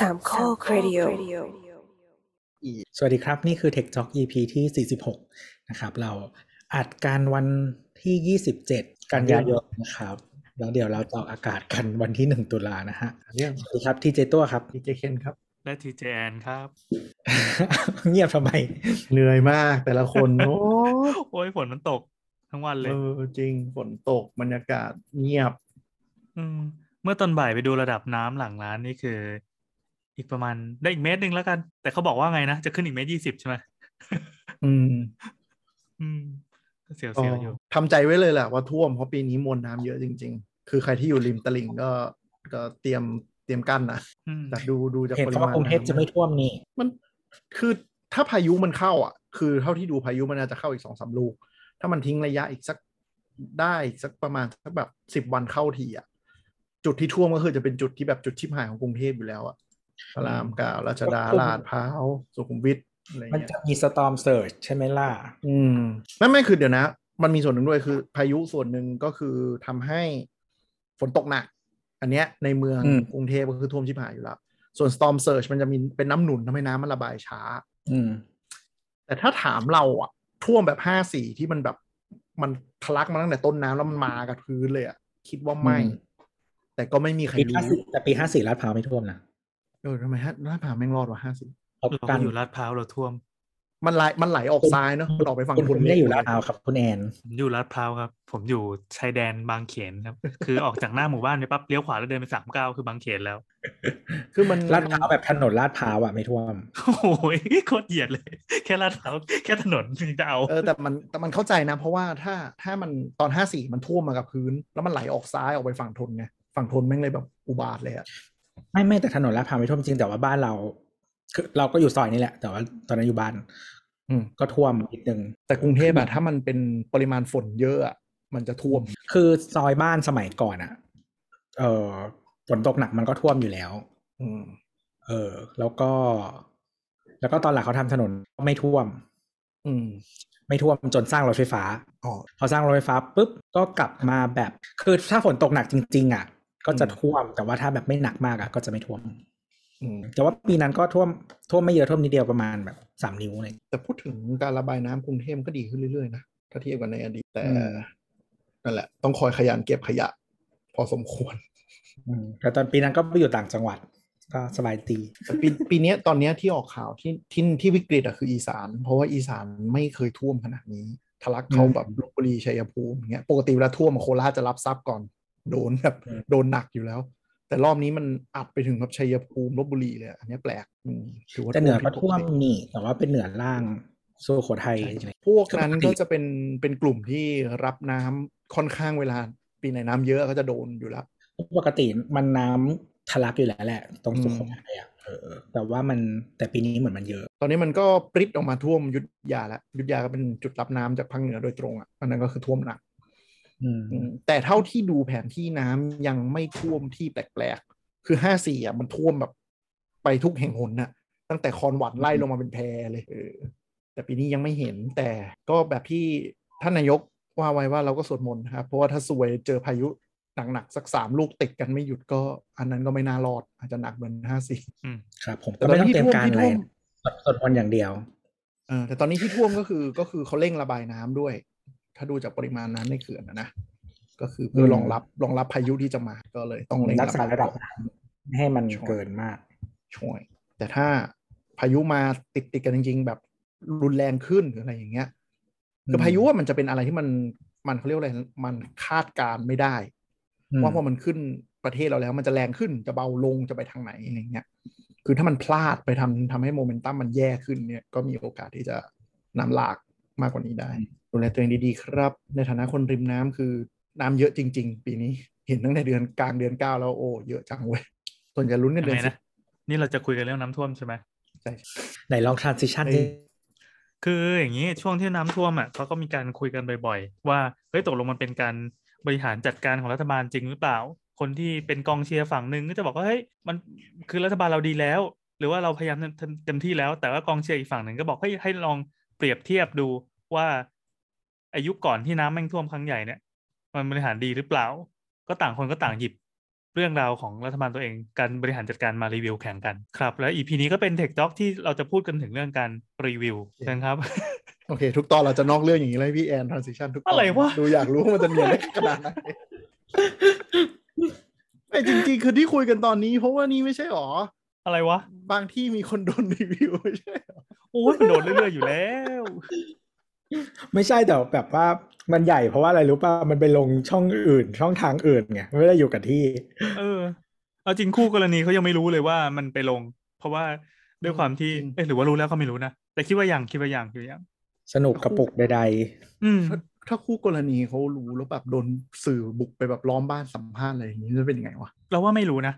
สามข้อครดิโอสวัสดีครับ นี่คือ Tech Talk EP ที่ 46 นะครับ เราอัดการวันที่ 27 กันยายนนะครับ แล้วเดี๋ยวเราจะออกอากาศกันวันที่ 1 ตุลานะฮะเรื่องสวัสดีครับที่เจตัวครับดีเจเคนครับ และทีเจแอนครับ เงียบทำไม เหนื่อยมากแต่ละคน โอ้โอ้ยฝนมันตก ทั้งวันเลยเออจริงฝนตกบรรยากาศเงียบ อืมเมื่อตอนบ่ายไปดูระดับน้ำหลังร้านนี่คือ อีกประมาณได้อีกเมตรหนึ่งแล้วกัน แต่เขาบอกว่าไงนะจะขึ้นอีกเมตรยี่สิบใช่ไหมอืม อืมก็เสียวก็เสียวอยู่ทำใจไว้เลยแหละว่าท่วมเพราะปีนี้มวลน้ำเยอะจริง ๆ คือใครที่อยู่ริมตลิ่งก็ก็เตรียมเตรียมกั้นนะอืมแต่ดูดูจากเห็นปริเขามาว่าณกรุงเทพจะไม่ท่วมนี่ มันคือถ้าพายุมันเข้าอะ คือเท่าที่ดูพายุมันอาจจะเข้าอีกสองสามลูก ถ้ามันทิ้งระยะอีกสักได้อีกสักประมาณสักแบบสิบวันเข้าทีอะ จุดที่ท่วมก็คือจะเป็นจุดที่แบบจุดชิบหายของกรุงเทพอยู่แล้วอะ พระรามเก้าราชดาลาดพร้าวสุขุมวิทอะไรมันเงี้ยจะมีสตอมเซิร์ชใช่ไหมล่ะ อืมไม่ไม่คือเดี๋ยวนะ มันมีส่วนหนึ่งด้วยคือพายุส่วนหนึ่งก็คือทำให้ฝนตกหนัก อันเนี้ยในเมืองอืมกรุงเทพก็คือท่วมชิบหายอยู่แล้ว ส่วน storm surge มันจะมีเป็นน้ำหนุนทำให้น้ำมันระบายช้า อืม แต่ถ้าถามเราอะท่วมแบบห้าสี่ที่มันแบบมันทะลักมาตั้งแต่ต้นน้ำแล้วมันมากับพื้นเลยอะคิดว่าไม่อืมแต่ก็ไม่มีใครปีรู้ห้าสิบแต่ปีห้าสี่ลาดพร้าวไม่ท่วมนะ เออทำไมฮะลาดพร้าวแม่งรอดวะห้าสี่เอาเรากันอยู่ลาดพร้าวเราท่วม มันไหลมันไหลออกซ้ายเนอะมันออกไปฝั่งคุณทคุนณไม่ได้อยู่ลาดพร้าวครับคุณแอนผมอยู่ลาดพร้าวครับ ผมอยู่ชายแดนบางเขนครับ คือออกจากหน้าหมู่บ้านไปปั๊บเลี้ยวขวาแล้วเดินไปสามเก้าวคือบางเขนแล้ว คือมันลาดพร้าวแบบถนนลาดพร้าวอะไม่ท่วมโอ้ยโคตรเหยียดเลย แค่ลาดพร้าวแค่ถนนยังจะเอาเออแต่มันแต่มันเข้าใจนะ เพราะว่าถ้าถ้ามันตอนห้าสี่มันท่วมมากับพื้น แล้วมันไหลออกซ้ายออกไปฝั่งทนไงฝั่งทนแม่งเลยแบบอุบาทเลยอะ ไม่ไม่แต่ถนนลาดพร้าวไม่ท่วมจริงแต่ว่าบ้านเราคือเราก็อยู่ซอยนี้แหละ แต่ว่าตอนนั้นอยู่บ้านอืมก็ท่วมนิดนึงแต่กรุงเทพอะถ้ามันเป็นปริมาณฝนเยอะอะมันจะท่วม คือซอยบ้านสมัยก่อนอะเออฝนตกหนักมันก็ท่วมอยู่แล้ว อืม เออ แล้วก็ แล้วก็ตอนหลังเขาทำถนนไม่ท่วม อืม ไม่ท่วมจนสร้างรถไฟฟ้าอ๋อพอสร้างรถไฟฟ้าปุ๊บก็กลับมาแบบ คือถ้าฝนตกหนักจริง ๆอะ ก็จะอืมท่วม แต่ว่าถ้าแบบไม่หนักมากอะก็จะไม่ท่วมอืมแต่ว่าปีนั้นก็ท่วมท่วมไม่เยอะท่วมนิดเดียวประมาณแบบสามนิ้วเลยแต่พูดถึงการระบายน้ำกรุงเทพก็ดีขึ้นเรื่อยๆนะถ้าเทียบกันในอดีตแต่อืมนั่นแหละ ต้องคอยขยันเก็บขยะ พอสมควรอืมแต่ตอนปีนั้นก็ไปอยู่ต่างจังหวัด ก็สบายดีแต่ปีปีเนี้ยตอนเนี้ยที่ออกข่าวที่ที่ที่วิกฤตอะคืออีสาน เพราะว่าอีสานไม่เคยท่วมขนาดนี้ทะลักเข้าอืมแบบลบบุรีชัยภูมิอย่างเงี้ยปกติเวลาท่วมอะโคราชจะรับทรัพย์ก่อน โดนแบบอืมโดนหนักอยู่แล้ว แต่รอบนี้มันอัดไปถึงแบบชัยภูมิลบบุรีเลยอะอันเนี้ยแปลกอืมถือว่าแต่เหนือก็ผิดปท่วมตินี่แต่ว่าเป็นเหนือล่างโซโขทัยใช่ใช่ไหมพวกนั้นคือปกติก็จะเป็นเป็นกลุ่มที่รับน้ำค่อนข้างเวลา ปีไหนน้ำเยอะก็จะโดนอยู่แล้วปกติมันน้ำทะลักอยู่แล้วแหละ ตรงอืมสุโขทัยอะเออแต่ว่ามันแต่ปีนี้เหมือนมันเยอะ ตอนนี้มันก็ปริ๊ดออกมาท่วมอยุทธยาแล้วอยุทธยาก็เป็นจุดรับน้ำจากภาคเหนือโดยตรงอะอันนั้นก็คือท่วมหนักอืมอืม แต่เท่าที่ดูแผนที่น้ำยังไม่ท่วมที่แปลกๆ คือห้าสี่อะมันท่วมแบบไปทุกแห่งหนน่ะ ตั้งแต่คอนหวันไล่ลงมาเป็นแพเลยเออแต่ปีนี้ยังไม่เห็นแต่ก็แบบที่ท่านนายกว่าไว้ว่าเราก็สวดมนต์นะครับเพราะว่าถ้าสวยเจอพายุหนักๆสักสามลูกติดกันไม่หยุดก็ อันนั้นก็ไม่น่ารอด อาจจะหนักเหมือนห้าสี่อืมครับผมแต่ก็ไม่ต้องตอนนี้เตรียมการที่อะไรท่วมสวดมนต์อย่างเดียวเออแต่ตอนนี้ที่ท่วมก็คือก็คือเขาเร่งระบายน้ำด้วย ถ้าดูจากปริมาณน้ำในเขื่อนนะนะก็คือเพื่อมรองรับรองรับพายุที่จะมาก็เลยต้องเร่งรักษาระดับก่อนน้ำไม่ให้มันช่วยเกินมากช่วย แต่ถ้าพายุมาติดติดกันจริง ๆ แบบรุนแรงขึ้นหรืออะไรอย่างเงี้ยคือมพายุอะมันจะเป็นอะไรที่มันมันเขาเรียกว่าอะไรมันคาดการณ์ไม่ได้อืมว่าพอมันขึ้นประเทศเราแล้ว มันจะแรงขึ้นจะเบาลงจะไปทางไหนอะไรเงี้ย คือถ้ามันพลาดไปทำทำให้โมเมนตัมมันแย่ขึ้นเนี่ย ก็มีโอกาสที่จะนำหลากมากกว่านี้ได้ ดูแลตัวเองดีๆครับ ในฐานะคนริมน้ำคือน้ำเยอะจริง ๆ ปีนี้เห็นตั้งแต่เดือนกลางเดือนเก้าแล้วโอ้เยอะจังเว้ยส่วนจะลุ้นกันยังเดือไงนสินะนี่เราจะคุยกันเรื่องน้ำท่วมใช่ไหมใช่ไหนลอง transition เอ้ยดิคืออย่างนี้ช่วงที่น้ำท่วมอะเขาก็มีการคุยกันบ่อย ๆ ว่าเฮ้ยตกลงมันเป็นการบริหารจัดการของรัฐบาลจริงหรือเปล่า คนที่เป็นกองเชียร์ฝั่งหนึ่งก็จะบอกว่าเฮ้ยมันคือรัฐบาลเราดีแล้ว หรือว่าเราพยายามเต็มเต็มที่แล้ว แต่ว่ากองเชียร์อีกฝั่งหนึ่งก็บอกให้ให้ลองเปรียบเทียบดูว่า ยุคก่อนที่น้ำแม่งท่วมครั้งใหญ่เนี่ย มันบริหารดีหรือเปล่า ก็ต่างคนก็ต่างหยิบเรื่องราวของรัฐบาลตัวเองการบริหารจัดการมารีวิวแข่งกันครับ แล้ว EP นี้ก็เป็นเทคจ็อกที่เราจะพูดกันถึงเรื่องการรีวิวนะครับโอเค ทุกตอนเราจะนอกเรื่องอย่างนี้เลยพี่แอน transition ทุกตอนอะไรวะดูอยากรู้ว่ามันจะเนียนได้ขนาดไหนไม่จริงๆ คือที่คุยกันตอนนี้ เพราะว่านี่ไม่ใช่หรอ อะไรวะ บางที่มีคนโดนรีวิวไม่ใช่หรอโอ้ยมันโดนเรื่อยๆอยู่แล้ว ไม่ใช่แต่แบบว่ามันใหญ่เพราะว่าอะไรรู้ป่ะมันไปลงช่องอื่น ช่องทางอื่นไงไม่ได้อยู่กับที่ เออเอาจริงคู่กรณีเขายังไม่รู้เลยว่ามันไปลง เพราะว่าด้วยความที่เอ๊ะหรือว่ารู้แล้วก็ไม่รู้นะแต่คิดว่ายังคิดว่ายังคิดว่ายังสนุกกระปุกใดอืมถ้าถ้าคู่กรณีเขารู้แล้วแบบโดนสื่อบุกไปแบบล้อมบ้านสัมภาษณ์อะไรอย่างนี้จะเป็นยังไงวะเราว่าไม่รู้นะ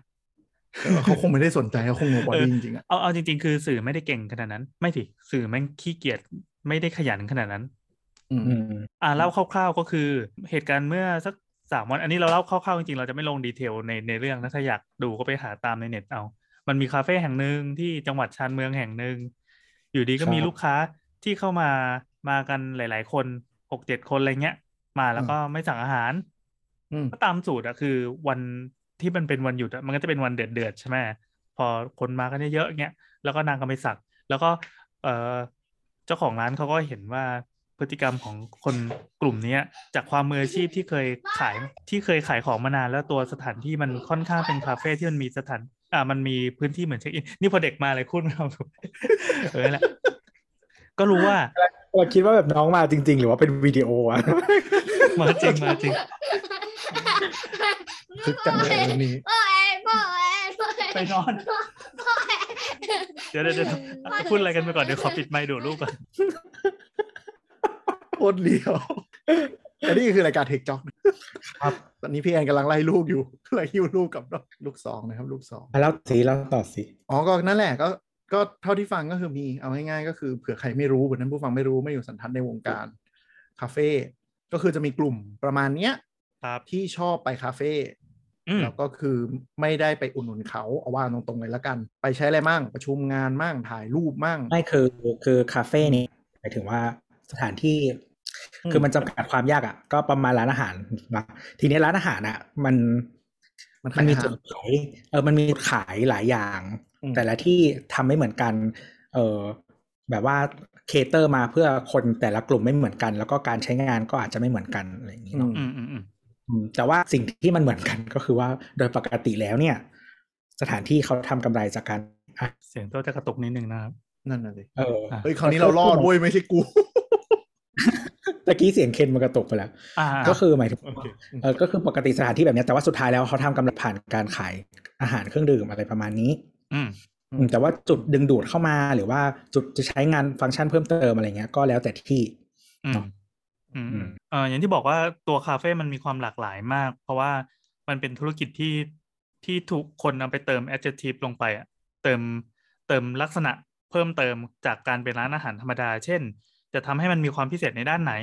เออเขาคงไม่ได้สนใจเขาคงงงกว่านี้จริงๆอะเอาเอาจริง ๆ คือสื่อไม่ได้เก่งขนาดนั้น ไม่สิสื่อแม่งขี้เกียจ ไม่ได้ขยันขนาดนั้นอืมๆอืมอ่าเล่าคร่าวๆก็คือ เหตุการณ์เมื่อสักสามวันอันนี้เราเล่าคร่าวๆจริงๆเราจะไม่ลงดีเทลในในเรื่องนะถ้าอยากดูก็ไปหาตามในเน็ตเอา มันมีคาเฟ่แห่งหนึ่งที่จังหวัดชานเมืองแห่งหนึ่งอยู่ดีก็มีลูกค้าที่เข้ามามากันหลาย ๆ คนหกเจ็ดคนอะไรเงี้ย มาแล้วก็ไม่สั่งอาหารอืมก็ตามสูตรอะคือวันที่มันเป็นวันหยุดอะมันก็จะเป็นวันเดือดเดือดๆใช่ไหมพอคนมากันเยอะๆเงี้ยแล้วก็นางก็ไปสัก แล้วก็เออเจ้าของร้านเขาก็เห็นว่าพฤติกรรมของคนกลุ่มเนี้ยจากความมืออาชีพที่เคยขายที่เคยขายของมานาน แล้วตัวสถานที่มันค่อนข้างเป็นคาเฟ่ที่มันมีสถาน อ่า มันมีพื้นที่เหมือนเช็คอินนี่พอเด็กมาเลยคุณเราเออนั่นแหละก็รู้ว่าเราคิดว่าแบบน้องมาจริง ๆ หรือว่าเป็นวิดีโออะมาจริงมาจริงคึกจังเลยวันนี้พ่อแอนพ่อแอนพ่อแอนไปนอนพ่อแอน เดี๋ยวเดี๋ยวเดี๋ยวพูดอะไรกันไปก่อนเดี๋ยวขอปิดไมค์ดูลูกก่อนโคตรเลียวแต่นี่คือรายการเทคจ็อกครับ ตอนนี้พี่แอนกำลังไล่ลูกอยู่ไล่หิ้วลูกกับลูกสองนะครับ ลูกสองแล้วสีแล้วต่อสิอ๋อก็นั่นแหละก็ก็เท่าที่ฟังก็คือมีเอาง่ายๆก็คือเผื่อใครไม่รู้เผื่อนั้นผู้ฟังไม่รู้ไม่อยู่สันทัดในวงการคาเฟ่ก็คือจะมีกลุ่มประมาณเนี้ยครับที่ชอบไปคาเฟ่อืม แล้วก็คือไม่ได้ไปอุดหนุนเขาเอาว่าตรงๆเลยละกัน ไปใช้อะไรมั่งประชุมงานมั่งถ่ายรูปมั่งไม่คือคือคาเฟ่นี้หมายถึงว่าสถานที่อืมคือมันจำกัดความยากอะ ก็ประมาณร้านอาหารนะทีนี้ร้านอาหารอะ มันมันมันมีขายอาหารจุดขายเออมันมีจุดขายหลายอย่างอืมแต่ละที่ทำไม่เหมือนกัน เออแบบว่า cater มาเพื่อคนแต่ละกลุ่มไม่เหมือนกัน แล้วก็การใช้งานก็อาจจะไม่เหมือนกันอะไรอย่างนี้เนาะอืมอืมอืมอืม แต่ว่าสิ่งที่มันเหมือนกันก็คือว่าโดยปกติแล้วเนี่ย สถานที่เขาทำกำไรจากการอะเสียงตัวจะกระตุกนิดนึงนะครับนั่นน่ะสิเอออะเฮ้ยคราวนี้เรารอดเว้ยไม่ใช่กูตะกี้เสียงเคนมันกระตุกไปแล้วอ่าก็คือหมายถึงโอเคเออก็คือปกติสถานที่แบบเนี้ยแต่ว่าสุดท้ายแล้วเขาทำกำไรผ่านการขายอาหารเครื่องดื่มอะไรประมาณนี้อืมอืมอืมแต่ว่าจุดดึงดูดเข้ามาหรือว่าจุดจะใช้งานฟังก์ชันเพิ่มเติมอะไรเงี้ย ก็แล้วแต่ที่อืม เนาะอืมอือืมมเอ่ออย่างที่บอกว่าตัวคาเฟ่มันมีความหลากหลายมาก เพราะว่ามันเป็นธุรกิจที่ที่ทุกคนนำไปเติม adjective ลงไปอะเติมเติมลักษณะเพิ่มเติมจากการเป็นร้านอาหารธรรมดา เช่น จะทำให้มันมีความพิเศษในด้านไหน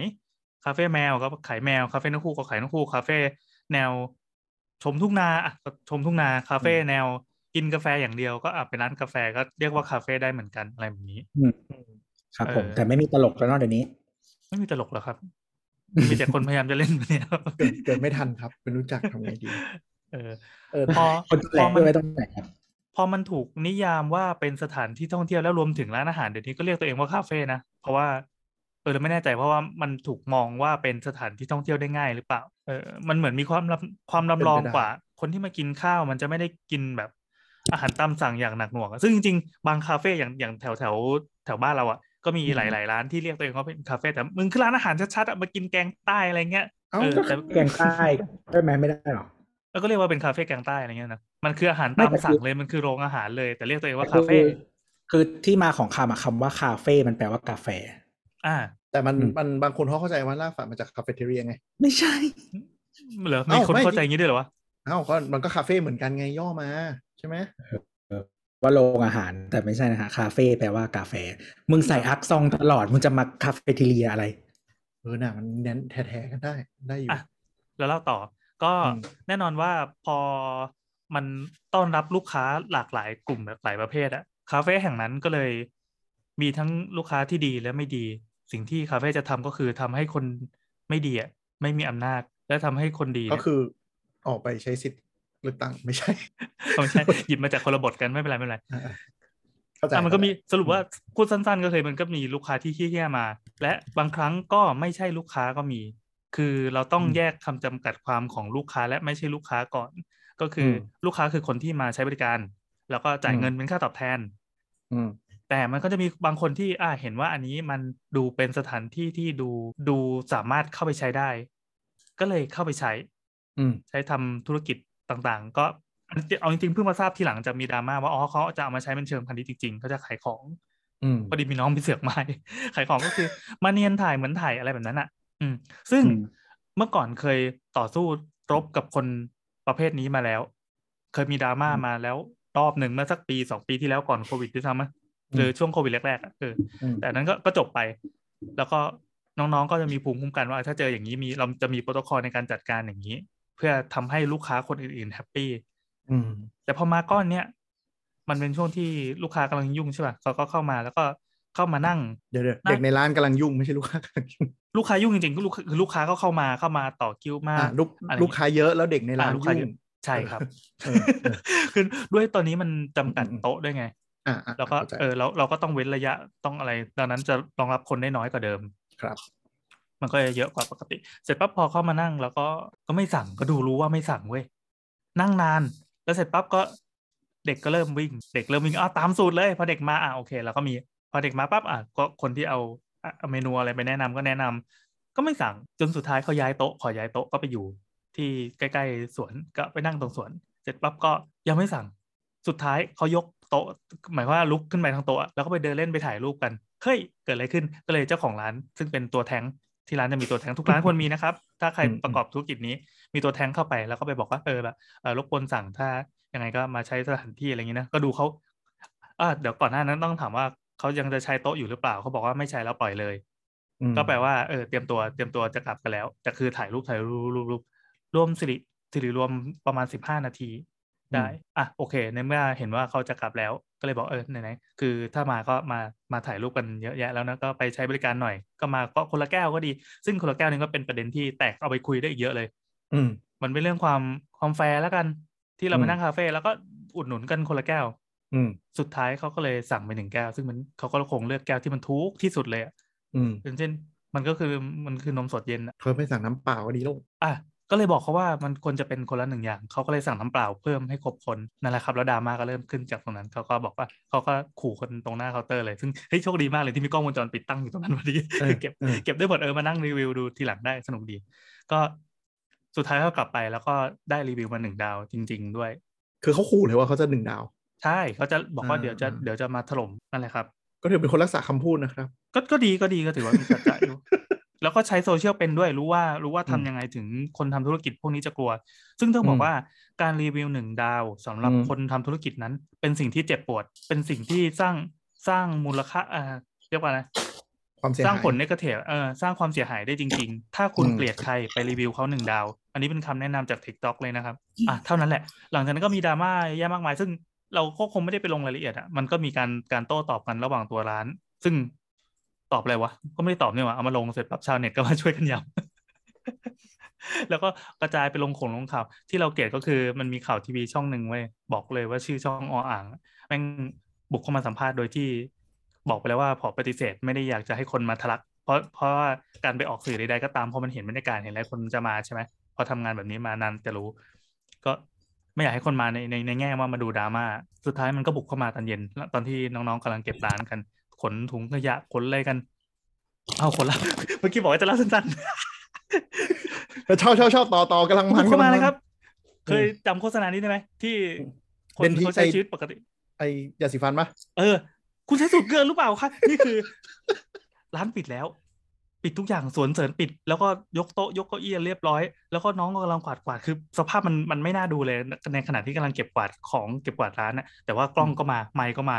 คาเฟ่แมวก็ขายแมว คาเฟ่นกคู่ก็ขายนกคู่ คาเฟ่แนวชมทุ่งนาอะก็ชมทุ่งนา คาเฟ่แนวกินกาแฟอย่างเดียวก็อะเป็นร้านกาแฟก็เรียกว่าคาเฟ่ได้เหมือนกันอะไรแบบนี้อืมอืมครับผมเออแต่ไม่มีตลกแล้วเนอกเดี๋ยวนี้ ไม่มีตลกหรอกครับ มีแต่คนพยายามจะเล่นแบบเนี่ยเกิดเกิดไม่ทันครับเป็นรู้จักทำไงดี เออ เออพอคนแหลพอกมันด้วยต้องไหนครับพอมันถูกนิยามว่าเป็นสถานที่ท่องเที่ยวแล้วรวมถึงร้านอาหารเดี๋ยวนี้ก็เรียกตัวเองว่าคาเฟ่นะเพราะว่าเออเราไม่แน่ใจเพราะว่ามันถูกมองว่าเป็นสถานที่ท่องเที่ยวได้ง่ายหรือเปล่าเออมันเหมือนมีความลำความลำลองกว่า คนที่มากินข้าวมันจะไม่ได้กินแบบอาหารตามสั่งอย่างหนักหน่วงอะซึ่งจริงๆบางคาเฟ่อย่างอย่างแถวแถวแถวบ้านเราอะ ก็มีหลาย ๆ ร้านที่เรียกตัวเองว่าเป็นคาเฟ่แต่มึงคือร้านอาหารชัดๆอะมากินแกงใต้อะไรเงี้ยเอ้าเออก็แต่แกงใต้ได้ไหมไม่ได้หรอแล้วก็เรียกว่าเป็นคาเฟ่แกงใต้อะไรเงี้ยนะมันคืออาหารไม่ตามแต่คือสั่งเลยมันคือโรงอาหารเลย แต่เรียกตัวเองว่าคืคาอเฟ่คือที่มาของคำอะคำว่าคาเฟ่มันแปลว่ากาแฟ อ่า แต่มันอืมมันบางคนเขาเข้าใจว่าลากฝันมาจากคาเฟ่เทเรียไง ไม่ใช่เหรอเอ้ามีคนไม่เข้าใจอย่างนี้ด้วยเหรอวะเอ้าก็มันก็คาเฟ่เหมือนกันไงย่อมาใช่ไหม ว่าโรงอาหาร แต่ไม่ใช่นะฮะคาเฟ่แปลว่ากาแฟ มึงใส่อักซองตลอด มึงจะมาคาเฟ่ทีเรียอะไร เออน่ะมันแน้นแท้ๆกันได้ได้อยู่อะแล้วเล่าต่อ ก็อืมแน่นอนว่าพอมันต้อนรับลูกค้าหลากหลายกลุ่มหลากหลายประเภทอะคาเฟ่แห่งนั้นก็เลย มีทั้งลูกค้าที่ดีและไม่ดี สิ่งที่คาเฟ่จะทำก็คือทำให้คนไม่ดีอะไม่มีอำนาจ และทำให้คนดีก็เนี่ยคือออกไปใช้สิทธิ์ เลือกตั้งไม่ใช่ไม่ใช่หยิบมาจากคนละบทกันไม่เป็นไรไม่เป็นไรอ่าเข้าใจอะมันก็มีเข้าใจสรุปว่าพูดสั้น ๆ ก็คือมันก็มีลูกค้าที่เฮี้ยๆมา และบางครั้งก็ไม่ใช่ลูกค้าก็มี คือเราต้องแยกคำจำกัดความของลูกค้าและไม่ใช่ลูกค้าก่อน ก็คืออลูกค้าคือคนที่มาใช้บริการ แล้วก็จ่ายเงินเป็นค่าตอบแทน อืมแต่มันก็จะมีบางคนที่อ่าเห็นว่าอันนี้มันดูเป็นสถานที่ที่ดูดูสามารถเข้าไปใช้ได้ ก็เลยเข้าไปใช้ อืมใช้ทำธุรกิจ ต่างๆ ก็อันนี้เอาจริงๆเพิ่งมาทราบทีหลังจากมีดราม่าว่าอ๋อเขาจะเอามาใช้เป็นเชิงพาณิชย์จริงๆเขาจะขายของอืมพอดีมีน้องไปเสือกมาขายของก็คือมาเนียนถ่ายเหมือนถ่ายอะไรแบบนั้นอะ อืม ซึ่งอืมเมื่อก่อนเคยต่อสู้รบกับคนประเภทนี้มาแล้ว เคยมีดราม่ามาแล้วรอบหนึ่งเมื่อสักปีสองปีที่แล้วก่อนโควิดด้วยซ้ำมั้ยหรือช่วงโควิดแรกๆอะเอออืมแต่อันนั้นก็ก็จบไป แล้วก็น้องๆก็จะมีภูมิคุ้มกันว่าถ้าเจออย่างนี้มีเราจะมีโปรโตคอลในการจัดการอย่างนี้ เพื่อทำให้ลูกค้าคนอื่นๆแฮปปี้อืมแต่พอมาก้อนเนี้ยมันเป็นช่วงที่ลูกค้ากำลังยุ่งใช่ป่ะเขาก็เข้ามาแล้วก็เข้ามานั่งเดี๋ยวเดี๋ยวนะเด็กในร้านกำลังยุ่งไม่ใช่ลูกค้ากำลังยุ่งลูกค้ายุ่งจริงๆคือลูกคือลูกค้าก็เข้ามาเข้ามาต่อคิวมาอะลูกอะไรลูกค้าเยอะแล้วเด็กในร้านอะลูกค้าเยยุ่อะงใช่ครับเออเออคือด้วยตอนนี้มันจำกัดอืมอืมโต๊ะด้วยไงอะอะแล้วก็ข้าใจเออเราเราก็ต้องเว้นระยะต้องอะไร ดังนั้นจะรองรับคนได้น้อยกว่าเดิมครับ มันก็จะเยอะกว่าปกติ เสร็จปั๊บพอเข้ามานั่ง แล้วก็ก็ไม่สั่งก็ดูรู้ว่าไม่สั่งเว้ยนั่งนาน แล้วเสร็จปั๊บก็เด็กก็เริ่มวิ่ง เด็กเริ่มวิ่งอ้าวตามสูตรเลยพอเด็กมาอะโอเคแล้วก็มีพอเด็กมาปั๊บอะก็คนที่เอาเอาเมนูอะไรไปแนะนำก็แนะนำก็ไม่สั่งจนสุดท้ายเขาย้ายโต๊ะขอย้ายโต๊ะก็ไปอยู่ ที่ใกล้ๆสวนก็ไปนั่งตรงสวน เสร็จปั๊บก็ยังไม่สั่งสุดท้ายเขายกโต๊ะหมายว่าลุกขึ้นไปทางโต๊ะแล้วก็ไปเดินเล่นไปถ่ายรูปกันเฮ้ยเกิดอะไรขึ้นก็เลยเจ้าของร้าน ซึ่งเป็นตัวแทง ที่ร้านจะมีตัวแทงทุกร้านควรมีนะครับ ถ้าใครอืมประกอบธุรกิจนี้ มีตัวแทงเข้าไปแล้วก็ไปบอกว่าเออแบบเออรบกวนสั่งถ้ายังไงก็มาใช้สถานที่อะไรอย่างนี้นะก็ดูเขาอ่าเดี๋ยวก่อนหน้านั้นต้องถามว่าเขายังจะใช้โต๊ะอยู่หรือเปล่าเขาบอกว่าไม่ใช้แล้วปล่อยเลยอืมก็แปลว่าเออเตรียมตัวเตรียมตัวจะกลับกันแล้วแต่คือถ่ายรูปถ่ายรูปรูปรูปรวมสิริสิริรวมประมาณสิบห้านาทีได้อะโอเค ในเมื่อเห็นว่าเขาจะกลับแล้ว ก็เลยบอกเออไหนๆคือถ้ามาก็มามาถ่ายรูปกันเยอะแยะแล้วนะก็ไปใช้บริการหน่อย ก็มาก็คนละแก้วก็ดี ซึ่งคนละแก้วนึงก็เป็นประเด็นที่แตกเอาไปคุยได้อีกเยอะเลย อืมมันเป็นเรื่องความความแฟร์แล้วกัน ที่เราอืไปมนั่งคาเฟ่แล้วก็อุดหนุนกันคนละแก้ว อืมสุดท้ายเขาก็เลยสั่งไปหนึ่งแก้ว ซึ่งมันเขาก็คงเลือกแก้วที่มันทุกที่สุดเลยอะอืมอย่างเช่น มันก็คือมันคือนมสดเย็นอะเขาไม่สั่งน้ำเปล่าก็ดีแล้วอะ ก็เลยบอกเขาว่ามันควรจะเป็นคนละหนึ่งอย่าง เขาก็เลยสั่งน้ำเปล่าเพิ่มให้ครบคนนั่นแหละครับ แล้วดราม่าก็เริ่มขึ้นจากตรงนั้นเขาก็บอกว่าเขาก็ขู่คนตรงหน้าเคาน์เตอร์เลยซึ่งเฮ้ยโชคดีมากเลยที่มีกล้องวงจรปิดตั้งอยู่ตรงนั้นพอดีเออเก็บเออเก็บได้หมดเออมานั่งรีวิวดูทีหลังได้สนุกดี ก็สุดท้ายเขากลับไปแล้วก็ได้รีวิวมาหนึ่งดาวจริง ๆ ด้วย คือเขาขู่เลยว่าเขาจะหนึ่งดาว ใช่เขาจะบอกว่าอ่าเดี๋ยวจะอ่าเดี๋ยวจะมาถล่มนั่นแหละครับ ก็ถือเป็นคนรักษาคำพูดนะครับ ก็ก็ดีก็ดีก็ถือว่ามีสัจจะอยู่ แล้วก็ใช้โซเชียลเป็นด้วยรู้ว่ารู้ว่าทำอืมยังไงถึงคนทำธุรกิจพวกนี้จะกลัว ซึ่งต้องบออืกมว่าการรีวิวหนึ่งดาวสำหรับอืมคนทำธุรกิจนั้น เป็นสิ่งที่เจ็บปวด เป็นสิ่งที่สร้างสร้างมูลค่าอ่าเรียกว่าอะไรความเสียสร้างหายผลในกระเถเออสร้างความเสียหายได้จริง ๆ ถ้าคุณอืมเกลียดใครไปรีวิวเขาหนึ่งดาว อันนี้เป็นคำแนะนำจาก TikTok เลยนะครับอะเท่านั้นแหละ หลังจากนั้นก็มีดราม่าเยอะแยะมากมาย ซึ่งเราก็คงไม่ได้ไปลงรายละเอียดอะมันก็มีการการโต้ตอบกันระหว่างตัวร้าน ซึ่ง ตอบอะไรวะ ก็ไม่ได้ตอบเนี่ยว่ะเอามาลงเสร็จปั๊บชาวเน็ตก็มาช่วยกันย้ำแล้วก็กระจายไปลงขงลงข่าว ที่เราเกลียดก็คือมันมีข่าวทีวีช่องหนึ่งไว้ยบอกเลยว่าชื่อช่องออ่างแม่งบุกเข้ามาสัมภาษณ์โดยที่บอกไปแล้วว่าขอปฏิเสธไม่ได้อยากจะให้คนมาทะลัก เพราะเพราะว่าการไปออกสื่อใดๆก็ตามพอมันเห็นบรรยากาศเห็นอะไรคนจะมาใช่ไหมพอทำงานแบบนี้มานานจะรู้ ก็ไม่อยากให้คนมาในในในแง่ว่ามาดูดราม่าสุดท้ายมันก็บุกเข้ามาตอนเย็นตอนที่น้องๆกำลังเก็บร้านกัน ขนถุงขยะขนอะไรกัน เอาคนละเมื่อกี้บอกว่าจะเล่าสั้นๆชอบชอบชอบต่อต่อกำลังบุมันกเข้ามาำเลงยครับเออเคยจำโฆษณานี้ได้ไหมที่คนเป็นที่เขาใช้ไอ้ชีวิตปกติ ไอ้ยาสีฟันปะเออ คุณใช้สูตรเกลือหรือเปล่าคะนี่คือ ร้านปิดแล้ว ปิดทุกอย่างสวนเสริญปิด แล้วก็ยกโต๊ะยกเก้าอี้เรียบร้อย แล้วก็น้องก็กำลังกวาดกวาดคือ สภาพมันมันไม่น่าดูเลยในขณะที่กำลังเก็บกวาดของเก็บกวาดร้านนะแต่ว่ากล้องก็มาไมค์ก็มา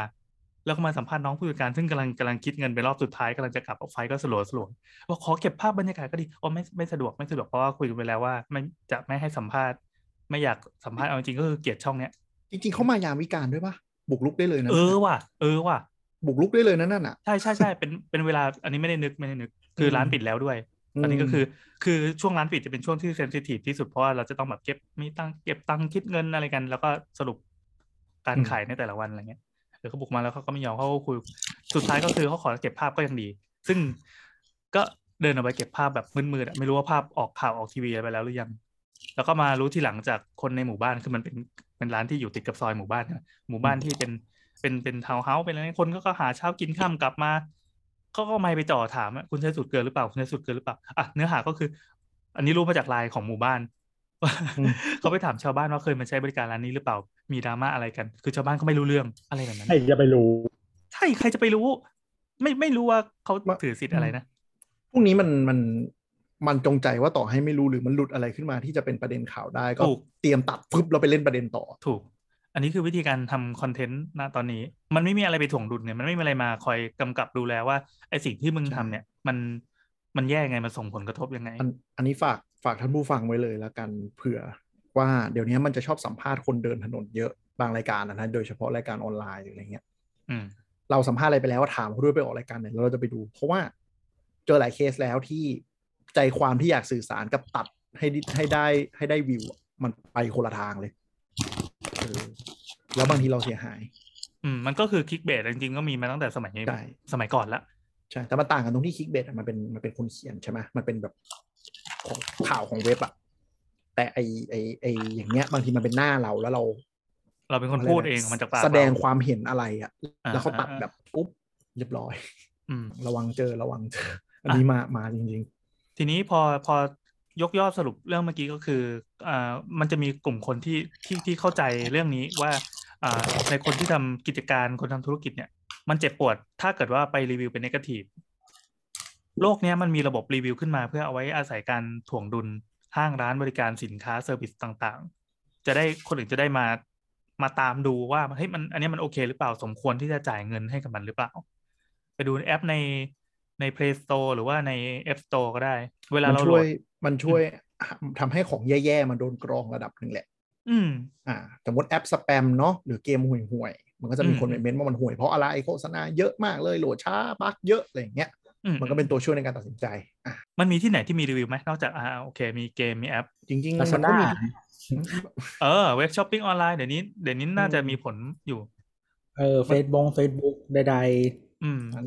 แล้วก็มาสัมภาษณ์น้องผู้จัดการซึ่งกำลังกำลังคิดเงินไปรอบสุดท้ายกำลังจะกลับออกไฟก็สลัวสลัวว่าขอเก็บภาพบรรยากาศก็ดีโอ้ไม่ไม่สะดวกไม่สะดวกเพราะว่าคุยกันไปแล้วว่าไม่จะไม่ให้สัมภาษณ์ ไม่อยากสัมภาษณ์เอาจริงๆก็คือเกลียดช่องเนี้ยจริงๆเขามายามวิการด้วยปะบุกลุกได้เลยนะเออว่ะเออว่ะบุกลุกได้เลยนะนั่นอะใช่ใช่ใช่เป็นเป็นเวลาอันนี้ไม่ได้นึกไม่ได้นึก คืออมร้านปิดแล้วด้วยตอนนี้ก็อืมคือคือช่วงร้านปิดจะเป็นช่วงที่เซนซิทีฟที่สุดเพราะว่าเราจะต้องแบบเก็บมีตังค์เก็บตังค์คิดเงินอะไรกัน แล้วก็สรุปการขายในแต่ละวันอะไรเงี้ย เดี๋ยวเขาบุกมาแล้วเขาก็ไม่ยอมเขาก็คุยสุดท้ายก็คือเขาขอเก็บภาพก็ยังดี ซึ่งก็เดินออกไปเก็บภาพแบบมืดๆอะไม่รู้ว่าภาพออกข่าวออกทีวีอะไรไปแล้วหรือยัง แล้วก็มารู้ทีหลังจากคนในหมู่บ้านคือมันเป็นเป็นร้านที่อยู่ติดกับซอยหมู่บ้านนะหมู่บ้านที่เป็นเป็นเป็นทาวน์เฮาส์เป็นอะไรคนก็ก็หาเช้ากินข้ามกลับมาเขาก็ไม่ไปจ่อถามอะคุณใช้สูตรเกลือหรือเปล่าคุณใช้สูตรเกลือหรือเปล่าอะเนื้อหาก็คือ อันนี้รู้มาจากไลน์ของหมู่บ้านอืม เขาไปถามชาวบ้านว่าเคยมาใช้บริการร้านนี้หรือเปล่า มีดราม่าอะไรกัน คือชาวบ้านก็ไม่รู้เรื่องอะไรแบบนั้นใครจะไปรู้ ใช่ใครจะไปรู้ ไม่ไม่รู้ว่าเขามาถือสิทธิ์อะไรนะพวกนี้มันมันมันจงใจว่าต่อให้ไม่รู้หรือมันหลุดอะไรขึ้นมาที่จะเป็นประเด็นข่าวได้ก็ถูกเตรียมตัดฟึบเราไปเล่นประเด็นต่อถูก อันนี้คือวิธีการทำคอนเทนต์ณตอนนี้ มันไม่มีอะไรไปถ่วงดุลเนี่ยมันไม่มีอะไรมาคอยกำกับดูแลว่าไอสิ่งที่มึงทำเนี่ย มันมันแย่ไงมันส่งผลกระทบยังไง อันอันนี้ฝาก ฝากท่านผู้ฟังไว้เลยแล้วกันเผื่อว่าเดี๋ยวนี้มันจะชอบสัมภาษณ์คนเดินถนนเยอะบางรายการนะนะโดยเฉพาะรายการออนไลน์หรืออะไรเงี้ยอืมเราสัมภาษณ์อะไรไปแล้วถามเขาด้วยไปออกรายการไหนแล้วเราจะไปดู เพราะว่าเจอหลายเคสแล้วที่ใจความที่อยากสื่อสารกับตัดให้ดิให้ได้ให้ได้วิวอะมันไปคนละทางเลยเออแล้วบางทีเราเสียหาย อืมมันก็คือคลิกเบสจริงๆก็มีมาตั้งแต่สมัยใช่สมัยก่อนละใช่แต่มันต่างกันตรงที่คลิกเบสมันเป็นมันเป็นคนเขียนใช่ไหมมันเป็นแบบ ของข่าวของเว็บอะแต่ไอไอไออย่างเงี้ย บางทีมันเป็นหน้าเราแล้วเรา เราเป็นคนพูดเองมันจากปากแสดงเราความเห็นอะไรอะอ่าแล้วเขาตัดอ่าแบบปุ๊บเรียบร้อยอืมระวังเจอระวังเจอ อันนี้มามาจริงทีนี้พอพอยกยอดสรุปเรื่องเมื่อกี้ก็คืออ่ามันจะมีกลุ่มคนที่ที่ที่เข้าใจเรื่องนี้ว่าอ่าในคนที่ทำกิจการคนทำธุรกิจเนี่ย มันเจ็บปวดถ้าเกิดว่าไปรีวิวเป็น negative โลกเนี้ยมันมีระบบรีวิวขึ้นมา เพื่อเอาไว้อาศัยการถ่วงดุลห้างร้านบริการสินค้า service ต่างๆ จะได้คนอื่นจะได้มามาตามดูว่าเฮ้ยมันอันนี้มันโอเค หรือเปล่าสมควรที่จะจ่ายเงินให้กับมันหรือเปล่า ไปดูแอปในใน Play Store หรือว่าใน App Store ก็ได้ เวๆลามันเราโหลช่วยดมันช่วยทำให้ของแย่ๆมันโดนกรองระดับหนึ่งแหละ อืม อ่า สมมติแอปสแปมเนาะหรือเกมห่วยๆ มันก็จะมีคนอืมเม้นต์ว่ามันห่วยเพราะอะไรโฆษณาเยอะมากเลยโหลดช้า bug เยอะอะไรอย่างเงี้ยอื มันก็เป็นตัวช่วยในการตัดสินใจอะมันมีที่ไหนที่มีรีวิวไหมนอกจากอ่าโอเค มีเกมมีแอป จริงๆลามันซาก็ด้ามีเออเว็บช้อปปิ้งออนไลน์เดี๋ยวนี้เดี๋ยวนี้น่าจะมีผลอยู่ เออเฟซบุ๊กเฟซบุ๊กใดอืมร้า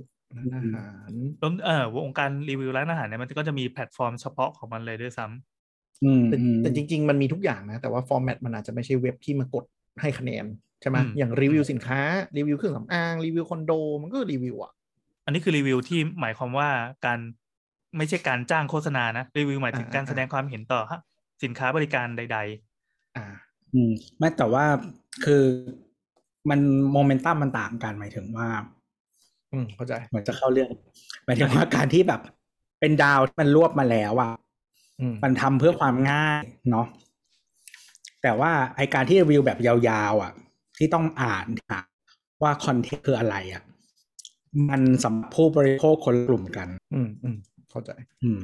นอาหารรวมเออวงการรีวิวร้านอาหารเนี่ยมันก็จะมีแพลตฟอร์มเฉพาะของมันเลยด้วยซ้ำๆอืมแต่อืมแต่จริง ๆ มันมีทุกอย่างนะ แต่ว่า format มันอาจจะไม่ใช่เว็บที่มากดให้คะแนนใช่ไหมอืมอย่างรีวิวสินค้ารีวิวเครื่องสำอางรีวิวคอนโดมันก็รีวิวอะ อันนี้คือรีวิวที่หมายความว่าการไม่ใช่การจ้างโฆษณานะรีวิวหมายถึงอ่าการอ่าแสดงความเห็นต่อฮะสินค้าบริการใดอ่า อืมไม่แต่ว่าคือมันโมเมนตัมมันต่างกันหมายถึงว่า อืมเข้าใจเหมือนจะเข้าเรื่องหมายถึงว่าการที่แบบ เป็นดาวที่มันรวบมาแล้วอะอืมมันทำเพื่อความง่ายเนาะแต่ว่าไอการที่รีวิวแบบยาวๆอะ ที่ต้องอ่านว่าคอนเทนต์คืออะไรอะ มันสำหรับผู้บริโภคคนละกลุ่มกัน อืมอืมเข้าใจ อืม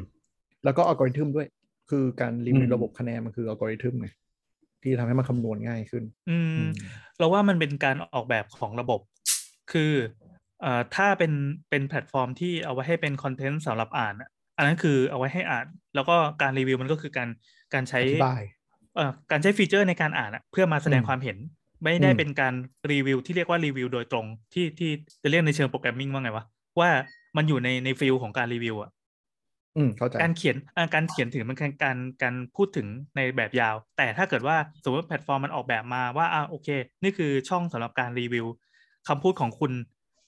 แล้วก็อัลกอริทึมด้วย คือการรีวิวอืมระบบคะแนนมันคืออัลกอริทึมไงที่ทำให้มันคำนวณง่ายขึ้นๆอืมอืม เราว่ามันเป็นการออกแบบของระบบ คือเอ่อถ้าเป็นเป็นแพลตฟอร์มที่เอาไว้ให้เป็นคอนเทนต์สำหรับอ่านอะอันนั้นคือเอาไว้ให้อ่าน แล้วก็การรีวิวมันก็คือการการใช้อธิบายเอ่อการใช้ feature ในการอ่านอะเพื่อมาแสดงอืมความเห็น ไม่ได้อืมเป็นการรีวิวที่เรียกว่ารีวิวโดยตรงที่ที่จะเรียกในเชิง programming ว่าไงวะว่ามันอยู่ในใน field ของการรีวิวอะอืมเข้าใจการเขียนอ่าการเขียนถึงมันคือการการพูดถึงในแบบยาว แต่ถ้าเกิดว่าสมมติว่าแพลตฟอร์มมันออกแบบมาว่าอ่าโอเค นี่คือช่องสำหรับการรีวิวคำพูดของคุณ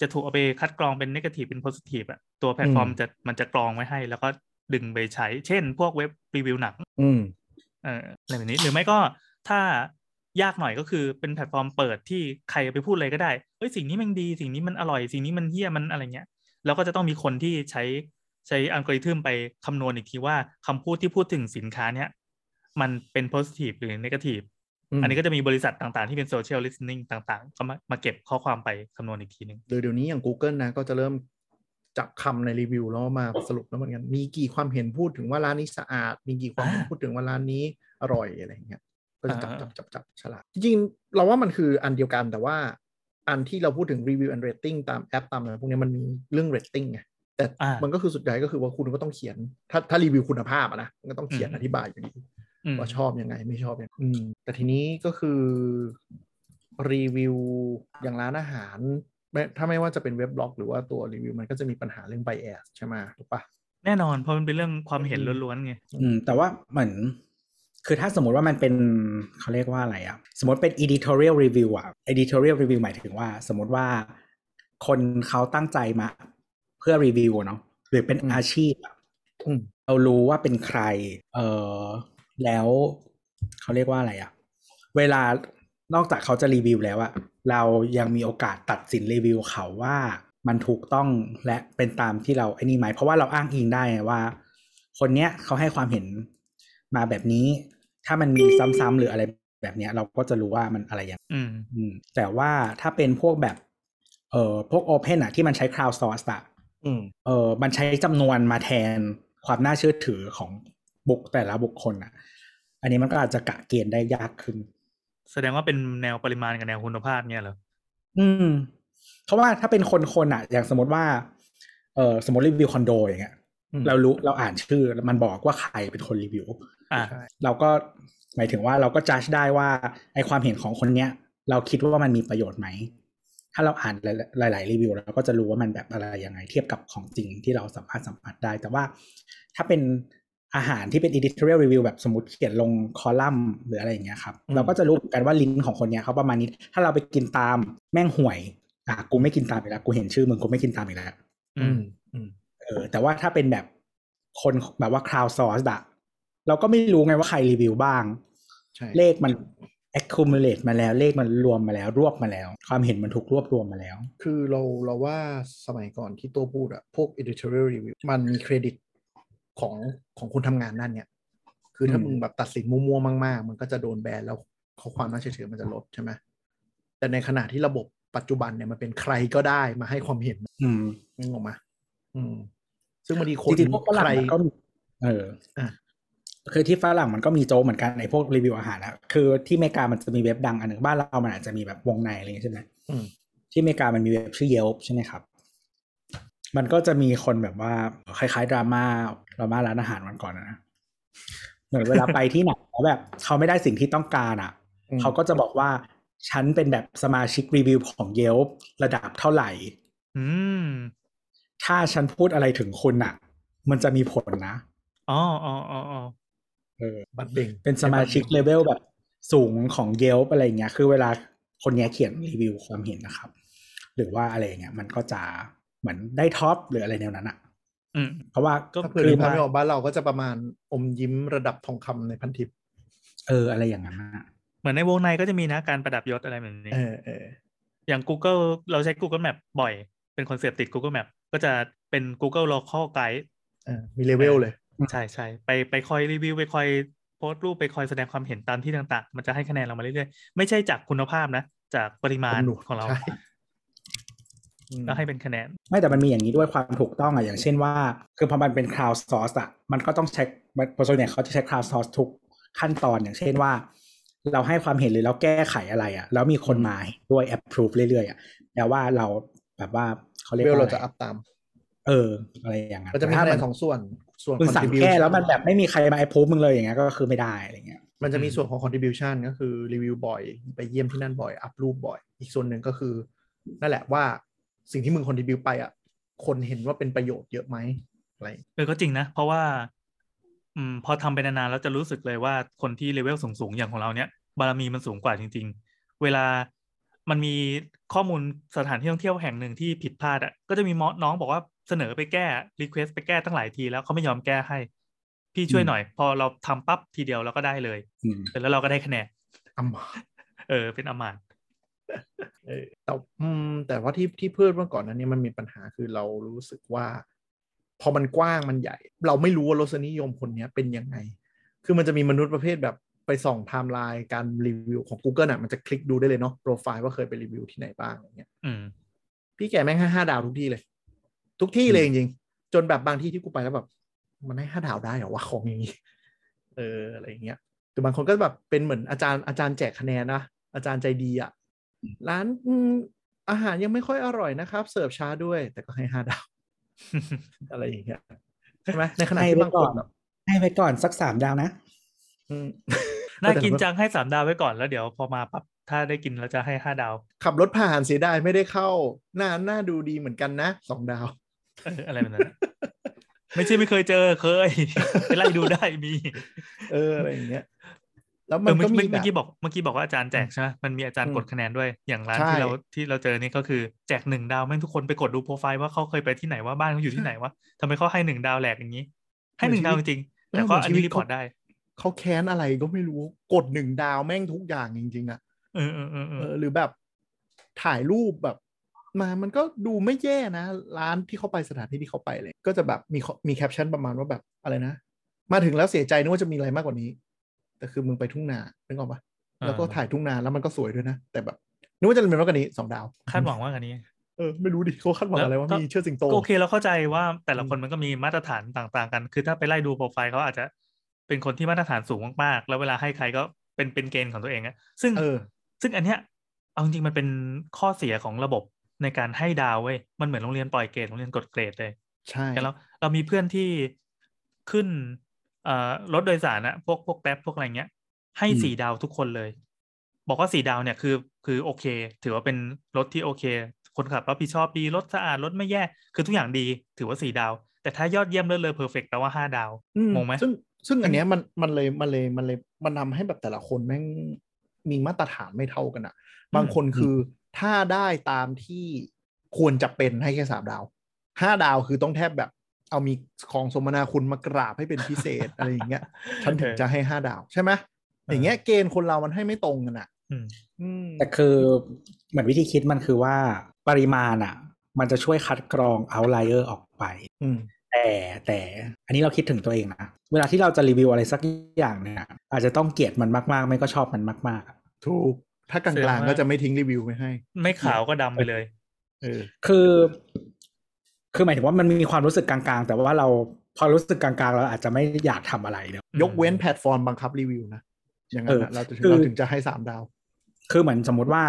จะถูกเอาไปคัดกรองเป็นน a t i v e เป็น positive อะตัวแพลตฟอร์มอืมจะมันจะกรองไว้ให้ แล้วก็ดึงไปใช้ เช่น พวกเว็บรีวิวหนัง อืมเอ่ออะไรแบบนี้หรือไม่ก็ถ้า ยากหน่อยก็คือเป็นแพลตฟอร์มเปิดที่ใครไปพูดอะไรก็ได้เฮ้ยสิ่งนี้มันดี สิ่งนี้มันอร่อย สิ่งนี้มันเฮี้ยมันอะไรเงี้ย แล้วก็จะต้องมีคนที่ใช้ใช้อัลกอริทึมไปคำนวณอีกทีว่าคำพูดที่พูดถึงสินค้าเนี้ยมันเป็น positive หรือ negative อืมอันนี้ก็จะมีบริษัทต่างๆ ที่เป็น social listening ต่างๆ ก็มามาเก็บข้อความไปคำนวณอีกทีหนึ่งหรือเดี๋ยวนี้อย่าง Google นะก็จะเริ่มจับคำในรีวิวแล้วมาสรุปแล้วเหมือนกัน มีกี่ความเห็นพูดถึงว่าร้านนี้สะอาด มีกี่ความเห็นพูดถึงว่าร้านนี้อร่อยอะไรอย่างเงี้ย ก็จะจับจับจับจับฉลาดจริงๆ เราว่ามันคืออันเดียวกันแต่ว่าอันที่เราพูดถึงรีวิว and rating ตามแอปตามอะไรพวกเนี้ยมันมีเรื่อง rating ไงแต่อ่ามันก็คือสุดท้ายก็คือว่าคุณก็ต้องเขียน ถ้าถ้ารีวิวคุณภาพอะนะมันก็ต้องเขียนอืมอธิบายอยู่ดีอืมว่าชอบยังไงไม่ชอบยังไงอืมแต่ทีนี้ก็คือรีวิวอย่างร้านอาหารไม่ถ้าไม่ว่าจะเป็นเว็บบล็อก หรือว่าตัวรีวิวมันก็จะมีปัญหาเรื่องไบแอสใช่ไหมถูกปะแน่นอนเพราะมันเป็นเรื่องความเห็นอืมล้วนๆไงอืมแต่ว่าเหมือน คือถ้าสมมติว่ามันเป็นเขาเรียกว่าอะไรอะสมมติเป็น editorial review อะ editorial review หมายถึงว่า สมมติว่าคนเขาตั้งใจมาเพื่อรีวิวเนาะหรือเป็นอาชีพอะอืมเรารู้ว่าเป็นใคร เออแล้วเขาเรียกว่าอะไรอะเวลานอกจากเขาจะรีวิวแล้วอะเรายังมีโอกาสตัดสินรีวิวเขาว่ามันถูกต้องและเป็นตามที่เราไอ้นี่ไหมเพราะว่าเราอ้างอิงได้ไงว่า คนเนี้ยเขาให้ความเห็นมาแบบนี้ ถ้ามันมีซ้ำๆหรืออะไรแบบเนี้ย เราก็จะรู้ว่ามันอะไรอย่างอืมอืมแต่ว่าถ้าเป็นพวกแบบ เอ่อพวก Open อะที่มันใช้ crowd source อะอืมเออมันใช้จำนวนมาแทนความน่าเชื่อถือของบุคแต่ละบุคคลอะอันนี้มันก็อาจจะกะเกณฑ์ได้ยากขึ้น แสดงว่าเป็นแนวปริมาณกับแนวคุณภาพเนี่ยเหรออืม เพราะว่าถ้าเป็นคนคนอะอย่างสมมติว่า เออสมมติรีวิวคอนโดอย่างเงี้ยอืมเรารู้เราอ่านชื่อมันบอกว่าใครเป็นคนรีวิว อ่าใช่เราก็หมายถึงว่าเราก็จัดได้ว่าไอความเห็นของคนเนี้ย เราคิดว่ามันมีประโยชน์ไหม ถ้าเราอ่านหลาย ๆ รีวิวเราก็จะรู้ว่ามันแบบอะไรยังไง เทียบกับของจริงที่เราสัมผัสสัมผัสได้ แต่ว่าถ้าเป็นอาหารที่เป็น editorial review แบบสมมติเขียนลงคอลัมน์หรืออะไรอย่างเงี้ยครับ เราก็จะรู้เหมือนกันว่าลิ้นของคนเนี้ยเขาประมาณนี้ ถ้าเราไปกินตามแม่งห่วย อะกูไม่กินตามอีกแล้วกูเห็นชื่อมึงกูไม่กินตามอีกแล้วอือืมมอืมเออแต่ว่าถ้าเป็นแบบคนแบบว่า crowd source อะ เราก็ไม่รู้ไงว่าใครรีวิวบ้างใช่เลขมัน accumulate มาแล้วเลขมันรวมมาแล้วรวบมาแล้ว ความเห็นมันถูกรวบรวมมาแล้ว คือเราเราว่าสมัยก่อนที่ตัวพูดอะพวก editorial review มันมีเครดิตของของคนทำงานด้านเนี้ยคือถ้าอืมมึงแบบตัดสินมั่วๆมากๆ มันก็จะโดนแบนแล้วข้อความน่าเชื่อถือมันจะลดใช่ไหมแต่ในขณะที่ระบบปัจจุบันเนี่ยมันเป็นใครก็ได้มาให้ความเห็น อืมนึกออกมา อืม ซึ่งบางทีคจนริงๆพวกฝรั่ใคงรมันก็มีเอออะ คือที่ฝรั่งมันก็มีโจ๊กเหมือนกันในพวกรีวิวอาหารนะคือที่อเมริกามันจะมีเว็บดังอันหนึ่งบ้านเรามันอาจจะมีแบบวงในอะไรอย่างเงี้ยใช่ไหมอืมที่อเมริกามันมีเว็บชื่อ Yelp ใช่ไหมครับ มันก็จะมีคนแบบว่าคล้ายๆดราม่าดราม่าร้านอาหารวันก่อนนะเหมือนเวลาไปที่ไหนแล้วแบบ เขาไม่ได้สิ่งที่ต้องการอะอืมเขาก็จะบอกว่าฉันเป็นแบบสมาชิกรีวิวของ Yelp ระดับเท่าไหร่อืมถ้าฉันพูดอะไรถึงคุณอะ มันจะมีผลนะอ๋ออ๋ออ๋ออ๋อเออ บัตรเบ่งเป็นสมาชิกเลเวลแบบสูงของ Yelp อะไรเงี้ย คือเวลาคนเนี้ยเขียนรีวิวความเห็นนะครับ หรือว่าอะไรเงี้ย มันก็จะเหมือนได้ top หรืออะไรแนวนั้นอะอืมเพราะว่าก็ถ้าเผื่อคือนึกภาพมาไม่ออกบ้านเราก็จะประมาณอมยิ้มระดับทองคำในพันทิป เออ อะไรอย่างนั้นอะเหมือนในวงในก็จะมีนะการประดับยศอะไรแบบนี้ เออเอออย่าง Google เราใช้ Google Map บ่อย เป็นคนเสพติด Google Map ก็จะเป็น Google Local Guide เออมีเลเวลเลย ใช่ใช่ไปไปคอยรีวิวไปคอยโพสต์รูปไปคอยแสดงความเห็นตามที่ต่างๆ มันจะให้คะแนนเรามาเรื่อยๆ ไม่ใช่จากคุณภาพนะ จากปริมาณจำนวนของเราใช่อืมแล้วให้เป็นคะแนน ไม่แต่มันมีอย่างนี้ด้วยความถูกต้องอะอย่างเช่นว่า คือพอมันเป็น crowd source อะมันก็ต้องเช็คโปรโซเนี่ยเขาจะใช้ crowd source ทุกขั้นตอนอย่างเช่นว่า เราให้ความเห็นหรือเราแก้ไขอะไรอะแล้วมีคนมาด้วย approve เรื่อยๆอะแปลว่าเราแบบว่าเขาเลเรียกเวลว่าเราอะไรจะอัพตาม เออ อะไรอย่างนั้นก็จะมีแต่คะแนถ้านสองส่วน ส่วนมึงสั่ง contribution แก้แล้วมันแบบไม่มีใครมา approve มึงเลยอย่างเงี้ยก็คือไม่ได้อะไรเงี้ยมันจะมีอืมส่วนของ contribution ก็คือรีวิวบ่อย ไปเยี่ยมที่นั่นบ่อย อัพรูปบ่อย อีกส่วนหนึ่งก็คือ นั่นแหละว่าสิ่งที่มึง contribute ไปอะคนเห็นว่าเป็นประโยชน์เยอะไหมอะไรเออก็จริงนะ เพราะว่า อืมพอทำไปนานๆแล้วจะรู้สึกเลยว่าคนที่เลเวลสูงๆอย่างของเราเนี้ยบารมีมันสูงกว่าจริง ๆ เวลามันมีข้อมูลสถานที่ท่องเที่ยวแห่งหนึ่งที่ผิดพลาดอะก็จะมีน้องบอกว่า เสนอไปแก้ request ไปแก้ตั้งหลายทีแล้วเขาไม่ยอมแก้ให้ พี่ช่วยหน่อย พอเราทำปั๊บทีเดียวเราก็ได้เลยอืมเสร็จแล้วเราก็ได้คะแนนอัมเออ เป็นอมานเออแต่อืมแต่ว่าที่ที่เพื่อนเมื่อก่อนนั้นเนี่ยมันมีปัญหาคือเรารู้สึกว่า พอมันกว้างมันใหญ่ เราไม่รู้ว่ารสนิยมคนเนี้ยเป็นยังไง คือมันจะมีมนุษย์ประเภทแบบไปส่องไทม์ไลน์การรีวิวของ Google น่ะมันจะคลิกดูได้เลยเนาะโปรไฟล์ว่าเคยไปรีวิวที่ไหนบ้างอย่างเงี้ยอืมพี่แกแม่งให้ห้าดาวทุกที่เลย ทุกที่เลยจริงๆจนแบบบางที่ที่กูไปแล้วแบบ มันให้ห้าดาวได้เหรอวะของอย่างนี้เอออะไรอย่างเงี้ยแต่บางคนก็แบบเป็นเหมือนอาจารย์อาจารย์แจกคะแนนนะอาจารย์ใจดีอะร้านอืมอาหารยังไม่ค่อยอร่อยนะครับ เสิร์ฟช้าด้วย แต่ก็ให้ห้าดาว อะไรอย่างเงี้ยใช่ไหมในขณะให้ที่ไว้บางคก่อนนแบบให้ไปก่อนสักสามดาวนะอืมน่ากินแต่จังให้สามดาวไว้ก่อนแล้วเดี๋ยวพอมาปั๊บถ้าได้กินแล้วจะให้ห้าดาว ขับรถผ่านเสียดายไม่ได้เข้าหน้าหน้าดูดีเหมือนกันนะสองดาวเอออะไรแบบนั้นไม่ใช่ไม่เคยเจอเคยไปไล่ดูได้มี เอออะไรอย่างเงี้ยแล้วเอมันอเมื่ก็อมีกี้แบเมื่อบกี้บอกเมื่อกี้บอกว่าอาจารย์แจกอืมใช่ไหมมันมีอาจารย์อืมกดคะแนนด้วยอย่างร้านใช่ที่เราที่เราเจอนี่ก็คือแจกหนึ่งดาวแม่งทุกคนไปกดดูโปรไฟล์ว่าเขาเคยไปที่ไหนว่าบ้านเขาอยู่ที่ไหนวะทำไมเขาให้หนึ่งดาวแหลกอย่างนี้ ให้หนึ่งดาวจริงๆแต่ก็อันนี้ report ได้เขาแค้นอะไรก็ไม่รู้กดหนึ่งดาวแม่งทุกอย่างจริง ๆอะเออเออเออเอเอออหรือแบบถ่ายรูปแบบ มามันก็ดูไม่แย่นะ ร้านที่เขาไปสถานที่ที่เขาไปเลย ก็จะแบบมีข้อมีแคปชั่นประมาณว่าแบบอะไรนะ มาถึงแล้วเสียใจนึกว่าจะมีอะไรมากกว่านี้ แต่คือมึงไปทุ่งนานึกออกปะแล้วก็ถ่ายทุ่งนาแล้วมันก็สวยด้วยนะ แต่แบบนึกว่าจะมีมากกว่านี้สองดาวคาดหวังว่ากันนี้เออไม่รู้ดิเขาคาดหวังอะไรว่าแล้วก็มีเชิดสิงโตก็โอเคเราเข้าใจว่าแต่ละอืมคนมันก็มีมาตรฐานต่างๆ กัน คือถ้าไปไล่ดูโปรไฟล์เขาอาจจะเป็นคนที่มาตรฐานสูงมากๆ แล้วเวลาให้ใครก็เป็นเป็นเกณฑ์ของตัวเองอะซึ่งเออซึ่งอันเนี้ยเอาจริงๆมันเป็นข้อเสียของระบบ ในการให้ดาวเว้ยมันเหมือนโรงเรียนปล่อยเกรดโรงเรียนกดเกรดเลย ใช่อย่างเราเรามีเพื่อนที่ขึ้นเอ่อรถโดยสารอะพวกพวกแกร็บพวกอะไรเงี้ย ให้อืมสี่ดาวทุกคนเลย บอกว่าสี่ดาวเนี่ยคือคือโอเค ถือว่าเป็นรถที่โอเค คนขับรับผิดชอบดีรถสะอาดรถไม่แย่ คือทุกอย่างดี ถือว่าสี่ดาว แต่ถ้ายอดเยี่ยมเลิศเลอเพอร์เฟกแปลว่าห้าดาวอืงงไหมซึ่งซึ่งอันเนี้ยมันมันเลยมันเลยมันเลยมันทำให้แบบแต่ละคนแม่งมีมาตรฐานไม่เท่ากันอะบางคนคือถ้าได้ตามที่ควรจะเป็นให้แค่สามดาวห้าดาวคือต้องแทบแบบเอามีของสมนาคุณมากราบให้เป็นพิเศษอะไรอย่างเงี้ย ฉันถึงจะให้ห้าดาวใช่ไหมอย่างเงี้ยเกณฑ์คนเรามันให้ไม่ตรงกันอะอืมอืมแต่คือเหมือนวิธีคิดมันคือว่าปริมาณอะ มันจะช่วยคัดกรองเอาไลเออร์ออกไปอืมแต่แต่อันนี้เราคิดถึงตัวเองนะเวลาที่เราจะรีวิวอะไรสักอย่างเนี่ยอาจจะต้องเกลียดมันมากๆ ไม่ก็ชอบมันมากๆอะถูก ถ้ากลาแสดงงๆว่าก็จะไม่ทิ้งรีวิวไว้ให้ ไม่ขาวก็ดำไปเลยเออคือ คือหมายถึงว่ามันมีความรู้สึกกลางๆ แต่ว่าเราพอรู้สึกกลางๆ เราอาจจะไม่อยากทำอะไรเนี่ยยกเว้นแพลตฟอร์มบังคับรีวิวนะอย่างนั้นนะเออเราจะถึงคือเราถึงจะให้สามดาว คือเหมือนสมมติว่า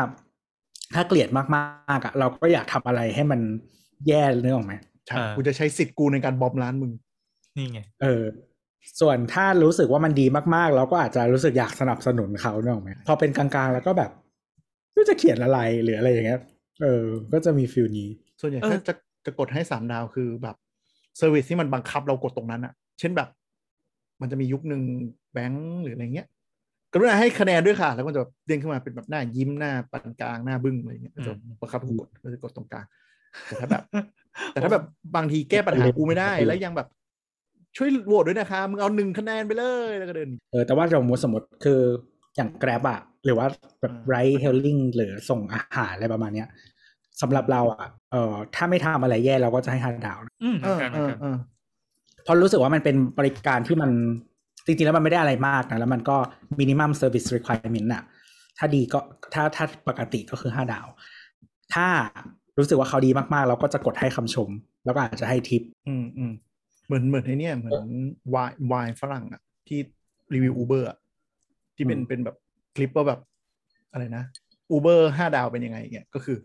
ถ้าเกลียดมากๆอะเราก็อยากทำอะไรให้มันแย่เนื้อออกไหมใช่อ่ากูจะใช้สิทธิ์กูในการ bomb ร้านมึง นี่ไง เออ ส่วนถ้ารู้สึกว่ามันดีมากๆ เราก็อาจจะรู้สึกอยากสนับสนุนเขานึกออกไหมพอเป็นกลางๆ แล้วก็แบบก็จะเขียนอะไรหรืออะไรอย่างเงี้ยเออ ก็จะมี feel นี้ ส่วนใหญ่เออถ้าจะจะกดให้สามดาวคือแบบ service ที่มันบังคับเรากดตรงนั้นอะเช่นแบบ มันจะมียุคหนึ่งแบงค์หรืออะไรเงี้ยกรุณาให้คะแนนด้วยค่ะ แล้วก็จะเด้งขึ้นมาเป็นแบบหน้ายิ้มหน้าปานกลางหน้าบึ้งอะไรเงี้ยก็จะบังคับให้กดก็จะกดตรงกลางแต่ถ้าแบบ แต่ถ้าแบบบางทีแก้ปัญหากูไม่ได้ แล้วยังแบบ ช่วยโหวตด้วยนะคะ มึงเอาหนึ่งคะแนนไปเลยแล้วก็เดินเออแต่ว่าสมมติสมมติคืออย่าง Grab อะหรือว่าแบบอ่าไรเฮลลิงหรือส่งอาหารอะไรประมาณเนี้ยสำหรับเราอะเออถ้าไม่ทำอะไรแย่เราก็จะให้ห้าดาวนะอืมเหเอมือนอกันเหเอมือนกันอเออเพราะรู้สึกว่ามันเป็นบริการที่มันจริงๆแล้วมันไม่ได้อะไรมากนะแล้วมันก็ minimum service requirement อะถ้าดีก็ถ้าถ้าปกติก็คือห้าดาว ถ้ารู้สึกว่าเขาดีมากๆ เราก็จะกดให้คำชม แล้วก็อาจจะให้ทิป อืมอืม เหมือนเหมือนไอ้เนี่ยเหมือนวายวายฝรั่งอะที่รีวิวอูเบอร์อะที่เป็นอืมเป็นแบบคลิปว่าแบบอะไรนะอูเบอร์ห้าดาวเป็นยังไงเนี่ยก็คือ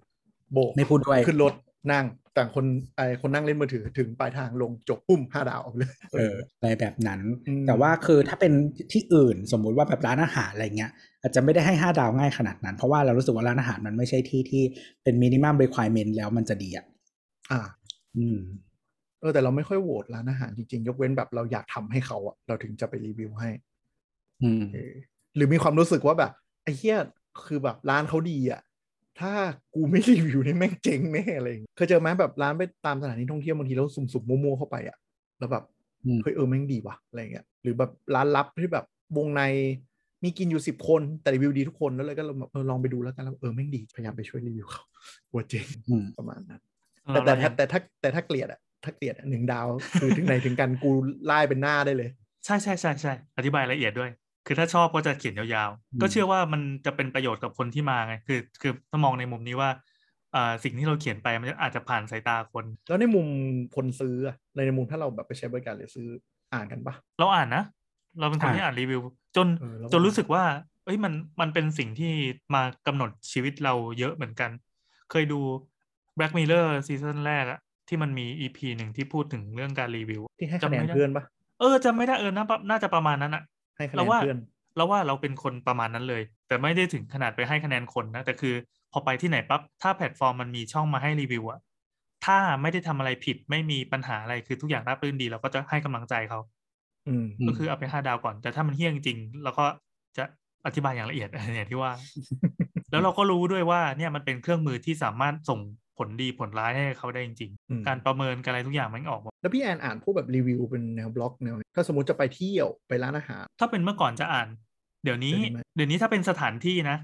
โบกไม่พูดด้วยขึ้นรถนั่งแต่างคนไอคนนั่งเล่นมือถือถึงปลายทางลงจบปุ้มห้าดาวออกเลยเอออะไรแบบนั้นอืมแต่ว่าคือถ้าเป็นที่อื่นสมมุติว่าแบบร้านอาหารอะไรเงี้ย อาจจะไม่ได้ให้ห้าดาวง่ายขนาดนั้น เพราะว่าเรารู้สึกว่าร้านอาหารมันไม่ใช่ที่ที่เป็น minimum requirement แล้วมันจะดีอะอ่า อืมเออแต่เราไม่ค่อยโหวตร้านอาหารจริงๆ ยกเว้นแบบเราอยากทำให้เขาอะเราถึงจะไปรีวิวให้อืมเออหรือมีความรู้สึกว่าแบบไอ้เหี้ยคือแบบร้านเขาดีอะถ้ากูไม่รีวิวนี่แม่งเจ๊งแน่อะไรอย่างเงี้ยเคยเจอไหมแบบร้านไปตามสถานที่ท่องเที่ยวบางทีแล้วสุ่มๆมั่วๆเข้าไปอะแล้วแบบอืมเฮ้ยเออแม่งดีว่ะอะไรเงี้ยหรือแบบร้านลับที่แบบวงในมีกินอยู่สิบคนแต่รีวิวดีทุกคนแล้วเลยก็เราแบบเออลองไปดูแล้วกันแล้วเออแม่งดีพยายามไปช่วยรีวิวเขากลัวเจ๊งอืมประมาณนั้นแต่แต่ถ้าแต่ถ้าแต่ถ้าเกลียดอะ ถ้าเกลียดอะหนึ่งดาว คือถึงไหนถึงกันกูไล่เป็นหน้าได้เลย ใช่ใช่ใช่ใช่อธิบายละเอียดด้วย คือถ้าชอบก็จะเขียนยาวอืมๆก็เชื่อว่ามันจะเป็นประโยชน์กับคนที่มาไงคือ คือถ้ามองในมุมนี้ว่าอ่าสิ่งที่เราเขียนไปมันอาจจะผ่านสายตาคน แล้วในมุมคนซื้ออะในมุมถ้าเราแบบไปใช้บริการหรือซื้ออ่านกันปะเราอ่านนะ เราเป็นคนที่อ่านรีวิว จนเออเราก็จนรู้สึกว่า เอ้ยมันมันเป็นสิ่งที่มากำหนดชีวิตเราเยอะเหมือนกัน เคยดู Black Mirror season แรกอะ ที่มันมี EP หนึ่งที่พูดถึงเรื่องการรีวิว ที่ให้คะแนนจำไม่ได้เพื่อนปะเออจำไม่ได้เออน่าน่าจะประมาณนั้นอะให้คะแนเรานว่าเพื่อนเราว่าเราเป็นคนประมาณนั้นเลย แต่ไม่ได้ถึงขนาดไปให้คะแนนคนนะ แต่คือพอไปที่ไหนปั๊บถ้าแพลตฟอร์มมันมีช่องมาให้รีวิวอะถ้าไม่ได้ทำอะไรผิดไม่มีปัญหาอะไรคือทุกอย่างราบรื่นดีเราก็จะให้กำลังใจเขาอืมอืมก็คือเอาไปห้าดาวก่อน แต่ถ้ามันเฮี้ยงจริงเราก็จะอธิบายอย่างละเอียดอย่างที่ว่า แล้วเราก็รู้ด้วยว่าเนี่ยมันเป็นเครื่องมือที่สามารถส่ง ผลดีผลร้ายให้เขาได้จริงอืมๆการประเมินการอะไรทุกอย่างมันออกหมดแล้วพี่แอนอ่านพวกแบบรีวิวเป็นแนวบล็อกแนวไหนถ้าสมมติจะไปเที่ยวไปร้านอาหาร ถ้าเป็นเมื่อก่อนจะอ่าน เดี๋ยวนี้ เดี๋ยวนี้ไหมเดี๋ยวนี้ถ้าเป็นสถานที่นะ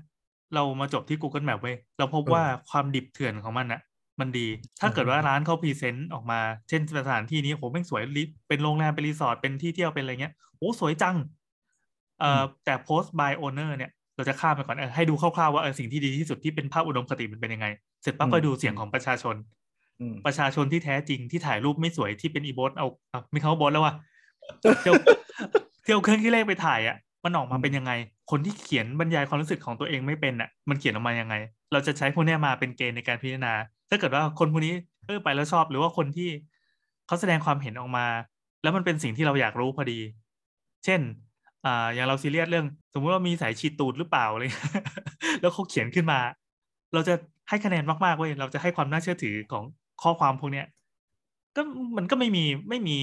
เรามาจบที่ Google Map เว้ยเราพบเออว่าความดิบเถื่อนของมันอะมันดี ถ้าเกิดว่าร้านเขาพรีเซนต์ออกมา เช่นสถานที่นี้โหแม่งสวยลิเป็นโรงแรมเป็นรีสอร์ทเป็นที่เที่ยวเป็นอะไรเงี้ยโอ้สวยจังเอ่ออแต่ post by owner เนี่ย เราจะข้ามไปก่อนเออให้ดูคร่าวๆว่าเออสิ่งที่ดีที่สุดที่เป็นภาพอุดมคติมันเป็นยังไง เสร็จปั๊บก็ดูเสียงของประชาชนอืมประชาชนที่แท้จริงที่ถ่ายรูปไม่สวยที่เป็นอีโบสเอาเอาไม่เขาโบสแล้วว่ะเที่ยวเที่ยวเครื่องที่เลขไปถ่ายอะมันออกมาเป็นยังไง คนที่เขียนบรรยายความรู้สึกของตัวเองไม่เป็นอะ มันเขียนออกมายังไง เราจะใช้พวกเนี้ยมาเป็นเกณฑ์ในการพิจารณา ถ้าเกิดว่าคนพวกนี้เออไปแล้วชอบ หรือว่าคนที่เขาแสดงความเห็นออกมา แล้วมันเป็นสิ่งที่เราอยากรู้พอดี เช่น อ่าอย่างเราซีเรียสเรื่อง สมมุติว่ามีสายฉีดตูดหรือเปล่าอะไรเงี้ยแล้วเขาเขียนขึ้นมา เราจะให้คะแนนมากๆเว้ยเราจะให้ความน่าเชื่อถือของข้อความพวกเนี้ยก็มันก็ไม่มีไม่มี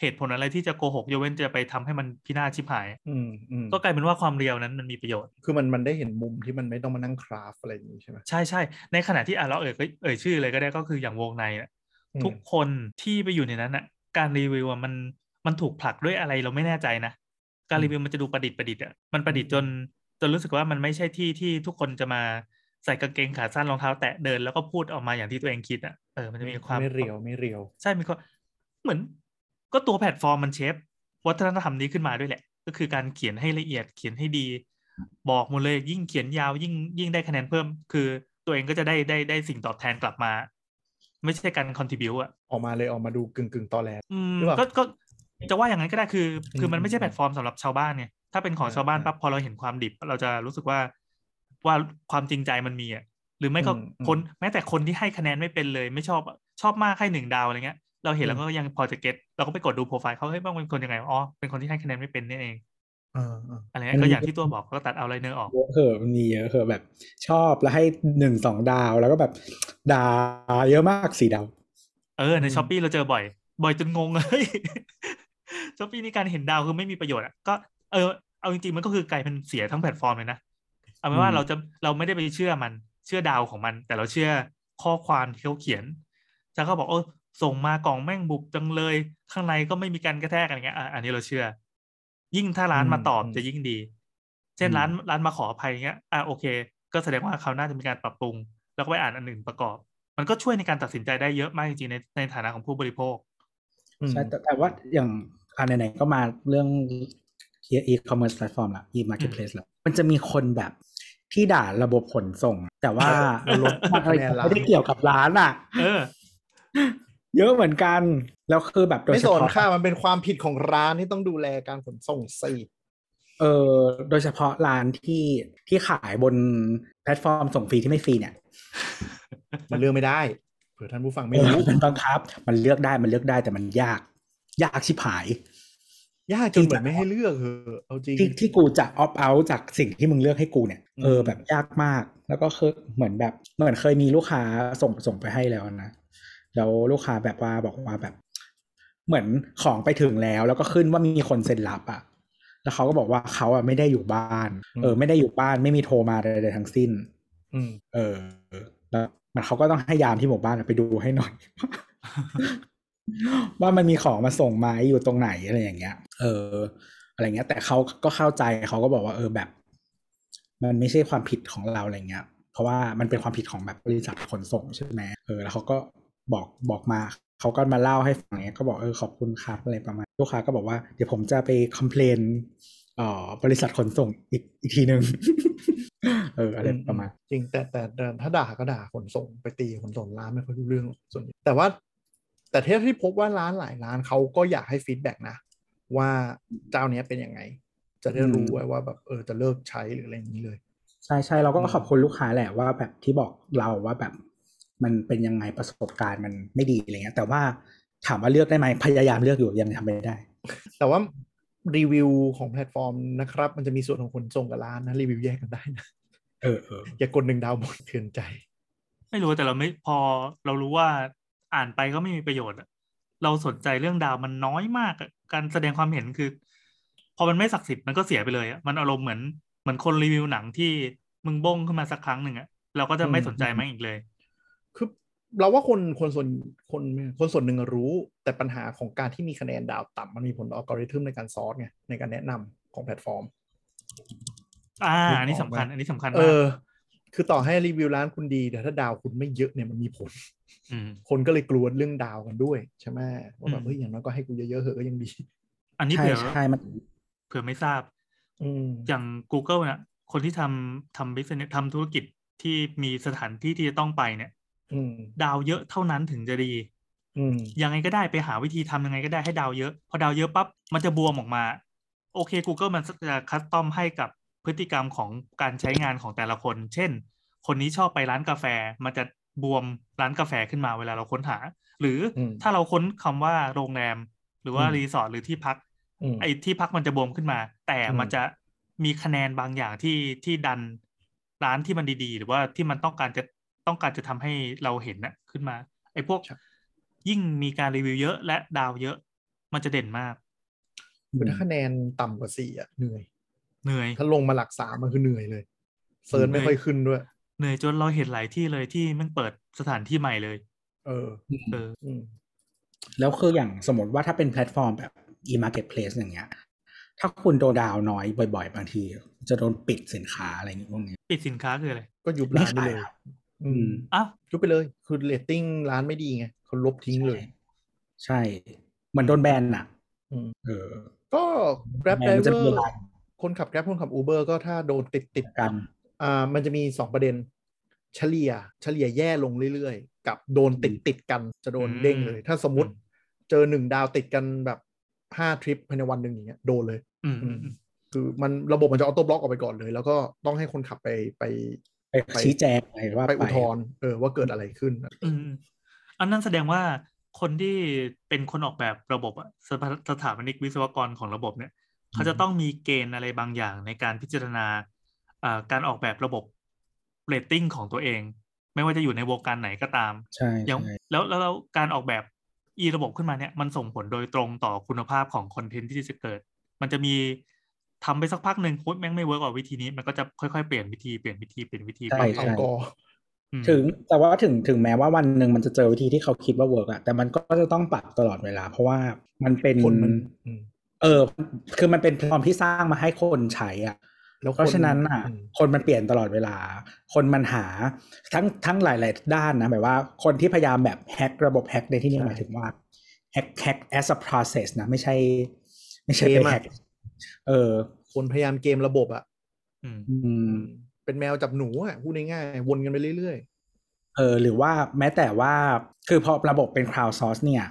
เหตุผลอะไรที่จะโกหกยกเว้นจะไปทำให้มันพินาศชิบหายอืมอืมก็กลายเป็นว่าความเรียวนั้นมันมีประโยชน์ คือมันมันได้เห็นมุมที่มันไม่ต้องมานั่งคราฟอะไรอย่างนี้ใช่ไหมใช่ใช่ในขณะที่อะเราเอ่ยเอ่ยชื่อเลยก็ได้ก็คืออย่างวงในอะอืมทุกคนที่ไปอยู่ในนั้นอะ การรีวิวอะมันมันถูกผลักด้วยอะไรเราไม่แน่ใจนะ การรีวิวมันจะดูประดิษฐ์ประดิษฐ์อะมันประดิษฐ์จนจนรู้สึกว่ามันไม่ใช่ที่ที่ทุกคนจะมาใส่กางเกงขาสั้นรองเท้าแตะเดินแล้วก็พูดออกมาอย่างที่ตัวเองคิดอะเออมันจะมีความไม่เรียวไม่เรียว ใช่มีความเหมือน ก็ตัวแพลตฟอร์มมัน shape วัฒนธรรมนี้ขึ้นมาด้วยแหละ ก็คือการเขียนให้ละเอียดเขียนให้ดี บอกหมดเลยยิ่งเขียนยาวยิ่งยิ่งได้คะแนนเพิ่ม คือตัวเองก็จะได้ได้ได้สิ่งตอบแทนกลับมา ไม่ใช่การ contribute อะออกมาเลยออกมาดูกึ่งกึ่งๆตอแหลอืมหรือเปล่าก็ก็ จะว่าอย่างนั้นก็ได้คือ คือมันไม่ใช่อืมแพลตฟอร์มสำหรับชาวบ้านไงถ้าเป็นของเออชาวบ้านเออปั๊บพอเราเห็นความดิบ เราจะรู้สึกว่าว่าความจริงใจมันมีอะหรือไม่ก็อืมอืมคนแม้แต่คนที่ให้คะแนนไม่เป็นเลย ไม่ชอบอะชอบมากให้หนึ่งดาวอะไรเงี้ย เราเห็นแล้วอืมก็ยังพอจะ get เราก็ไปกดดูโปรไฟล์เขาเฮ้ยบ้างเป็นคนยังไงอ๋อเป็นคนที่ให้คะแนนไม่เป็นนี่เองเออเอออะไรเงี้ยก็อย่างที่ตัวบอกก็ตัดเอาไลเนอร์ออกเยอะเหอะมันมีเยอะเหอะแบบ ชอบแล้วให้หนึ่งสองดาวแล้วก็แบบดาเยอะมากสี่ดาว เออในอืม Shopee เราเจอบ่อย บ่อยจนงงเลย Shopee นี่การเห็นดาวคือไม่มีประโยชน์อะก็เออเอาจริงๆมันก็คือกลายเป็นเสียทั้งแพลตฟอร์มเลยนะเอาเป็นว่าอืมเราจะเราไม่ได้ไปเชื่อมันเชื่อดาวของมัน แต่เราเชื่อข้อความที่เขาเขียนถ้าเขาบอกโอ้ส่งมากล่องแม่งบุกจังเลย ข้างในก็ไม่มีการกระแทกอะไรเงี้ยอะอันนี้เราเชื่อ ยิ่งถ้าร้านมาตอบอืมจะยิ่งดี เช่นอืมร้านร้านมาขออภัยเงี้ยอะโอเค ก็แสดงว่าเขาน่าจะมีการปรับปรุง แล้วก็ไปอ่านอันอื่นประกอบ มันก็ช่วยในการตัดสินใจได้เยอะมากจริงๆในในฐานะของผู้บริโภคอืมใช่แต่แต่ว่าอย่าง อันไหนๆก็มาเรื่อง e-commerce platform ละ e-marketplace ละมันจะมีคนแบบที่ด่าระบบขนส่ง แต่ว่าเอาลดมันคะแนนร้านไม่ได้เกี่ยวกับร้านอะเออเยอะเหมือนกัน แล้วคือแบบโดยไม่เฉสนพาะค่ะมันเป็นความผิดของร้านที่ต้องดูแลการขนส่งสิเออโดยเฉพาะร้านที่ที่ขายบนแพลตฟอร์มส่งฟรีที่ไม่ฟรีเนี่ยมันเลือกไม่ได้เผื่อท่านผู้ฟังไม่เออรู้มันบังคับ มันเลือกได้มันเลือกได้แต่มันยาก ยากชิบหาย ยากจนเหมือนไม่ให้เลือกเหอะเอาจริงที่ที่กูจะออฟเอาจากสิ่งที่มึงเลือกให้กูเนี่ยอืมเออแบบยากมาก แล้วก็คือเหมือนแบบเหมือนเคยมีลูกค้าส่งส่งไปให้แล้วนะแล้วลูกค้าแบบว่าบอกว่าแบบ เหมือนของไปถึงแล้ว แล้วก็ขึ้นว่ามีคนเซ็นรับอะแล้วเขาก็บอกว่าเขาอะไม่ได้อยู่บ้าน เออ ไม่ได้อยู่บ้านไม่มีโทรมาใดๆทั้งสิ้น อืม เออ แล้วมันเขาก็ต้องให้ยามที่หมู่บ้านอะไปดูให้หน่อย ว่ามันมีของมาส่งไหมาอยู่ตรงไหนอะไรอย่างเงี้ย เออ อะไรเงี้ย แต่เขาก็เข้าใจเขาก็บอกว่า เออแบบ มันไม่ใช่ความผิดของเราอะไรเงี้ย เพราะว่ามันเป็นความผิดของแบบบริษัทขนส่งใช่ไหมเออ แล้วเขาก็บอกบอกมาเขาก็มาเล่าให้ฟังเนี้ยก็บอกเออขอบคุณครับอะไรประมาณลูกค้าก็บอกว่าเดี๋ยวผมจะไปคอมเพลนเอ่อบริษัทขนส่งอีกอีกทีหนึ่งเอออะไรประมาณ จริงแต่แต่ถ้าด่าก็ด่าขนส่งไปตีขขนส่งร้านไม่ค่อยรู้เรื่องส่วนใหญ่แต่ว่า แต่ที่ที่พบว่าร้านหลายร้านเขาก็อยากให้ฟีดแบ็กนะ ว่าเจ้าเนี้ยเป็นยังไง จะได้รู้อืมไว้ว่าแบบเออจะเลิกใช้หรืออะไรอย่างนี้เลย ใช่ใช่เราก็อืมขอบคุณลูกค้าแหละว่าแบบที่บอกเราว่าแบบมันเป็นยังไงประสบการณ์มันไม่ดีอะไรเงี้ยแต่ว่าถามว่าเลือกได้ไหมพยายามเลือกอยู่ยังทำไม่ได้ แต่ว่ารีวิวของแพลตฟอร์มนะครับ มันจะมีส่วนของขนส่งกับร้านนะรีวิวแยกกันได้นะเออเอออย่ากดหนึ่งดาวหมดสะเทือนใจ ไม่รู้แต่เราไม่พอเรารู้ว่า อ่านไปก็ไม่มีประโยชน์อะเราสนใจเรื่องดาวมันน้อยมากอะการแสดงความเห็นคือ พอมันไม่ศักดิ์สิทธิ์มันก็เสียไปเลยอะมันอารมณ์เหมือนเหมือนคนรีวิวหนังที่มึงบ้งขึ้นมาสักครั้งหนึ่งอะเราก็จะไม่อืมสนใจมันอีกเลย คือเราว่าคนคนส่วนคนคนส่วนหนึ่งรู้ แต่ปัญหาของการที่มีคะแนนดาวต่ำมันมีผลต่ออัลกอริทึมในการ search ไงในการแนะนำของแพลตฟอร์ม อ่านึกออกอันนี้สำคัญไหมอันนี้สำคัญเอมากอ คือต่อให้รีวิวร้านคุณดี แต่ถ้าดาวคุณไม่เยอะเนี่ยมันมีผลมคนก็เลยกลัวเรื่องดาวกันด้วยใช่ไหมว่าแบอืบมเฮ้ยอย่างน้อยก็ให้กูเยอะๆเหอะก็ยังดี อันนี้ใช่เผื่อใช่มันเผื่อไม่ทราบอืมอย่าง Google นะคนที่ทำทำ business ทำธุรกิจที่มีสถานที่ที่จะต้องไปเนี่ยอืมดาวเยอะเท่านั้นถึงจะดีอืมยังไงก็ได้ไปหาวิธีทำยังไงก็ได้ให้ดาวเยอะ พอดาวเยอะปั๊บมันจะบูมออกมา โอเค Google มันจะ custom ให้กับ พฤติกรรมของการใช้งานของแต่ละคน เช่น คนนี้ชอบไปร้านกาแฟ มันจะบูมร้านกาแฟขึ้นมาเวลาเราค้นหา หรืออมถ้าเราค้นคำว่าโรงแรม หรือว่าอืมรีสอร์ทหรือที่พักอืมไอ้ที่พักมันจะบูมขึ้นมา แต่อืมมันจะมีคะแนนบางอย่างที่ที่ดันร้านที่มันดีๆ หรือว่าที่มันต้องการจะต้องการจะทำให้เราเห็นน่ะขึ้นมา ไอ้พวกยิ่งมีการรีวิวเยอะและดาวเยอะ มันจะเด่นมากคือถ้าคะแนนต่ำกว่าสี่อะเหนื่อย เหนื่อย ถ้าลงมาหลักสามมันคือเหนื่อยเลย search ไม่ค่อยขึ้นด้วย เหนื่อยจนเราเห็นหลายที่เลยที่มันเปิดสถานที่ใหม่เลย เออเอออืมแล้วคืออย่างสมมติว่าถ้าเป็นแพลตฟอร์มแบบ e-marketplace อย่างเงี้ย ถ้าคุณโดนดาวน้อยบ่อย ๆ บางที จะโดนปิดสินค้าอะไรอย่างเงี้ยพวกนี้ปิดสินค้าคืออะไร ก็ยุบไม่ร้านไปขายเลยครับอืมอ้าวยุบไปเลย คือเรตติ้งร้านไม่ดีไงเขาลบทิ้งเลย ใช่เหมือนโดนแบนอะอืมเออ ก็ Grab แบรนด์มันจะ Driver มีร้านคนขับ Grab คนขับ Uber ก็ถ้าโดนติดติดกันอ่ามันจะมีสองประเด็น เฉลี่ย เฉลี่ยแย่ลงเรื่อยๆ กับโดนติดติดกันจะโดนอืมเด้งเลย ถ้าสมมติอืมเจอหนึ่งดาวติดกันแบบห้าทริปภายในวันหนึ่งอย่างเงี้ยโดนเลยอืมอืมอืมคือมันระบบมันจะ auto block ออกไปก่อนเลย แล้วก็ต้องให้คนขับไปไปไปชี้แจงอะไรว่าไปอุทธรณ์เออว่าเกิดอะไรขึ้น อืมอันนั้นแสดงว่าคนที่เป็นคนออกแบบระบบอะสถาสถาปนิกวิศวกรของระบบเนี่ย เขาจะต้องมีเกณฑ์อะไรบางอย่างในการพิจารณาอ่าการออกแบบระบบเรตติ้งของตัวเอง ไม่ว่าจะอยู่ในวงการไหนก็ตามใช่อย่างใช่แล้วแล้วแล้วการออกแบบอีระบบขึ้นมาเนี่ยมันส่งผลโดยตรงต่อคุณภาพของ content ที่จะเกิด มันจะมีทำไปสักพักหนึ่งปุ๊บแม่งไม่ work ว่าวิธีนี้มันก็จะค่อยๆเปลี่ยนวิธีเปลี่ยนวิธีเปลี่ยนวิธีใช่ไปเอาเรื่อยกอๆอืมถึงแต่ว่าถึงถึงแม้ว่าวันหนึ่งมันจะเจอวิธีที่เขาคิดว่า work อะแต่มันก็จะต้องปรับตลอดเวลา เพราะว่ามันเป็นคนมันอืม เออ คือมันเป็นแพลตฟอร์มที่สร้างมาให้คนใช้อะแล้วเพราะฉะนั้นอะอืมคนมันเปลี่ยนตลอดเวลา คนมันหาทั้งทั้งหลาย ๆ ด้านนะแบบว่าคนที่พยายามแบบ hack ระบบ hack ในที่นี้หมายถึงว่าแฮกแฮก as a process นะ ไม่ใช่ ไม่ใช่ไปแฮกเออ คนพยายามเกมระบบอะอืมอืมเป็นแมวจับหนูอะพูดง่ายๆวนกันไปเรื่อยเออหรือว่าแม้แต่ว่าคือพอระบบเป็น crowd source เนี่ย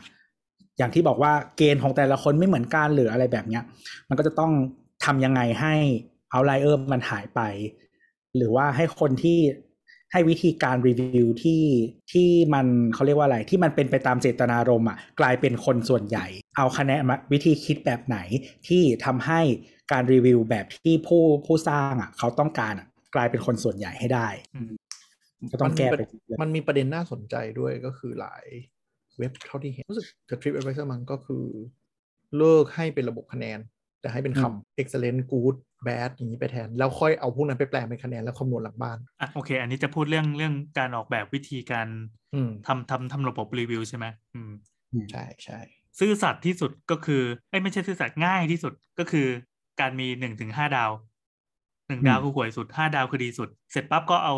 อย่างที่บอกว่าเกณฑ์ของแต่ละคนไม่เหมือนกันหรืออะไรแบบเนี้ย มันก็จะต้องทำยังไงให้เอาไลเออร์มันหายไป หรือว่าให้คนที่ให้วิธีการรีวิวที่ที่มันเขาเรียกว่าอะไร ที่มันเป็นไปตามเจตนารมณ์อะกลายเป็นคนส่วนใหญ่ เอาคะแนนมาวิธีคิดแบบไหนที่ทำให้การรีวิวแบบที่ผู้ผู้สร้างอะเขาต้องการอะกลายเป็นคนส่วนใหญ่ให้ได้อืมก็ต้องแก้ไปๆมันมีประเด็นน่าสนใจด้วยก็คือหลาย เว็บเท่าที่เห็นรู้สึกจะ Trip Advisor มันก็คือ เลิกให้เป็นระบบคะแนน แต่ให้เป็นคำ excellent good bad อย่างนี้ไปแทน แล้วค่อยเอาพวกนั้นไปแปลงเป็นคะแนนแล้วคำนวณหลังบ้านอะโอเค อันนี้จะพูดเรื่องเรื่องการออกแบบวิธีการอืมทำทำทำระบบรีวิวใช่ไหมอืมใช่ใช่ซื่อสัตย์ที่สุดก็คือเอ้ยไม่ใช่ซื่อสัตย์ง่ายที่สุดก็คือ การมีหนึ่งถึงห้าดาวหนึ่งดาวอืมคือห่วยสุดห้าดาวคือดีสุด เสร็จปั๊บก็เอา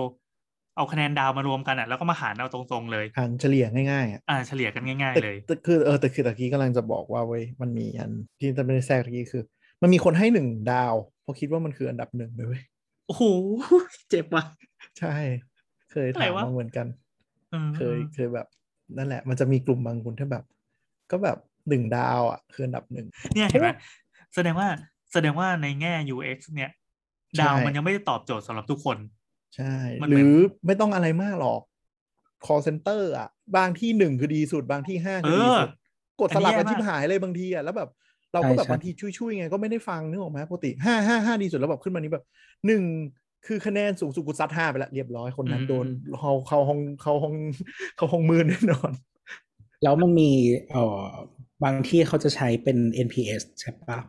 เอาคะแนนดาวมารวมกันอะแล้วก็มาหารเอาตรงๆเลยหารเฉลี่ยง่ายๆอะอ่าเฉลี่ยกันง่ายแต่ๆเลยแต่คือเออแต่คือตะกี้กำลังจะบอกว่าเว้ยมันมีอันที่จะไม่ได้แทรกตะกี้คือ มันมีคนให้หนึ่งดาวเพราะคิดว่ามันคืออันดับหนึ่งเลยเว้ยโอ้โหเจ็บว่ะใช่ เคยอะไรถามวะมาเหมือนกันอืมเคยเคยแบบนั่นแหละ มันจะมีกลุ่มบางคนที่แบบ ก็แบบหนึ่งดาวอะคืออันดับหนึ่งเนี่ยเห็นไหมแสดงว่าแสดงว่าในแง่ UX เนี่ยใช่ดาวมันยังไม่ได้ตอบโจทย์สำหรับทุกคน ใช่มันหเหมืรือนอไม่ต้องอะไรมากหรอก call center อะ บางที่หนึ่งคือดีสุด บางที่ห้าเอคือดีอสุด กดสลับกันอันนี้แย่มากชิบหายเลยบางทีอะแล้วแบบเราก็แบบใช่ใช่บางทีช่วยๆไงก็ไม่ได้ฟังนึกออกไหมปกติห้าห้าห้าดีสุดแล้วแบบขึ้นมานี้แบบหนึ่งคือคะแนนสูงสุดกูซัดห้าไปแล้วเรียบร้อยคนนั้นโดนเขาเข้าห้องเข้าห้องเข้าห้องมือแน่นอน แล้วมันมีเอ่อบางที่เขาจะใช้เป็น NPS ใช่ปะ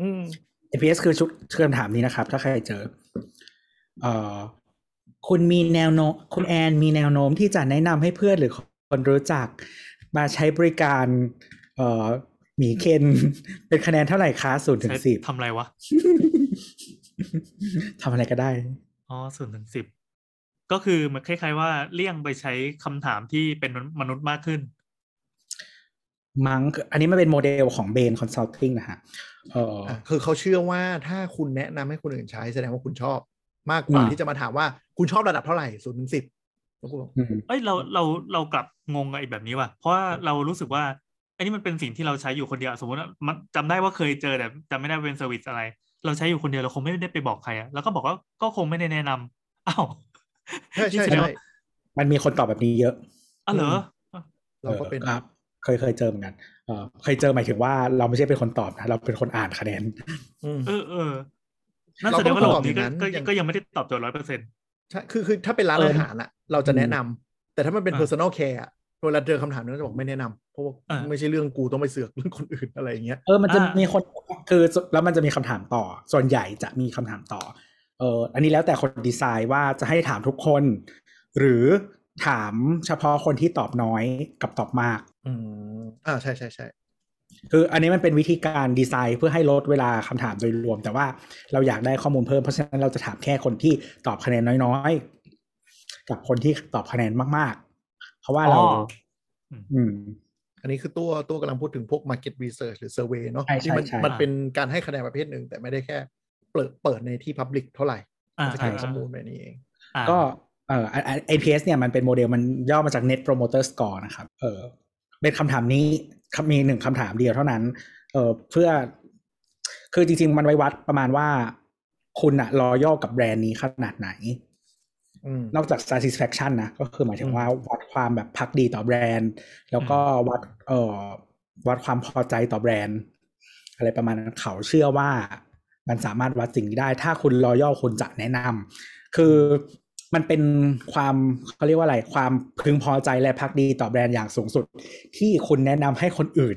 อืม NPS คือชุดคำถามนี้นะครับ ถ้าใครเจอ เอ่อ คุณมีแนวโน้มคุณแอนมีแนวโน้มที่จะแนะนำให้เพื่อนหรือคนรู้จัก มาใช้บริการ เอ่อหมีเคนเป็นคะแนนเท่าไหร่คะศูนย์ถึงใช้สิบทำอะไรวะทำอะไรก็ได้ อ๋อศูนย์ถึงสิบก็คือมันคล้าย ๆ ว่าเลี่ยงไปใช้คำถามที่เป็นมนุษย์มากขึ้น มั้งอันนี้มันเป็นโมเดลของ Bain Consulting นะฮะเอออะคือเขาเชื่อว่าถ้าคุณแนะนำให้คนอื่นใช้แสดงว่าคุณชอบ มากกว่าอืมที่จะมาถามว่าคุณชอบระดับเท่าไหร่ศูนย์ถึงสิบแล้วกูบอกอืมเอ้ยเราเราเรากลับงงกับไอ้แบบนี้ว่ะ เพราะว่าเรารู้สึกว่าอันนี้มันเป็นสิ่งที่เราใช้อยู่คนเดียว สมมติว่ามันจำได้ว่าเคยเจอแต่จำไม่ได้ว่าเป็น service อะไร เราใช้อยู่คนเดียวเราคงไม่ได้ไปบอกใครอะแล้วก็บอกว่าก็คงไม่ได้แนะนำอ้าวใช่ใช่นี่แสดงใช่ว่ามันมีคนตอบแบบนี้เยอะอ๋อเหรอเราก็เป็นออครับเคยเคยเจอเหมือนกันเออเคยเจอหมายถึงว่าเราไม่ใช่เป็นคนตอบนะเราเป็นคนอ่านคะแนนอืมเออเออ นั่นเราแสดงว่าก็ระตบอบบนี้อก็ย่างนั้นก็อย่างก็ยังไม่ได้ตอบโจทย์ร้อยเปอร์เซ็นต์ใช่คือคือถ้าเป็นร้านเอออาหารอะเราจะแนะนำแต่ถ้ามันเป็นอ่า personal care อะเวลาเจอคำถามนั้นจะบอกไม่แนะนำเพราะว่าอ่าไม่ใช่เรื่องกูต้องไปเสือกเรื่องคนอื่นอะไรอย่างเงี้ยเออมันจะอ่ามีมีคนคือแล้วมันจะมีคำถามต่อ ส่วนใหญ่จะมีคำถามต่อเอออันนี้แล้วแต่คนดีไซน์ว่าจะให้ถามทุกคน หรือถามเฉพาะคนที่ตอบน้อยกับตอบมาก อืมอ่าใช่ใช่ใช่ คืออันนี้มันเป็นวิธีการดีไซน์เพื่อให้ลดเวลาคำถามโดยรวม แต่ว่าเราอยากได้ข้อมูลเพิ่มเพราะฉะนั้นเราจะถามแค่คนที่ตอบคะแนนน้อยๆ กับคนที่ตอบคะแนนมากๆ เพราะว่าเราอ๋ออืม อันนี้คือตัวตัวกำลังพูดถึงพวก market research หรือ survey เนาะใช่ใช่ที่มันใช่มันเป็นการให้คะแนนประเภทหนึ่ง แต่ไม่ได้แค่เปิดเปิดในที่ public เท่าไหร่อ่าจะเก็บใช่ข้อมูลไปนี่เองอ่าก็เอ่อ APS เนี่ยมันเป็นโมเดลมันย่อมาจาก Net Promoter Score นะครับ เออเป็นคำถามนี้ครับ มีหนึ่งคำถามเดียวเท่านั้น เออเพื่อ คือจริง ๆ มันไว้วัดประมาณว่า คุณอะรอย่อกับแบรนด์นี้ขนาดไหนอืมนอกจาก satisfaction นะ ก็คือหมายถึงว่าวัดความแบบพักดีต่อแบรนด์ แล้วก็วัด เอ่อ วัดความพอใจต่อแบรนด์ อะไรประมาณนั้นเขาเชื่อว่า มันสามารถวัดสิ่งนี้ได้ ถ้าคุณรอย่อคุณจะแนะนำคือ มันเป็นความเขาเรียกว่าอะไรความพึงพอใจและพักดีต่อแบรนด์อย่างสูงสุด ที่คุณแนะนำให้คนอื่น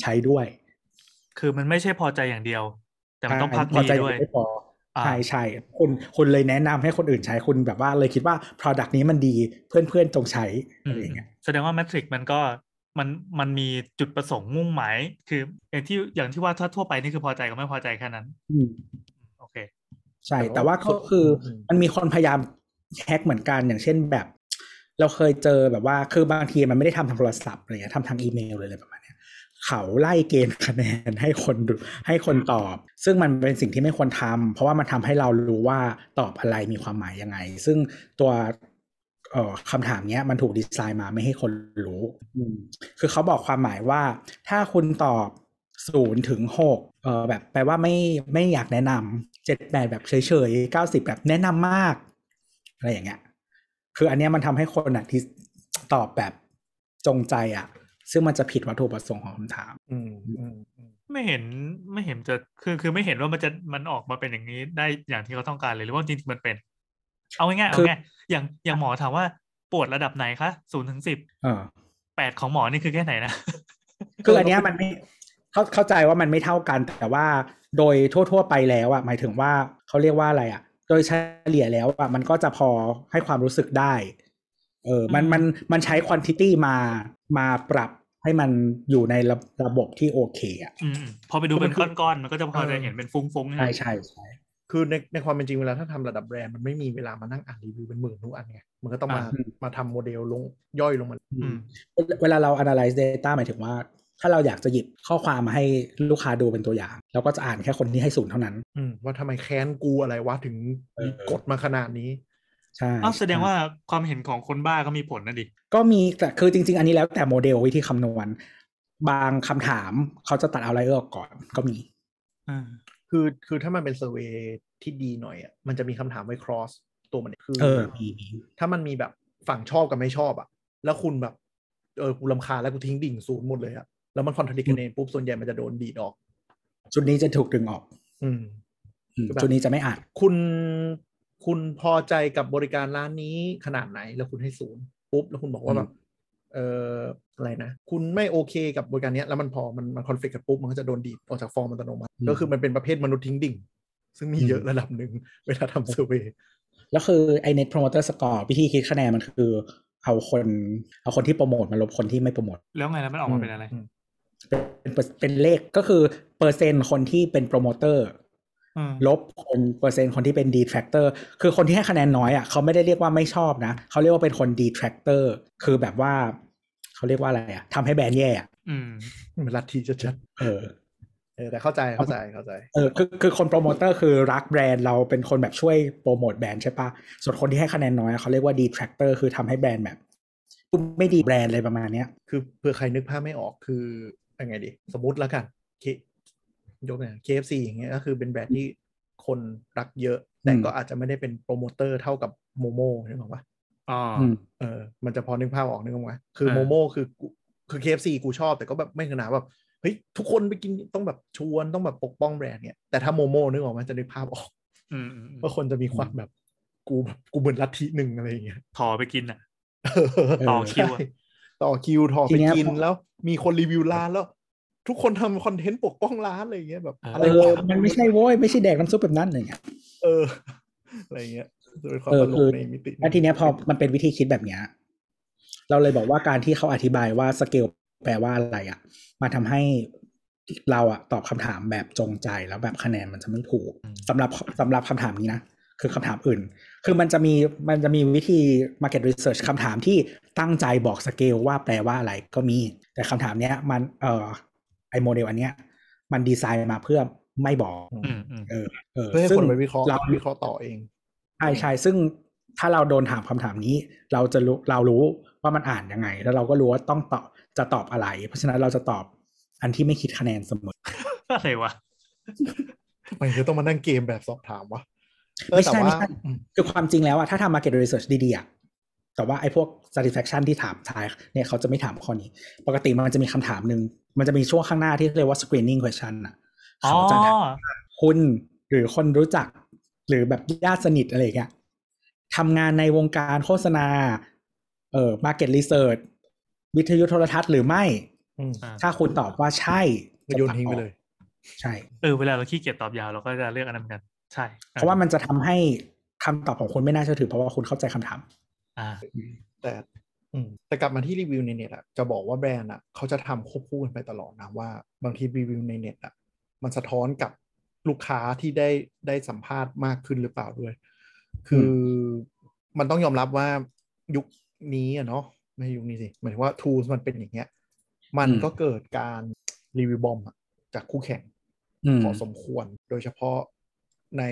ใช้ด้วย คือมันไม่ใช่พอใจอย่างเดียว แต่มันต้องพักพอดีใจด้วยไม่พออ่าใช่ใช่คุณคุณเลยแนะนำให้คนอื่นใช้คุณแบบว่าเลยคิดว่า Product นี้มันดีเพื่อนเพื่อนๆจงใช้อือะไรมอย่างเงี้ยแสดงว่าแมทริกมันก็มันมันมีจุดประสงค์มุ่งหมาย คืออย่างที่อย่างที่ว่าถ้าทั่วไปนี่คือพอใจกับไม่พอใจแค่นั้นอืมโอเค ใช่แต่แต่ว่าว่าก็ก็คืออมมันมีคนพยายาม แฮกเหมือนกันอย่างเช่นแบบ เราเคยเจอแบบว่าคือบางทีมันไม่ได้ทำทางโทรศัพท์อะไรเงี้ยทำทางอีเมลเลยอะไรประมาณนี้เขาไล่เกณฑ์คะแนนให้คนดูให้คนตอบ ซึ่งมันเป็นสิ่งที่ไม่ควรทำเพราะว่ามันทำให้เรารู้ว่าตอบอะไรมีความหมายยังไง ซึ่งตัวคำถามเนี้ยมันถูกดีไซน์มาไม่ให้คนรู้ คือเขาบอกความหมายว่า ถ้าคุณตอบศูนย์ถึงหกเออแบบแปลว่าไม่ไม่อยากแนะนำเจ็ดแปดแบบเฉยๆเก้าสิบแบบแนะนำมาก อะไรอย่างเงี้ย คืออันเนี้ยมันทำให้คนอะที่ตอบแบบจงใจอะ ซึ่งมันจะผิดวัตถุประสงค์ของคำถามอืมอืมอืมไม่เห็นไม่เห็นจะคือคือไม่เห็นว่ามันจะมันออกมาเป็นอย่างนี้ได้อย่างที่เขาต้องการเลยหรือว่าจริงๆมันเป็น เอาง่ายๆเอาคือง่ายอย่างอย่างหมอถามว่าปวดระดับไหนคะศูนย์ถึงสิบเออแปดของหมอนี่คือแค่ไหนนะคืออันเนี้ยมันไม่เข้าเข้าใจว่ามันไม่เท่ากัน แต่ว่าโดยทั่ว ๆ ไปแล้วอะหมายถึงว่าเขาเรียกว่าอะไรอะ โดยเฉลี่ยแล้วอะมันก็จะพอให้ความรู้สึกได้ เออ มันอืมมันมันใช้ควอนติตี้มามาปรับให้มันอยู่ในระระบบที่โอเคอะอืมพอไปดูเป็นก้อนๆมันก็จะพอจะเห็นเป็นฟุ้งๆใช่นะใช่ใช่คือในในความเป็นจริงเวลาถ้าทำระดับแบรนด์มันไม่มีเวลามานั่งอ่านรีวิวเป็นหมื่นทุกอันไงมันก็ต้องมาอ่ามาทำโมเดลลงย่อยลงมาอืมเวลาเรา analyze data หมายถึงว่า ถ้าเราอยากจะหยิบข้อความมาให้ลูกค้าดูเป็นตัวอย่าง เราก็จะอ่านแค่คนที่ให้ศูนย์เท่านั้นอืมว่าทำไมแค้นกูอะไรวะถึงเออกดมาขนาดนี้ใช่อ้าวแสดงใช่ว่าความเห็นของคนบ้าก็มีผลนะดิ ก็มีแต่คือจริง ๆ อันนี้แล้วแต่โมเดลวิธีคำนวณ บางคำถามเขาจะตัดเอาไลเออร์ออกก่อนก็มีอ่าคือคือถ้ามันเป็นเซอร์เวยที่ดีหน่อยอะมันจะมีคำถามไว้ cross ตัวมันเองคือเออมีมีถ้ามันมีแบบฝั่งชอบกับไม่ชอบอะ แล้วคุณแบบเออกูรำคาญแล้วกูทิ้งดิ่งศูนย์หมดเลยอะ แล้วมันคอนทรดิกกันเองปุ๊บส่วนใหญ่มันจะโดนดีดออก ชุดนี้จะถูกดึงออก อืมอืมคือแบบชุดนี้จะไม่อ่านคุณคุณพอใจกับบริการร้านนี้ขนาดไหนแล้วคุณให้ศูนย์ปุ๊บแล้วคุณบอกว่าอืมแบบเอ่ออะไรนะ คุณไม่โอเคกับบริการเนี้ยแล้วมันพอมันมันคอนฟ lict กันปุ๊บมันก็จะโดนดีดออกจากฟอร์มอัตโนมัติก็คือมันเป็นประเภทมนุษย์ทิ้งดิ่ง ซึ่งมีเยอะระดับหนึ่งเวลาทำ surveyแล้วคือไอ net promoter score วิธีคิดคะแนนมันคือ เอาคน เอาคนที่โปรโมทมาลบคนที่ไม่โปรโมทแล้วไงแล้วมันออกมาเป็นอะไร เป็นเป็นเป็นเลขก็คือเปอร์เซ็นต์คนที่เป็นโปรโมเตอร์อืมลบคนเปอร์เซ็นต์คนที่เป็น detractor คือคนที่ให้คะแนนน้อยอะเขาไม่ได้เรียกว่าไม่ชอบนะเขาเรียกว่าเป็นคน detractor คือแบบว่าเขาเรียกว่าอะไรอะทำให้แบรนด์แย่อะอืมมันลัทธิชัดเออๆเออแต่เข้าใจเข้าใจเข้าใจเออคือคือคนโปรโมเตอร์คือรักแบรนด์เราเป็นคนแบบช่วยโปรโมทแบรนด์ใช่ปะส่วนคนที่ให้คะแนนน้อยอะเขาเรียกว่า detractor คือทำให้แบรนด์แบบไม่ดีแบรนด์อะไรประมาณเนี้ยคือเผื่อใครนึกภาพไม่ออกคือ ยังไงดี สมมติแล้วกันเคยกเนี่ย KFC อย่างเงี้ยก็คือเป็นแบรนด์ที่คนรักเยอะ แต่อืมก็อาจจะไม่ได้เป็นโปรโมเตอร์เท่ากับโมโม่ใช่ไหมวะอ๋ออืมเออ มันจะพอนึกภาพออกนึกออกไหมคืออ่าโมโม่คือกูคือ KFC กูชอบ แต่ก็แบบไม่ขนาดแบบเฮ้ยทุกคนไปกินต้องแบบชวนต้องแบบปกป้องแบรนด์เนี่ยแต่ถ้าโมโม่นึกออกไหมจะนึกภาพออกอืมอืมอืมว่าคนจะมีความแบบกูแบบกูเหมือนลัทธิหนึ่งอะไรอย่างเงี้ย ถอไปกินอะต่ต่ออคิวอะใช่ ต่อคิวถอทีไปเนี้ยกินพอแล้ว มีคนรีวิวร้านแล้ว ทุกคนทำคอนเทนต์ปกป้องร้านอะไรอย่างเงี้ยแบบอะไรเออวะมันไม่ใช่โว้ยไม่ใช่แดกน้ำซุปแบบนั้นอะไรเงี้ยเอออะไรเงี้ยจะเป็นความเออตลคืกอในมิติแล้วทีเนี้ยพอมันเป็นวิธีคิดแบบเนี้ยเราเลยบอกว่าการที่เขาอธิบายว่าสเกลแปลว่าอะไรอะมาทำให้เราอะตอบคำถามแบบจงใจแล้วแบบคะแนนมันจะไม่ถูกอืมสำหรับสำหรับคำถามนี้นะคือคำถามอื่น คือมันจะมีมันจะมีวิธี market research คำถามที่ตั้งใจบอกสเกลว่าแปลว่าอะไรก็มี แต่คำถามเนี้ยมันเอ่อไอโมเดลอันเนี้ย มันดีไซน์มาเพื่อไม่บอกอืมอืมเออเออเพื่อให้ซึ่งคนไปวิเคราะห์เราวิเคราะห์ต่อเองใช่ใช่ซึ่งถ้าเราโดนถามคำถามนี้ เราจะรู้เรารู้ว่ามันอ่านยังไง แล้วเราก็รู้ว่าต้องตอบจะตอบอะไร เพราะฉะนั้นเราจะตอบอันที่ไม่คิดคะแนนเสมออะไรวะทำไมเธอต้องมานั่งเกมแบบสอบถามวะเออ ไม่แต่ใช่ว่าไม่ใช่อืมคือความจริงแล้วอะถ้าทำ market research ดีๆอะแต่ว่าไอ้พวก satisfaction ที่ถามท้ายเนี่ยเขาจะไม่ถามข้อนี้ ปกติมันจะมีคำถามหนึ่งมันจะมีช่วงข้างหน้าที่เรียกว่า screening question อะอ๋อเขาจะถามคุณหรือคนรู้จัก หรือแบบญาติสนิทอะไรอย่างเงี้ยทำงานในวงการโฆษณา เอ่อ market research วิทยุโทรทัศน์หรือไม่อืมอ่าถ้าคุณตอบว่าใช่ก็โยนทิ้งไปเลย ใช่เออเวลาเราขี้เกียจตอบยาวเราก็จะเลือกอันนั้นเหมือนกัน ใช่ เพราะว่ามันจะทำให้คำตอบของคุณไม่น่าเชื่อถือ เพราะว่าคุณเข้าใจคำถามอ่า แต่อืมแต่กลับมาที่รีวิวในเน็ตอะจะบอกว่าแบรนด์อะเขาจะทำควบคู่กันไปตลอดนะว่าบางทีรีวิวในเน็ตอะมันสะท้อนกับลูกค้าที่ได้ได้สัมภาษณ์มากขึ้นหรือเปล่าด้วย คือมันต้องยอมรับว่ายุคนี้อะเนาะไม่ใช่ยุคนี้สิหมายถึงว่า tools มันเป็นอย่างเงี้ย มันอืมก็เกิดการรีวิวบอมอะจากคู่แข่งอืมพอสมควร โดยเฉพาะ ใน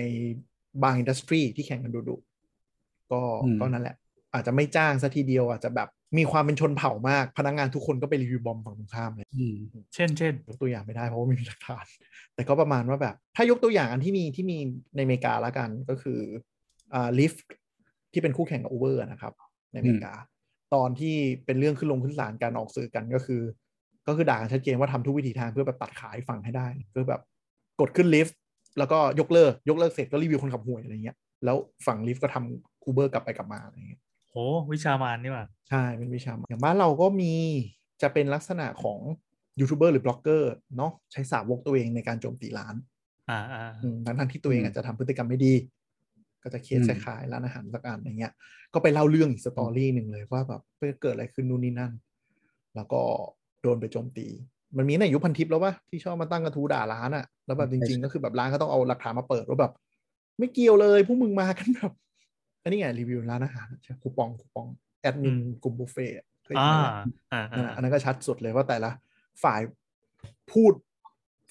บางอินดัสทรีที่แข่งกันดุๆก็อืมก็นั่นแหละ อาจจะไม่จ้างซะทีเดียวอาจจะแบบมีความเป็นชนเผ่ามาก พนักงานทุกคนก็ไปรีวิวบอมฝั่งตรงข้ามเลยอืมเช่นเช่นยกตัวอย่างไม่ได้เพราะว่าไม่มีหลักฐาน แต่ก็ประมาณว่าแบบ ถ้ายกตัวอย่างอันที่มีที่มีในอเมริกาแล้วกันก็คืออ่าลิฟที่เป็นคู่แข่งกับ Uber นะครับ ในอเมริกา ตอนที่เป็นเรื่องขึ้นลงขึ้นศาลการออกสื่อกันก็คือ ก็คือด่ากันชัดเจนว่าทำทุกวิธีทางเพื่อแบบตัดขาอีกฝั่งให้ได้คือแบบกดขึ้น Lyft แล้วก็ยกเลิกยกเลิกเสร็จก็รีวิวคนขับห่วยอะไรเงี้ยแล้วฝั่ง Lyft ก็ทำ Uber กลับไปกลับมาอะไรเงี้ยโหวิชามารนี่หว่าใช่เป็นวิชาอย่างบ้านเราก็มีจะเป็นลักษณะของยูทูบเบอร์หรือบล็อกเกอร์เนาะใช้สาวกตัวเองในการโจมตีร้าน อ่าอ่าอืมทั้งทั้งๆที่ตัวเองอืมอาจจะทำพฤติกรรมไม่ดี ก็จะเคสอืมคล้ายๆร้านอาหารสักอันอะไรเงี้ย ก็ไปเล่าเรื่องอีก story หนึ่งเลยว่าแบบเกิดอะไรขึ้นนู่นนี่นั่น แล้วก็โดนไปโจมตี มันมีในยุคพันทิปแล้ววะที่ชอบมาตั้งกระทู้ด่าร้านอะแล้วแบบจริง ๆ ก็คือแบบร้านก็ต้องเอาหลักฐานมาเปิดว่าแบบ ไม่เกี่ยวเลยพวกมึงมากันแบบอันนี้ไงรีวิวร้านอาหารใช่คูปองคูปองแอดมินกลุ่มบุฟเฟ่ต์อะเคยอ่าเห็นไหมอ่านั่นอ่าน่ะอันนั้นก็ชัดสุดเลยว่าแต่ละฝ่ายพูด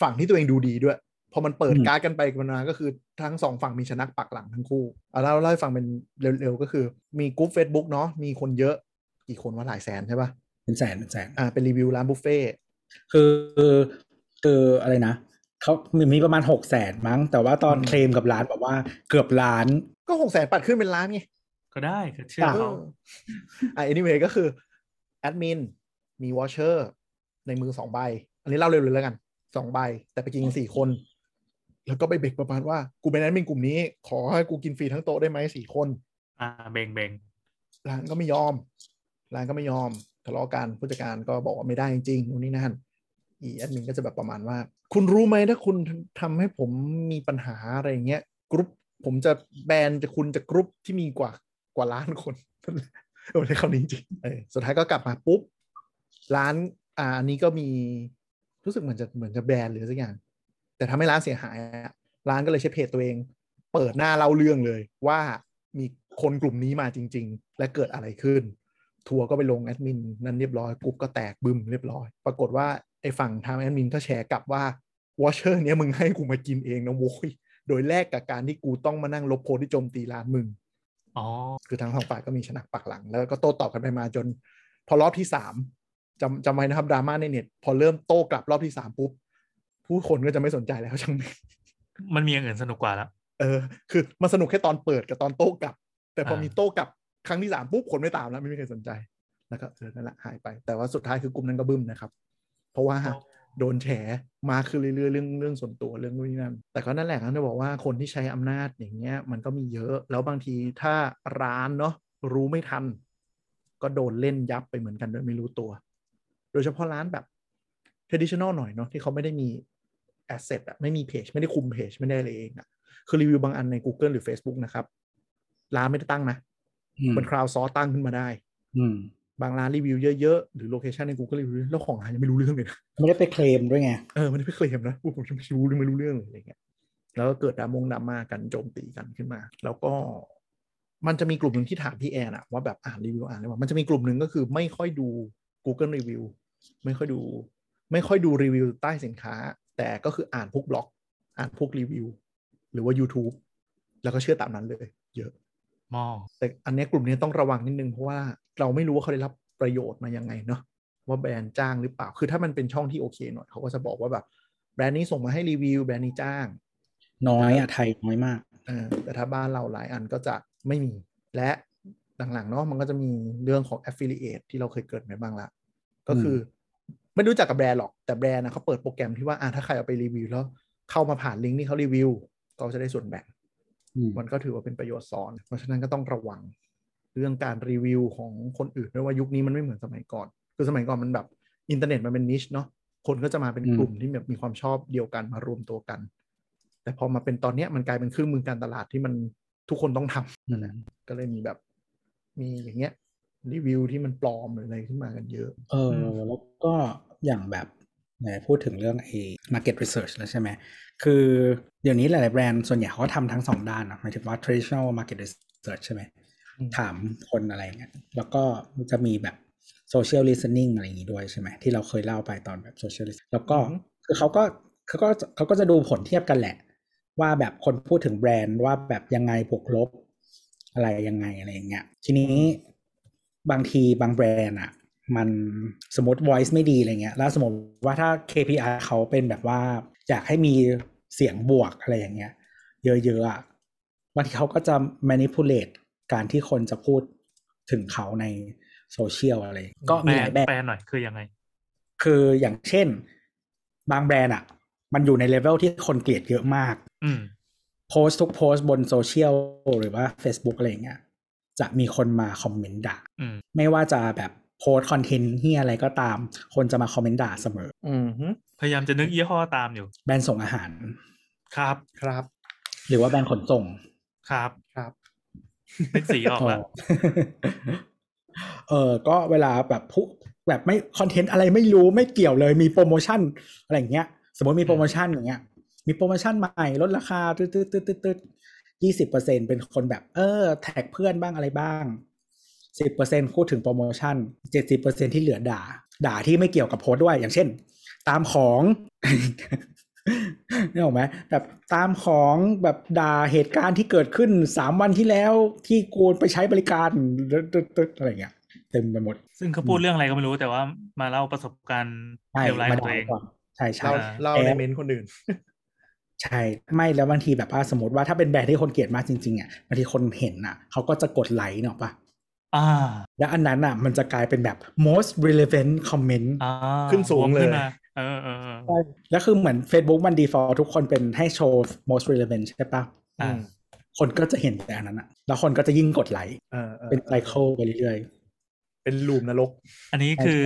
ฝั่งที่ตัวเองดูดีด้วยพอมันเปิดอืมการ์ดกันไปกันมาก็คือทั้งสองฝั่งมีชนะปักหลังทั้งคู่เอาเล่าเล่าให้ฟังเป็นเร็วๆก็คือมีกลุ่ม Facebook เนาะมีคนเยอะกี่คนว่าหลายแสนใช่ปะเป็นแสนเป็นแสนอ่าเป็นรีวิวร้านบุฟเฟ่ต์ คือคืออะไรนะเขามีมีประมาณหกแสนมั้ง แต่ว่าตอนเคลมกับร้านบอกว่าเกือบล้าน ก็หกแสนปัดขึ้นเป็นล้านไง ก็ได้ก็เชื่อเปล่าเขาอ่า anyway ก็คือแอดมินมีวอชเชอร์ในมือสองใบ อันนี้เล่าเร็วๆแล้วกันสองใบ แต่ไปกินกันสี่คน แล้วก็ไปเบ่งประมาณว่า กูเป็นแอดมินกลุ่มนี้ ขอให้กูกินฟรีทั้งโต๊ะได้ไหมสี่คน อ่าเบ่งเบ่งร้านก็ไม่ยอมร้านก็ไม่ยอม ทะเลาะกันผู้จัดการก็บอกว่าไม่ได้จริงๆนู่นนี่นั่นอีแอดมินก็จะแบบประมาณว่า คุณรู้ไหมถ้าคุณทำให้ผมมีปัญหาอะไรเงี้ยกรุ๊ปผมจะแบนจะคุณจะกรุ๊ปที่มีกว่ากว่าล้านคนโอ้ยคำนี้จริงเออสุดท้ายก็กลับมาปุ๊บ ร้านอ่าอันนี้ก็มีรู้สึกเหมือนจะเหมือนจะแบนหรือสักอย่าง แต่ทำให้ร้านเสียหายร้านก็เลยใช้เพจตัวเอง เปิดหน้าเล่าเรื่องเลยว่ามีคนกลุ่มนี้มาจริง ๆ และเกิดอะไรขึ้น ทัวร์ก็ไปลงแอดมินนั่นเรียบร้อยกรุ๊ปก็แตกบึมเรียบร้อย ปรากฏว่าไอ้ฝั่งทางแอดมินก็แชร์กลับว่า voucher เนี้ยมึงให้กูมากินเองนะโว้ยโดยแลกกับการที่กูต้องมานั่งลบโพสต์ที่โจมตีร้านมึงอ๋อคือทั้งสองฝ่ายก็มีชนะปักหลัง แล้วก็โต้ตอบกันไปมาจน พอรอบที่สามจำจำไว้นะครับดราม่าในเน็ตพอเริ่มโต้กลับรอบที่สามปุ๊บผู้คนก็จะไม่สนใจแล้วช่างแม่งมันมีอย่างอื่นสนุกกว่าแล้วเออคือมันสนุกแค่ตอนเปิดกับตอนโต้กลับ แต่พออ่ามีมีโต้กลับ ครั้งที่สามปุ๊บคนไม่ตามแล้วไม่มีใครสนใจแล้วก็เออนั่นแหละหายไป แต่ว่าสุดท้ายคือกลุ่มนั้นก็บึ้มนะครับ เพราะว่าโดนแฉมาคือเรื่อยๆเรื่องเรื่องส่วนตัวเรื่องนู่นนี่นั่นแต่ก็นั่นแหละครับจะบอกว่าคนที่ใช้อำนาจอย่างเงี้ย มันก็มีเยอะ แล้วบางทีถ้าร้านเนาะรู้ไม่ทัน ก็โดนเล่นยับไปเหมือนกันโดยไม่รู้ตัว โดยเฉพาะร้านแบบ traditional หน่อยเนาะที่เขาไม่ได้มี asset อะไม่มีเพจไม่ได้คุมเพจไม่ได้อะไรเองอะคือรีวิวบางอันใน Google หรือ Facebook นะครับร้านไม่ได้ตั้งนะ อืมมันคราวซอตั้งขึ้นมาได้ อืมบางร้านรีวิวเยอะๆ หรือโลเคชันใน Google รีวิวแล้วของร้านยังไม่รู้เรื่องเลยนะไม่ได้ไปเคลมด้วยไง เออมันไม่เคยเห็นนะผมจะไม่รู้เรื่องไม่รู้เรื่องเลยอะไรเงี้ยแล้วก็เกิดดรามงดราม่ากันโจมตีกันขึ้นมา แล้วก็มันจะมีกลุ่มหนึ่งที่ถามพี่แอนอะว่าแบบอ่านรีวิวอ่านเลยว่ามันจะมีกลุ่มหนึ่งก็คือไม่ค่อยดู Google Review ไม่ค่อยดู ไม่ค่อยดูรีวิวใต้สินค้า แต่ก็คืออ่านพวกบล็อก อ่านพวกรีวิว หรือว่า YouTube แล้วก็เชื่อตามนั้นเลย เยอะ มอแต่อันเนี้ยกลุ่มนี้ต้องระวังนิดนึง เพราะว่าเราไม่รู้ว่าเขาได้รับประโยชน์มายังไงเนาะว่าแบรนด์จ้างหรือเปล่า คือถ้ามันเป็นช่องที่โอเคหน่อยเขาก็จะบอกว่าแบบแบรนด์นี้ส่งมาให้รีวิวแบรนด์นี้จ้าง น้อยอะไทยน้อยมากเออแต่ถ้าบ้านเราหลายอันก็จะไม่มี และหลังๆเนาะมันก็จะมีเรื่องของ affiliate ที่เราเคยเกิดไปบ้างละก็คือไม่รู้จักกับแบรนด์หรอกแต่แบรนด์นะเขาเปิดโปรแกรมที่ว่าอะถ้าใครเอาไปรีวิวแล้วเข้ามาผ่านลิงก์ที่เขารีวิวก็จะได้ส่วนแบ่งอื มมันก็ถือว่าเป็นประโยชน์ซ้อน เพราะฉะนั้นก็ต้องระวังเรื่องการรีวิวของคนอื่นด้วยว่ายุคนี้มันไม่เหมือนสมัยก่อน คือสมัยก่อนมันแบบอินเทอร์เน็ตมันเป็นนิชเนาะคนก็จะมาเป็นกลุ่มที่แบบมีความชอบเดียวกันมารวมตัวกัน แต่พอมาเป็นตอนเนี้ยมันกลายเป็นเครื่องมือการตลาดที่มันทุกคนต้องทำนั่นแหละก็เลยมีแบบมีอย่างเงี้ยรีวิวที่มันปลอมหรืออะไรขึ้นมากันเยอะ เออแล้วก็อย่างแบบ ไหนพูดถึงเรื่องไอ้ market research แล้วใช่ไหม คือเดี๋ยวนี้หลาย ๆ แบรนด์ส่วนใหญ่เขาก็ทำทั้งสองด้านนะหมายถึงว่า traditional market research ใช่ไหมอืมถามคนอะไรเงี้ย แล้วก็จะมีแบบ social listening อะไรอย่างงี้ด้วยใช่ไหม ที่เราเคยเล่าไปตอนแบบ social listening แล้วก็คือเขาก็เขาก็เขาก็จะดูผลเทียบกันแหละ ว่าแบบคนพูดถึงแบรนด์ว่าแบบยังไงบวกลบอะไรยังไงอะไรอย่างเงี้ย ทีนี้บางทีบางแบรนด์อะ มันสมมติ voice ไม่ดีอะไรเงี้ย แล้วสมมติว่าถ้า KPI เขาเป็นแบบว่า อยากให้มีเสียงบวกอะไรอย่างเงี้ย เยอะๆอะบางทีเขาก็จะ manipulate การที่คนจะพูดถึงเขาในโซเชียลอะไร ก็แปลมีหลายแบบแปลหน่อยคือยังไง คืออย่างเช่น บางแบรนด์อะ มันอยู่ในเลเวลที่คนเกลียดเยอะมาก อืมโพสต์ทุกโพสต์บนโซเชียลหรือว่า Facebook อะไรอย่างเงี้ยจะมีคนมาคอมเมนต์ด่าอืมไม่ว่าจะแบบ โพสต์คอนเทนต์ที่อะไรก็ตาม คนจะมาคอมเมนต์ด่าเสมอ อืมฮึพยายามจะนึกยี่ห้อตามอยู่ แบรนด์ส่งอาหาร ครับครับ หรือว่าแบรนด์ขนส่ง ครับครับนึกสีออกแล้วเออก็เวลาแบบผู้แบบไม่คอนเทนต์อะไรไม่รู้ไม่เกี่ยวเลยมีโปรโมชั่นอะไรอย่างเงี้ย สมมติมีโปรโมชั่นอย่างเงี้ย มีโปรโมชั่นใหม่ลดราคาตืดตืดตืดตืดตืดยี่สิบเปอร์เซ็นต์เป็นคนแบบ เออ tag เพื่อนบ้างอะไรบ้าง สิบเปอร์เซ็นต์พูดถึงโปรโมชั่นเจ็ดสิบเปอร์เซ็นที่เหลือด่า ด่าที่ไม่เกี่ยวกับโพสต์ด้วย อย่างเช่น ตามของนี่ออกไหมแบบตามของแบบด่าเหตุการณ์ที่เกิดขึ้นสามวันที่แล้วที่กูไปใช้บริการตึ๊ดๆๆอะไรเงี้ยเต็มไปหมด ซึ่งเขาพูดเรื่องอะไรก็ไม่รู้แต่ว่ามาเล่าประสบการณ์ใช่เลวร้ายมาของด่าตัวเองก่อนใช่ใช่เราอ่าเราแอในปเมนต์คนอื่น ใช่ ไม่แล้วบางทีแบบว่าสมมติว่าถ้าเป็นแบรนด์ที่คนเกลียดมากจริงๆอะบางทีคนเห็นอะเขาก็จะกดไลค์เนาะปะอ่า แล้วอันนั้นอะ มันจะกลายเป็นแบบ most relevant comment อ่าขึ้นสูงเลยขึ้นมาเออเออเออแล้วคือเหมือน Facebook มัน default ทุกคนเป็นให้โชว์ most relevant ใช่ปะอ่าคนก็จะเห็นแต่อันนั้นอะ แล้วคนก็จะยิ่งกดไลค์เออออเป็นไซเคิลไปเรื่อยเป็นลูมนรก อันนี้ใช่คือ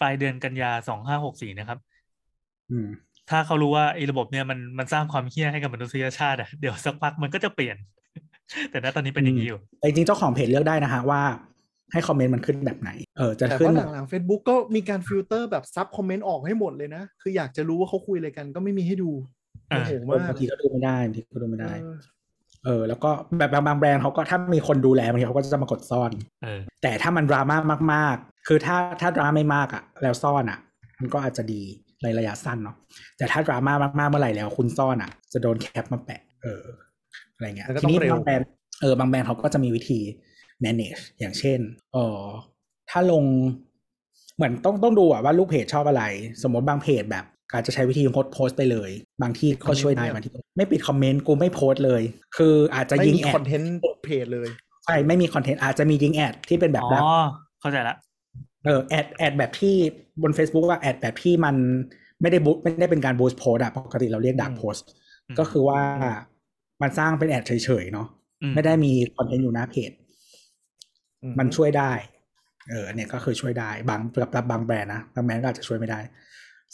ปลายเดือนกันยาสองห้าหกสี่นะครับๆอืมถ้าเขารู้ว่าไอ้ระบบเนี่ยมันมันสร้างความเฮี้ยให้กับมนุษยชาติอะเดี๋ยวสักพักมันก็จะเปลี่ยน แต่ณตอนนี้เป็นอย่างนี้อยู่แต่จริงๆเจ้าของเพจเลือกได้นะฮะว่าให้คอมเมนต์มันขึ้นแบบไหน เออ จะแต่ขึ้นว่าหลังๆ Facebook ก็มีการฟิลเตอร์แบบ sub comment ออกให้หมดเลยนะ คืออยากจะรู้ว่าเขาคุยอะไรกันก็ไม่มีให้ดูอ่าโอ้โหบามากงทีก็ดูไม่ได้บางทีก็ดูไม่ได้ เออเออแล้วก็แบบบางบางแบรนด์เขาก็ถ้ามีคนดูแลบางทีเขาก็จะมากดซ่อนเออแต่ถ้ามันดราม่ามาก ๆ คือถ้าถ้าดราม่าไม่มากอะ แล้วซ่อนอะ มันก็อาจจะดีในระยะสั้นเนาะ แต่ถ้าดราม่ามากๆเมื่อไหร่แล้วคุณซ่อนอะ จะโดน cap มาแปะ เออ อะไรเงี้ยแล้วก็ทีนี้ต้องเร็วบางแบรนด์เออบางแบรนด์เขาก็จะมีวิธี manage อย่างเช่นเออถ้าลงเหมือนต้องต้องดูอะว่าลูกเพจชอบอะไร สมมติบางเพจแบบอาจจะใช้วิธีงดโพสต์ไปเลย บางที่ก็ช่วยได้บางที่ก็ไม่ปิดคอมเมนต์กูไม่โพสต์เลย คืออาจจะไม่ยิงมี add content เพจเลยใช่ไม่มีคอนเทนต์อาจจะมียิง ad ที่เป็นแบบอ๋รับอเข้าใจละเออ ad ad แบบที่บน Facebook ว่า ad แบบที่มันไม่ได้บูไม่ได้เป็นการ boost post อะปกติเราเรียกดักอืมโพสอืมก็คือว่า มันสร้างเป็น ad เฉยๆเนาะอืไม่ได้มีคอนเทนต์อยู่หน้าเพจอืมันช่วยได้ เอออันเนี้ยก็คือช่วยได้บางกับบางแบรนด์นะบางแบรนด์ก็อาจจะช่วยไม่ได้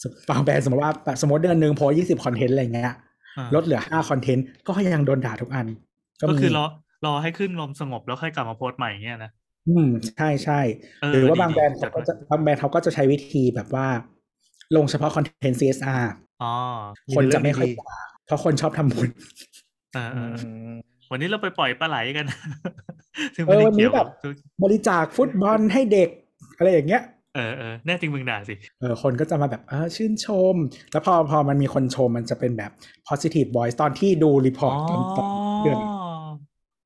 สมบางแบรนด์สมมติว่าสมมติเดือนหนึ่งโพสต์ยี่สิบคอนเทนต์อะไรเงี้ยอ่าลดเหลือห้าคอนเทนต์ก็ยังโดนด่าทุกอัน ก็ก็มีคือรอรอให้ขึ้นลมสงบแล้วค่อยกลับมาโพสต์ใหม่อย่างเงี้ยนะอืมใช่ใช่เออหรือว่าดีบางแบรนด์จัเขาดก็จะบางแบรนด์เขาก็จะใช้วิธีแบบว่า ลงเฉพาะคอนเทนต์ CSR อ๋อคนจะไม่ค่อยดีด่าเพราะคนชอบทำบุญเออเออือมวันนี้เราไปปล่อยปลาไหลกันซึ่งเอไม่อได้วันนี้เกี่ยวแบบบริจาคฟุตบอลให้เด็ก อะไรอย่างเงี้ยเออเออแน่จริงมึงด่าสิเออคนก็จะมาแบบเออชื่นชม แล้วพอพอมันมีคนชมมันจะเป็นแบบ positive voice ตอนที่ดู report ตอนตอนเดือน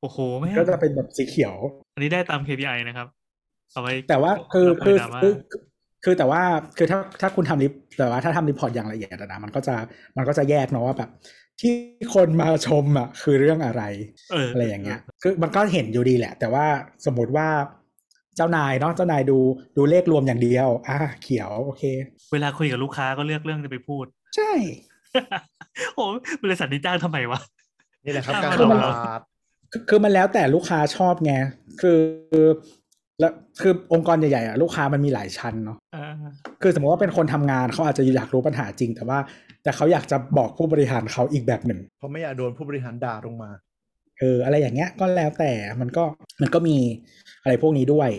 โอ้โหแม่งก็จะเป็นแบบสีเขียว อันนี้ได้ตาม KPI นะครับเอาไว้แต่ว่าคือรับคือดราม่าคือคือคือแต่ว่าคือถ้าถ้าคุณทำรีแต่ว่าถ้าทำรีพอร์ตอย่างละเอียดอะนะมันก็จะมันก็จะแยกเนาะว่าแบบ ที่คนมาชมอะคือเรื่องอะไรเอออะไรอย่างเงี้ย คือมันก็เห็นอยู่ดีแหละ แต่ว่าสมมติว่าเจ้านายเนาะเจ้านายดูดูเลขรวมอย่างเดียว อะเขียวโอเค เวลาคุยกับลูกค้าก็เลือกเรื่องจะไปพูด ใช่โอ้บริษัทนี้จ้างทำไมวะนี่แหละครับอ่าการคือตมันลาดคือคือมันแล้วแต่ลูกค้าชอบไงคือแล้วคือองค์กรใหญ่ๆอะลูกค้ามันมีหลายชั้นเนาะเออคือสมมติว่าเป็นคนทำงานเขาอาจจะอยากรู้ปัญหาจริง แต่ว่า แต่เขาอยากจะบอกผู้บริหารเขาอีกแบบหนึ่ง เพราะไม่อยากโดนผู้บริหารด่าลงมา เออ อะไรอย่างเงี้ยก็แล้วแต่มันก็มันก็มีอะไรพวกนี้ด้วย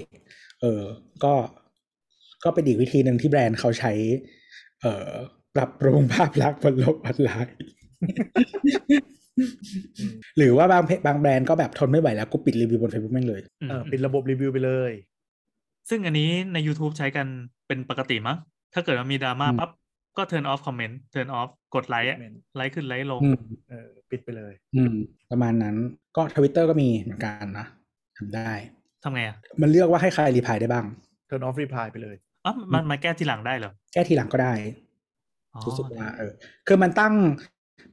เออ ก็ก็เป็นอีกวิธีหนึ่งที่แบรนด์เขาใช้ เอ่อปรับปรุงภาพลักษณ์บนโลกออนไลน์หรือว่าบางเพจบางแบรนด์ก็แบบทนไม่ไหวแล้วกูปิดรีวิวบน Facebook แม่งเลยอืมเออปิดระบบรีวิวไปเลย ซึ่งอันนี้ใน YouTube ใช้กันเป็นปกติมั้งถ้าเกิดว่ามีดราม่าอืมปั๊บ ก็ turn off comment turn off กดไลค์อะ Comment ไลค์ขึ้นไลค์ลง อืม เออปิดไปเลย อืม ประมาณนั้นก็ทวิตเตอร์ก็มีเหมือนกันนะทำได้ ทำไงอ่ะ มันเลือกว่าให้ใครรีพลายได้บ้าง turn off reply ไปเลย อ๋อมันมาแก้ทีหลังได้เหรอ แก้ทีหลังก็ได้ อ๋อ รู้สึกว่าเออ คือมันตั้ง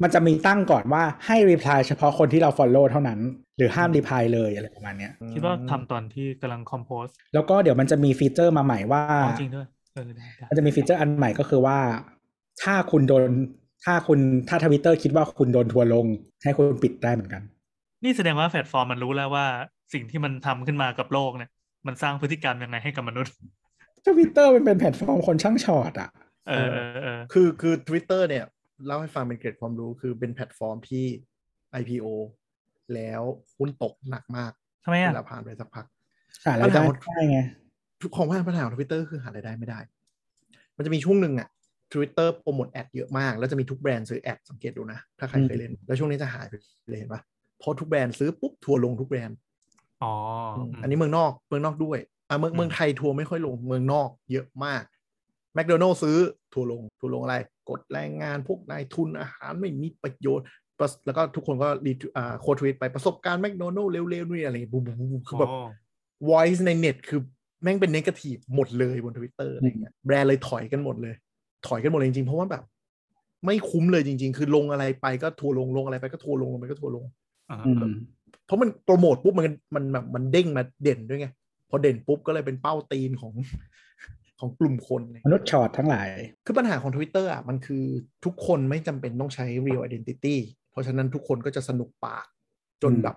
มันจะมีตั้งก่อนว่าให้รีプライเฉพาะคนที่เรา follow เท่านั้น หรือห้ามรีプライเลยอะไรประมาณเนี้ย คิดว่าทำตอนที่กำลัง compose แล้วก็เดี๋ยวมันจะมีฟีเจอร์มาใหม่ว่า อ๋อจริงด้วย เออได้ได้ มันจะมีฟีเจอร์อันใหม่ก็คือว่า ถ้าคุณโดน ถ้าคุณถ้าทวิตเตอร์คิดว่าคุณโดนทัวร์ลง ให้คุณปิดได้เหมือนกัน นี่แสดงว่าแพลตฟอร์มมันรู้แล้วว่า สิ่งที่มันทำขึ้นมากับโลกเนี่ย มันสร้างพฤติกรรมยังไงให้กับมนุษย์ทวิตเตอร์มันเป็นแพลตฟอร์มคนช่างช็อตอะเออเออเออคือคือ Twitter เนี่ยเล่าให้ฟังเป็นเกร็ดความรู้คือเป็นแพลตฟอร์มที่ IPO แล้วหุ้นตกหนักมากทำไมเวอะลาผ่านไปสักพักหารายได้ปัญหาได้ไงทุก ของว่าปัญหาของทวิตเตอร์คือหารายได้ไม่ได้ มันจะมีช่วงหนึ่งอะทวิตเตอร์โปรโมท ad เยอะมาก แล้วจะมีทุกแบรนด์ซื้อ ad สังเกตดูนะ ถ้าใครอืมเคยเล่น แล้วช่วงนี้จะหายไปเลยเห็นปะพอทุกแบรนด์ซื้อปุ๊บทัวร์ลงทุกแบรนด์อ๋ออืมอืมอันนี้เมืองนอกเมืองนอกด้วยอะเมืองอืมเมืองไทยทัวร์ไม่ค่อยลงเมืองนอกเยอะมากแมคโดนัลด์ซื้อทัวร์ลงทัวร์ลงอะไร กดแรงงานพวกนายทุนอาหารไม่มีประโยชน์ประสแล้วก็ทุกคนก็รีทอ่า quote tweet ไปประสบการณ์แมคโดนัลด์เร็วๆนี่อะไรอย่างเงี้ยบูมบูมบูมคือแบบโอ้ voice ในเน็ตคือ แม่งเป็นน a t i v e หมดเลยบนทวิตเตอร์อะไรเงี้ยแบรนด์เลยถอยกันหมดเลย ถอยกันหมดเลยจริงๆ เพราะว่าแบบ ไม่คุ้มเลยจริง ๆ คือลงอะไรไปก็ทัวร์ลงลงอะไรไปก็ทัวร์ลงลงไปก็ทัวร์ลงอ่าอืมเพราะมันโปรโมทปุ๊บมันมันแบบมันเด้งมาเด่นด้วยไงพอเด่นปุ๊บก็เลยเป็นเป้าตีนของของกลุ่มคนเนี่ยมนุษย์ช็อตทั้งหลาย คือปัญหาของ Twitter อะมันคือทุกคนไม่จำเป็นต้องใช้ real identity เพราะฉะนั้นทุกคนก็จะสนุกปาก จนอืมแบบ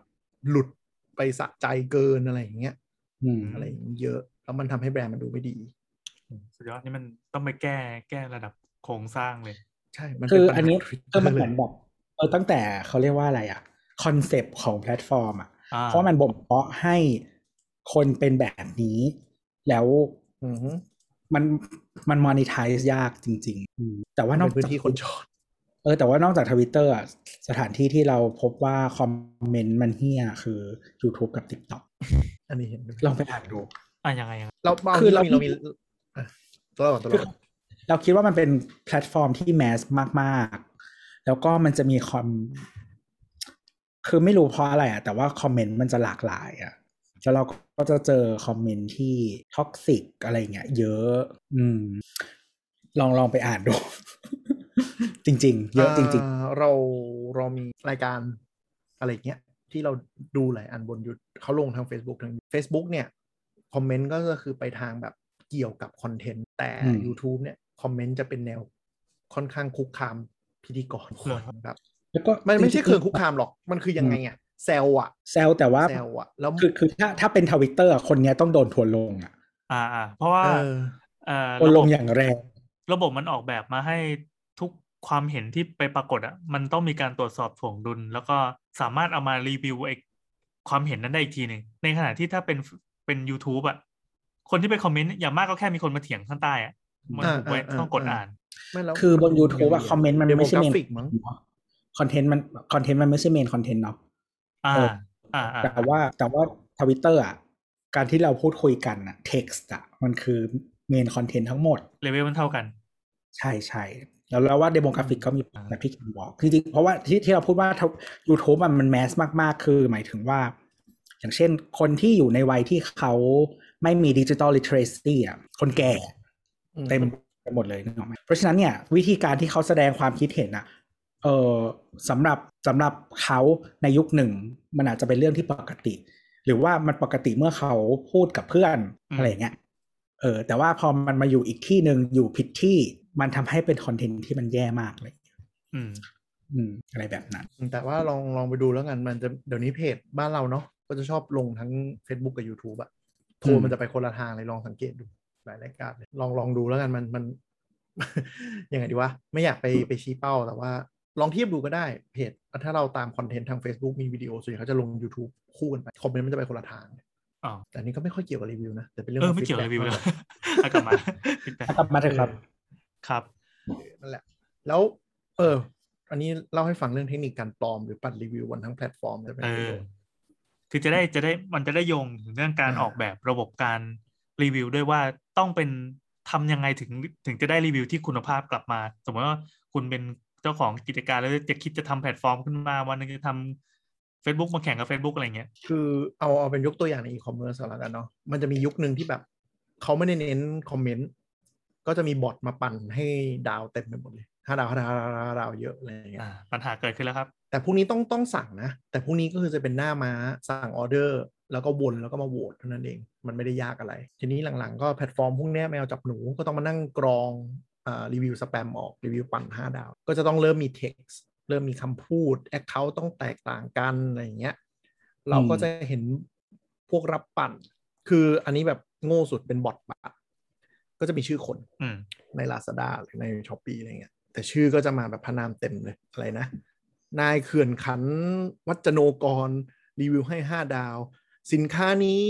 หลุดไปสะใจเกินอะไรอย่างเงี้ยอืมอะไรอย่างเงี้ยเยอะ แล้วมันทำให้แบรนด์มันดูไม่ดี สุดยอดนี่มันต้องไปแก้แก้ระดับโครงสร้างเลย ใช่ มันคืเป็นปัญหาอันนี้ Twitter ก็มันเหมือนเลยแบบเออตั้งแต่เขาเรียกว่าอะไรอะ concept ของแพลตฟอร์มอะอ่าเพราะมันบ่มเพาะให้คนเป็นแบบนี้ แล้วอือฮึมันมันมอนิทายยากจริงๆอืมแต่ว่านอกเป็นพื้นจากที่คนชอบเออแต่ว่านอกจากทวิตเตอร์อะสถานที่ที่เราพบว่าคอมเมนต์มันเหี้ยคือ YouTube กับ TikTok อันนี้เห็นด้วยลองไปอ่านดู อะยังไงยังไงเราเราคือเรามีเรามีอะตัวเราก่อนตัวเราก่อนเราคิดว่ามันเป็นแพลตฟอร์มที่ mass มากๆ แล้วก็มันจะมีคอมคือไม่รู้เพราะอะไรอะแต่ว่าคอมเมนต์มันจะหลากหลายอะแล้วเราก็จะเจอคอมเมนต์ที่ toxic อะไรเงี้ยเยอะ อืม ลองลองไปอ่านดู จริง ๆ เยอะจริงาเราเรามีรายการอะไรเงี้ยที่เราดูหลายอันบนยูเขาลงทาง Facebook ทาง Facebook เนี่ย คอมเมนต์ก็คือไปทางแบบเกี่ยวกับคอนเทนต์ แต่อืม YouTube เนี่ย คอมเมนต์จะเป็นแนวค่อนข้างคุกคามพิธีกรคนแบบๆแล้วก็มันไม่ใช่จริงๆเคืองคุกคามหรอกมันคือยังไงอะแซลอะแซวแต่ว่าแซลอะแล้วคือคือถ้าถ้าเป็นทวิตเตอร์คนเนี้ยต้องโดนทัวร์ลงอะอ่าอ่าเพราะว่าเออเอ่อทัวร์ระลบบงอย่างแรง ระบบมันออกแบบมาให้ทุกความเห็นที่ไปปรากฏอะมันต้องมีการตรวจสอบถ่วงดุล แล้วก็สามารถเอามารีวิวไอความเห็นนั้นได้อีกทีหนึ่งในขณะที่ถ้าเป็น เป็น YouTube อะ คนที่ไปคอมเมนต์อย่างมากก็แค่มีคนมาเถียงข้างใต้อะมันถูกไว้อ่าอ่าต้องกดอ่าอ่านไม่แล้วคือบน YouTube อะคอมเมนต์มันไม่ใช่เมน Demographic มั้งคอนเทนต์มันคอนเทนต์มันไม่ใช่ main content เนาะอ่าเอออ่าอ่าแต่ว่าแต่ว่าทวิตเตอร์อะการที่เราพูดคุยกันอะ text อะมันคือ main content ทั้งหมดเลเวลมันเท่ากัน ใช่ใช่แล้วเราว่า demographic ก็มีอ่าแบบที่คิมบอกจริงๆเพราะว่าที่ที่เราพูดว่า YouTube อะมัน mass มากๆ คือหมายถึงว่า อย่างเช่น คนที่อยู่ในวัยที่เขาไม่มี digital literacy อะคนแก่อืมเต็มไปหมดเลยนึกออกไหมเพราะฉะนั้นเนี่ยวิธีการที่เขาแสดงความคิดเห็นอะเออสำหรับสำหรับเขาในยุคหนึ่ง มันอาจจะเป็นเรื่องที่ปกติ หรือว่ามันปกติเมื่อเขาพูดกับเพื่อนอืมอะไรอย่างเงี้ยเออ แต่ว่าพอมันมาอยู่อีกที่หนึ่งอยู่ผิดที่มันทำให้เป็นคอนเทนต์ที่มันแย่มากเลยอืม อืม อะไรแบบนั้น แต่ว่าลองลองไปดูแล้วกันมันจะเดี๋ยวนี้เพจบ้านเราเนาะ ก็จะชอบลงทั้ง Facebook กับ YouTube อะโทอืนมมันจะไปคนละทางเลยลองสังเกตดูหลายรายการเลยลองลองดูแล้วกันมันมันยังไงดีวะ ไม่อยากไปไปชี้เป้าแต่ว่า ลองเทียบดูก็ได้เพจถ้าเราตามคอนเทนต์ทาง Facebook มีวิดีโอส่วนใหญ่เขาจะลง YouTube คู่กันไป คอมเมนต์มันจะไปคนละทางอ๋อแต่อันนี้ก็ไม่ค่อยเกี่ยวกับรีวิวนะแต่เป็นเรื่องเออของไม่เกี่ยวกับ feedback รีวิวเลยมากกว่าเอากลับมา feedback กลับมาเถอะครับครับนั่นแหละ แล้ว เออ อันนี้เล่าให้ฟังเรื่องเทคนิคการปลอมหรือปัดรีวิวบนทั้งแพลตฟอร์มจะเป็น คือจะได้จะได้มันจะได้โยงถึงเรื่องการอ่าออกแบบระบบการรีวิวด้วยว่าต้องเป็นทำยังไงถึงถึงจะได้รีวิวที่คุณภาพกลับมา สมมติว่าคุณเป็นเจ้าของกิจการแล้วจะคิดจะทำแพลตฟอร์มขึ้นมา วันหนึ่งจะทำ Facebook มาแข่งกับ Facebook อะไรเงี้ย คือเอาเอาเป็นยกตัวอย่างในอีคอมเมิร์ซแล้วกันเนาะ มันจะมียุคหนึ่งที่แบบเขาไม่ได้เน้นคอมเมนต์ ก็จะมีบอทมาปั่นให้ดาวเต็มไปหมดเลย ห้าดาวห้าดาวห้าดาวห้าดาวเยอะอะไรอย่างเงี้ยอ่าปัญหาเกิดขึ้นแล้วครับ แต่พวกนี้ต้องต้องสั่งนะ แต่พวกนี้ก็คือจะเป็นหน้าม้าสั่งออเดอร์ แล้วก็วนแล้วก็มาโหวตเท่านั้นเอง มันไม่ได้ยากอะไร ทีนี้หลังๆ ก็แพลตฟอร์มพวกเนี้ยแมวจับหนูก็ต้องมานั่งกรองอ่ารีวิวสแปมออกรีวิวปั่น5 ดาว ก็จะต้องเริ่มมี text เริ่มมีคำพูด account ต้องแตกต่างกันอะไรอย่างเงี้ยเราก็จะเห็นพวกรับปั่น คืออันนี้แบบโง่สุดเป็นบอทปั่นก็จะมีชื่อคนอืมใน Lazada หรือใน Shopee อะไรเงี้ย แต่ชื่อก็จะมาแบบพระนามเต็มเลยอะไรนะ นายเขื่อนขันวัจโนกร รีวิวให้5ดาว สินค้านี้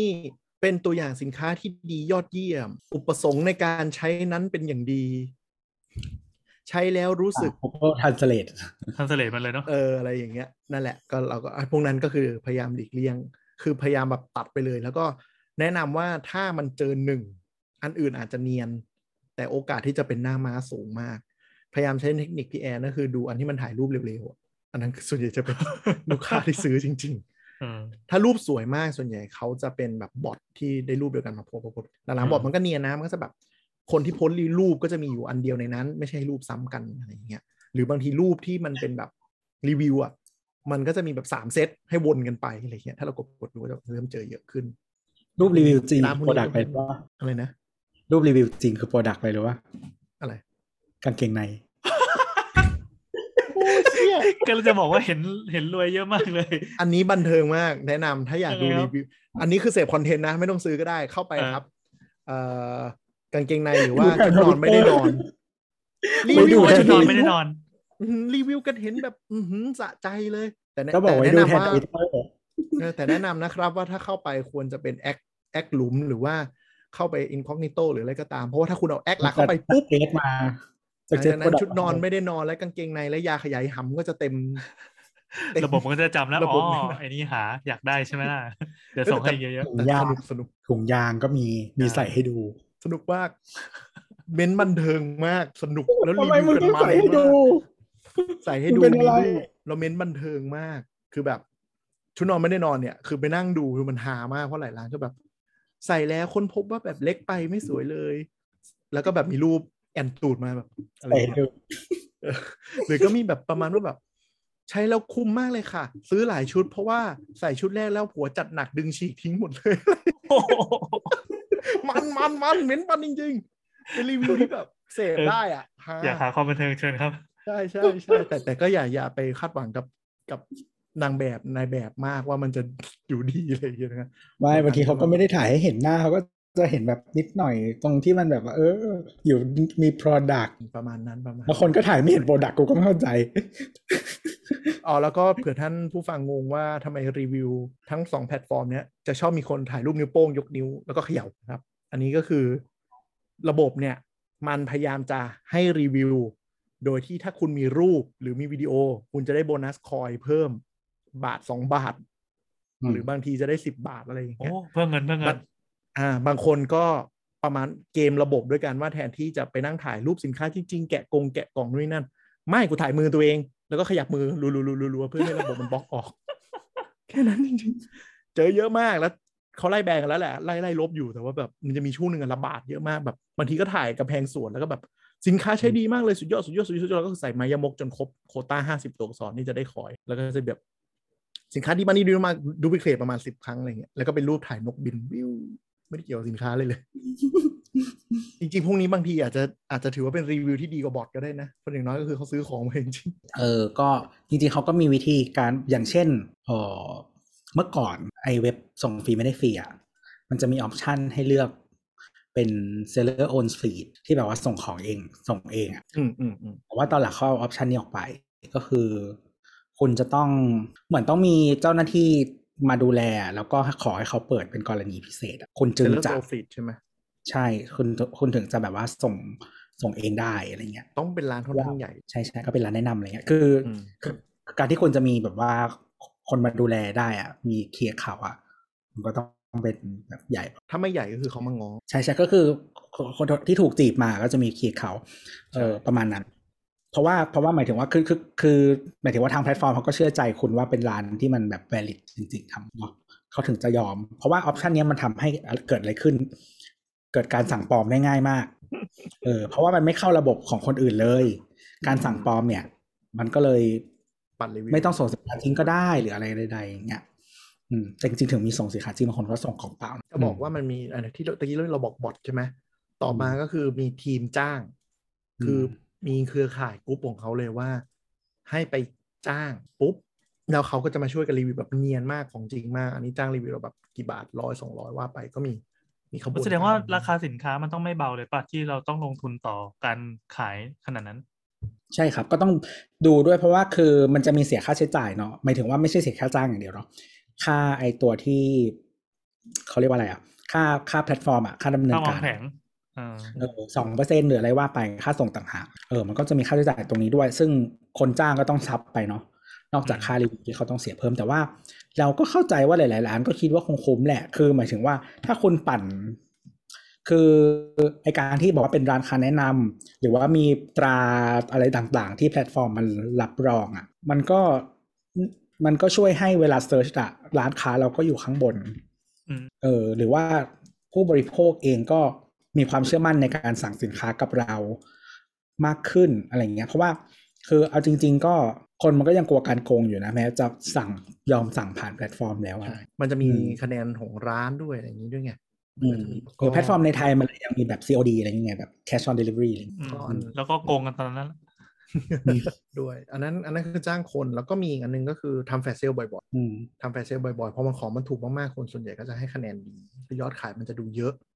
เป็นตัวอย่างสินค้าที่ดียอดเยี่ยม อุปสงค์ในการใช้นั้นเป็นอย่างดี ใช้แล้วรู้สึกผมก็ทันสเลตทันสเลตมันเลยเนาะเอออะไรอย่างเงี้ยนั่นแหละก็เราก็ไอ้พวกนั้นก็คือพยายามหลีกเลี่ยง คือพยายามแบบตัดไปเลย แล้วก็แนะนำว่าถ้ามันเจอหนึ่งอันอื่นอาจจะเนียน แต่โอกาสที่จะเป็นหน้าม้าสูงมาก พยายามใช้เทคนิคพี่แอนก็คือดูอันที่มันถ่ายรูปเร็วๆอะอันนั้นส่วนใหญ่จะเป็นลูกค้าที่ซื้อจริงๆเออถ้ารูปสวยมากส่วนใหญ่เขาจะเป็นแบบ bot ที่ได้รูปเดียวกันมาโพสต์โพสต์โพสต์หลังอืมๆ bot มันก็เนียนนะมันก็จะแบบคนที่โพสต์รูปก็จะมีอยู่อันเดียวในนั้น ไม่ใช่รูปซ้ำกันอะไรอย่างเงี้ยหรือบางทีรูปที่มันเป็นแบบรีวิวอะมันก็จะมีแบบสามเซตให้วนกันไปอะไรเงี้ยถ้าเรากดกดดูก็จะเริ่มเจอเยอะขึ้น รูปรีวิวจริงตามพวก product เลยว่าอะไรนะ รูปรีวิวจริงคือโปรดักต์เลยหรือว่า อะไร กางเกงในโอ้เชี่ย ก็เลยจะบอกว่าเห็นเห็นรวยเยอะมากเลย อันนี้บันเทิงมาก แนะนำถ้าอยากดูยังไงครัรีบวิว อันนี้คือเสพคอนเทนต์นะ ไม่ต้องซื้อก็ได้เข้าไปเออครับ เอ่อกางเกงในหรือว่าดูแทนชุดนอนไม่ได้นอนไม่รีดูวิวว่าแทชุดนอนไม่ได้นอนอื้อหือรีวิวกันเห็นแบบอือหือสะใจเลย แต่แนะก็บอกไว้แต่ดูแนะแทนนำว่าทวิตเตอร์เออแต่แนะนำนะครับว่าถ้าเข้าไปควรจะเป็นแอคแอคหลุมหรือว่าเข้าไปอินค g กนิโตหรืออะไรก็ตาม เพราะว่าถ้าคุณเอาแอคหลักเข้าไปปุ๊บเกตมาหลังเช็ จากนั้นชุดนอนไม่ได้นอนและกางเกงในและยาขยายหำก็จะเต็มเต็มระบบมันก็จะจำแล้วระอ๋บอบมันไอ้นี่หาอยากได้ใช่ไหมล่ะเดี๋ยวส่งให้เยอะถุงแต่ยาสงนุกสนุกถุงยางก็มีมีใส่ให้ดู สนุกมากเม้นบันเทิงมากสนุกแล้วรีทำไมวิวมึงกันต้องมันใส่ให้ดูมากใส่ให้ดูมันเป็นมีอะไรรูปแล้วเม้นบันเทิงมากคือแบบ ชุดนอนไม่ได้นอนเนี่ย คือไปนั่งดูคือมันหามากเพราะหลายร้านก็แบบ ใส่แล้วคนพบว่าแบบเล็กไปไม่สวยเลย แล้วก็แบบมีรูป แอนตูดมาแบบอะไรใส่อย่างให้เงี้ยดูเออหรือก็มีแบบประมาณว่าแบบ ใช้แล้วคุ้มมากเลยค่ะ ซื้อหลายชุดเพราะว่าใส่ชุดแรกแล้วผัวจัดหนักดึงฉีกทิ้งหมดเลยๆโอ้โหมันมันมันเม้นมันจริงๆเป็นรีวิวที่แบบเสพเออได้อะฮะอยากหาความบันเทิงเชิญครับ ใช่ใช่ใช่แต่แต่ก็อย่าอย่าไปคาดหวังกับกับนางแบบนายแบบมากว่ามันจะอยู่ดีอะไรอย่างเงี้ยนะไม่บางทีเขาก็ไม่ได้ถ่ายให้เห็นหน้าเขาก็ จะเห็นแบบนิดหน่อยตรงที่มันแบบว่าเออ อยู่มี product ประมาณนั้นประมาณแล้วคนก็ถ่ายไม่เห็น product กูก็ไม่เข้าใจ อ๋อแล้วก็เผื่อท่านผู้ฟังงงว่าทำไมรีวิวทั้งสองแพลตฟอร์มเนี้ยจะชอบมีคนถ่ายรูปนิ้วโป้งยกนิ้วแล้วก็เขย่านะครับ อันนี้ก็คือระบบเนี่ย มันพยายามจะให้รีวิว โดยที่ถ้าคุณมีรูปหรือมีวิดีโอ คุณจะได้โบนัสคอยเพิ่มบาทสองบาทอืมหรือบางทีจะได้สิบบาทอะไรอย่างโอ้เงี้ยเพิ่มเงินเพิ่มเงิบานง อ่าบางคนก็ประมาณเกมระบบด้วยกันว่าแทนที่จะไปนั่งถ่ายรูปสินค้าจริงๆ แกะกงแกะกล่องนู่นนนั่น ไม่กูถ่ายมือตัวเอง แล้วก็ขยับมือรัวๆๆๆๆเพื่อให้ระบบมันบล็อกออก แค่นั้นจริงๆ เจอเยอะมากแล้วเขาไล่แบนกันแล้วแหละไล่ไล่ลบอยู่แต่ว่าแบบมันจะมีช่วงหนึ่งอะระบาดเยอะมากแบบบางทีก็ถ่ายกระแพงสวนแล้วก็แบบสินค้าใช้ดีมากเลยสุดยอดสุดยอดสุดยอดสุดยอดแล้วก็คือใส่มายามกจนครบโควต้าห้าสิบตัวอักษรนี่จะได้คอย แล้วก็จะแบบสินค้าที่มันนี่ดูมาดูพิเครประมาณสิบครั้งอะไรเงี้ยแล้วก็เป็นรูปถ่ายนกบินวิว ไม่ได้เกี่ยวกับสินค้าเลยเลย จริงๆพวกนี้บางทีอาจจะอาจจะถือว่าเป็นรีวิวที่ดีกว่าบอทก็ได้นะเพราะอย่างน้อยก็คือเขาซื้อของมาจริงเออ ก็จริงๆเขาก็มีวิธีการอย่างเช่นเออเมื่อก่อนไอเว็บส่งฟรีไม่ได้ฟรีอะมันจะมี option ให้เลือกเป็น seller own fleet ที่แบบว่าส่งของเองส่งเองอะอืมอืมอืมแต่ว่าตอนหลังเขาเอา option นี้ออกไป ก็คือ คุณจะต้องเหมือนต้องมีเจ้าหน้าที่ มาดูแลแล้วก็ขอให้เขาเปิดเป็นกรณีพิเศษอะคุณจึงเจอจะ profit ใช่ไหมใช่คุณคุณถึงจะแบบว่าส่งส่งเองได้อะไรเงี้ย ต้องเป็นร้านค่อนข้างใหญ่ใช่ใช่ก็เป็นร้านแนะนำอะไรเงี้ยคืออมคือการที่คุณจะมีแบบว่าคนมาดูแลได้อะ มีเคลียร์ข่าวอะมันก็ต้องเป็นแบบใหญ่ ถ้าไม่ใหญ่ก็คือเขามาง้อใช่ใช่ก็คือคนคนที่ถูกจีบมาก็จะมีเคลียร์ข่าวเออประมาณนั้น เพราะว่าเพราะว่าหมายถึงว่าคือคือคือหมายถึงว่าทางแพลตฟอร์มเขาก็เชื่อใจคุณว่าเป็นร้านที่มันแบบ valid จริงๆทำเนาะเขาถึงจะยอม เพราะว่า option เนี้ยมันทำให้เกิดอะไรขึ้น เกิดการสั่งปลอมได้ง่ายมาก เออ เพราะว่ามันไม่เข้าระบบของคนอื่นเลย การสั่งปลอมเนี่ย มันก็เลยปั่นรีวิวไม่ต้องส่งสินค้าจริงก็ได้หรืออะไรใดๆอย่างเงี้ยอืมแต่จริงๆถึงมีส่งสินค้าจริงบางคนก็ส่งของเปล่าจะบอกว่ามันมีอะไรที่เราตะกี้เราบอก bot ใช่ไหมต่อมาก็คือมีทีมจ้าง คือ มีเครือข่ายกรุ๊ปของเขาเลยว่า ให้ไปจ้างปุ๊บแล้วเขาก็จะมาช่วยกันรีวิวแบบเนียนมากของจริงมาก อันนี้จ้างรีวิวเราแบบกี่บาทร้อยสองร้อยว่าไปก็มีมีขบวนแสดงว่าการราคาสินค้ามันต้องไม่เบาเลยป่ะที่เราต้องลงทุนต่อการขายขนาดนั้น ใช่ครับก็ต้องดูด้วยเพราะว่าคือมันจะมีเสียค่าใช้จ่ายเนาะหมายถึงว่าไม่ใช่เสียค่าจ้างอย่างเดียวเนาะค่าไอตัวที่เขาเรียกว่าอะไรอะค่าค่าแพลตฟอร์มอะค่าดำเนินถ้าวาการงแผงอ่า สองเปอร์เซ็นหรืออะไรว่าไปค่าส่งต่างหากเออมันก็จะมีค่าใช้จ่ายตรงนี้ด้วย ซึ่งคนจ้างก็ต้องซับไปเนาะนอกจากค่ารีวิวที่เขาต้องเสียเพิ่มแต่ว่า เราก็เข้าใจว่าหลายๆร้านก็คิดว่าคงคุ้มแหละ คือหมายถึงว่าถ้าคุณปั่น คือไอการที่บอกว่าเป็นร้านค้าแนะนำหรือว่ามีตราอะไรต่างๆ ที่แพลตฟอร์มมันรับรองอะ่ะ มันก็มันก็ช่วยให้เวลา search อะร้านค้าเราก็อยู่ข้างบนอืมเออ หรือว่าผู้บริโภคเองก็ มีความเชื่อมั่นในการสั่งสินค้ากับเรามากขึ้นอะไรเงี้ยเพราะว่าคือเอาจริง ๆ ก็คนมันก็ยังกลัวการโกงอยู่นะแม้จะสั่งยอมสั่งผ่านแพลตฟอร์มแล้วอะใช่มันจะมีอืมคะแนนของร้านด้วยอะไรอย่างนี้ด้วยไงอืมเออแพลตฟอร์มในไทยมันยังมีแบบ COD อะไรอย่างเงี้ยแบบ cash on delivery อะไรอย่างเงี้ยอืมก็อันแล้วก็โกงกันตอนนั้นด้วย อันนั้นอันนั้นคือจ้างคนแล้วก็มีอีกอันนึงก็คือทำ flash sale บ่อยอืมๆทำ flash sale บ่อยๆเพราะมันของมันถูกมากๆ คนส่วนใหญ่ก็จะให้คะแนนดีคือยอดขายมันจะดูเยอะอืม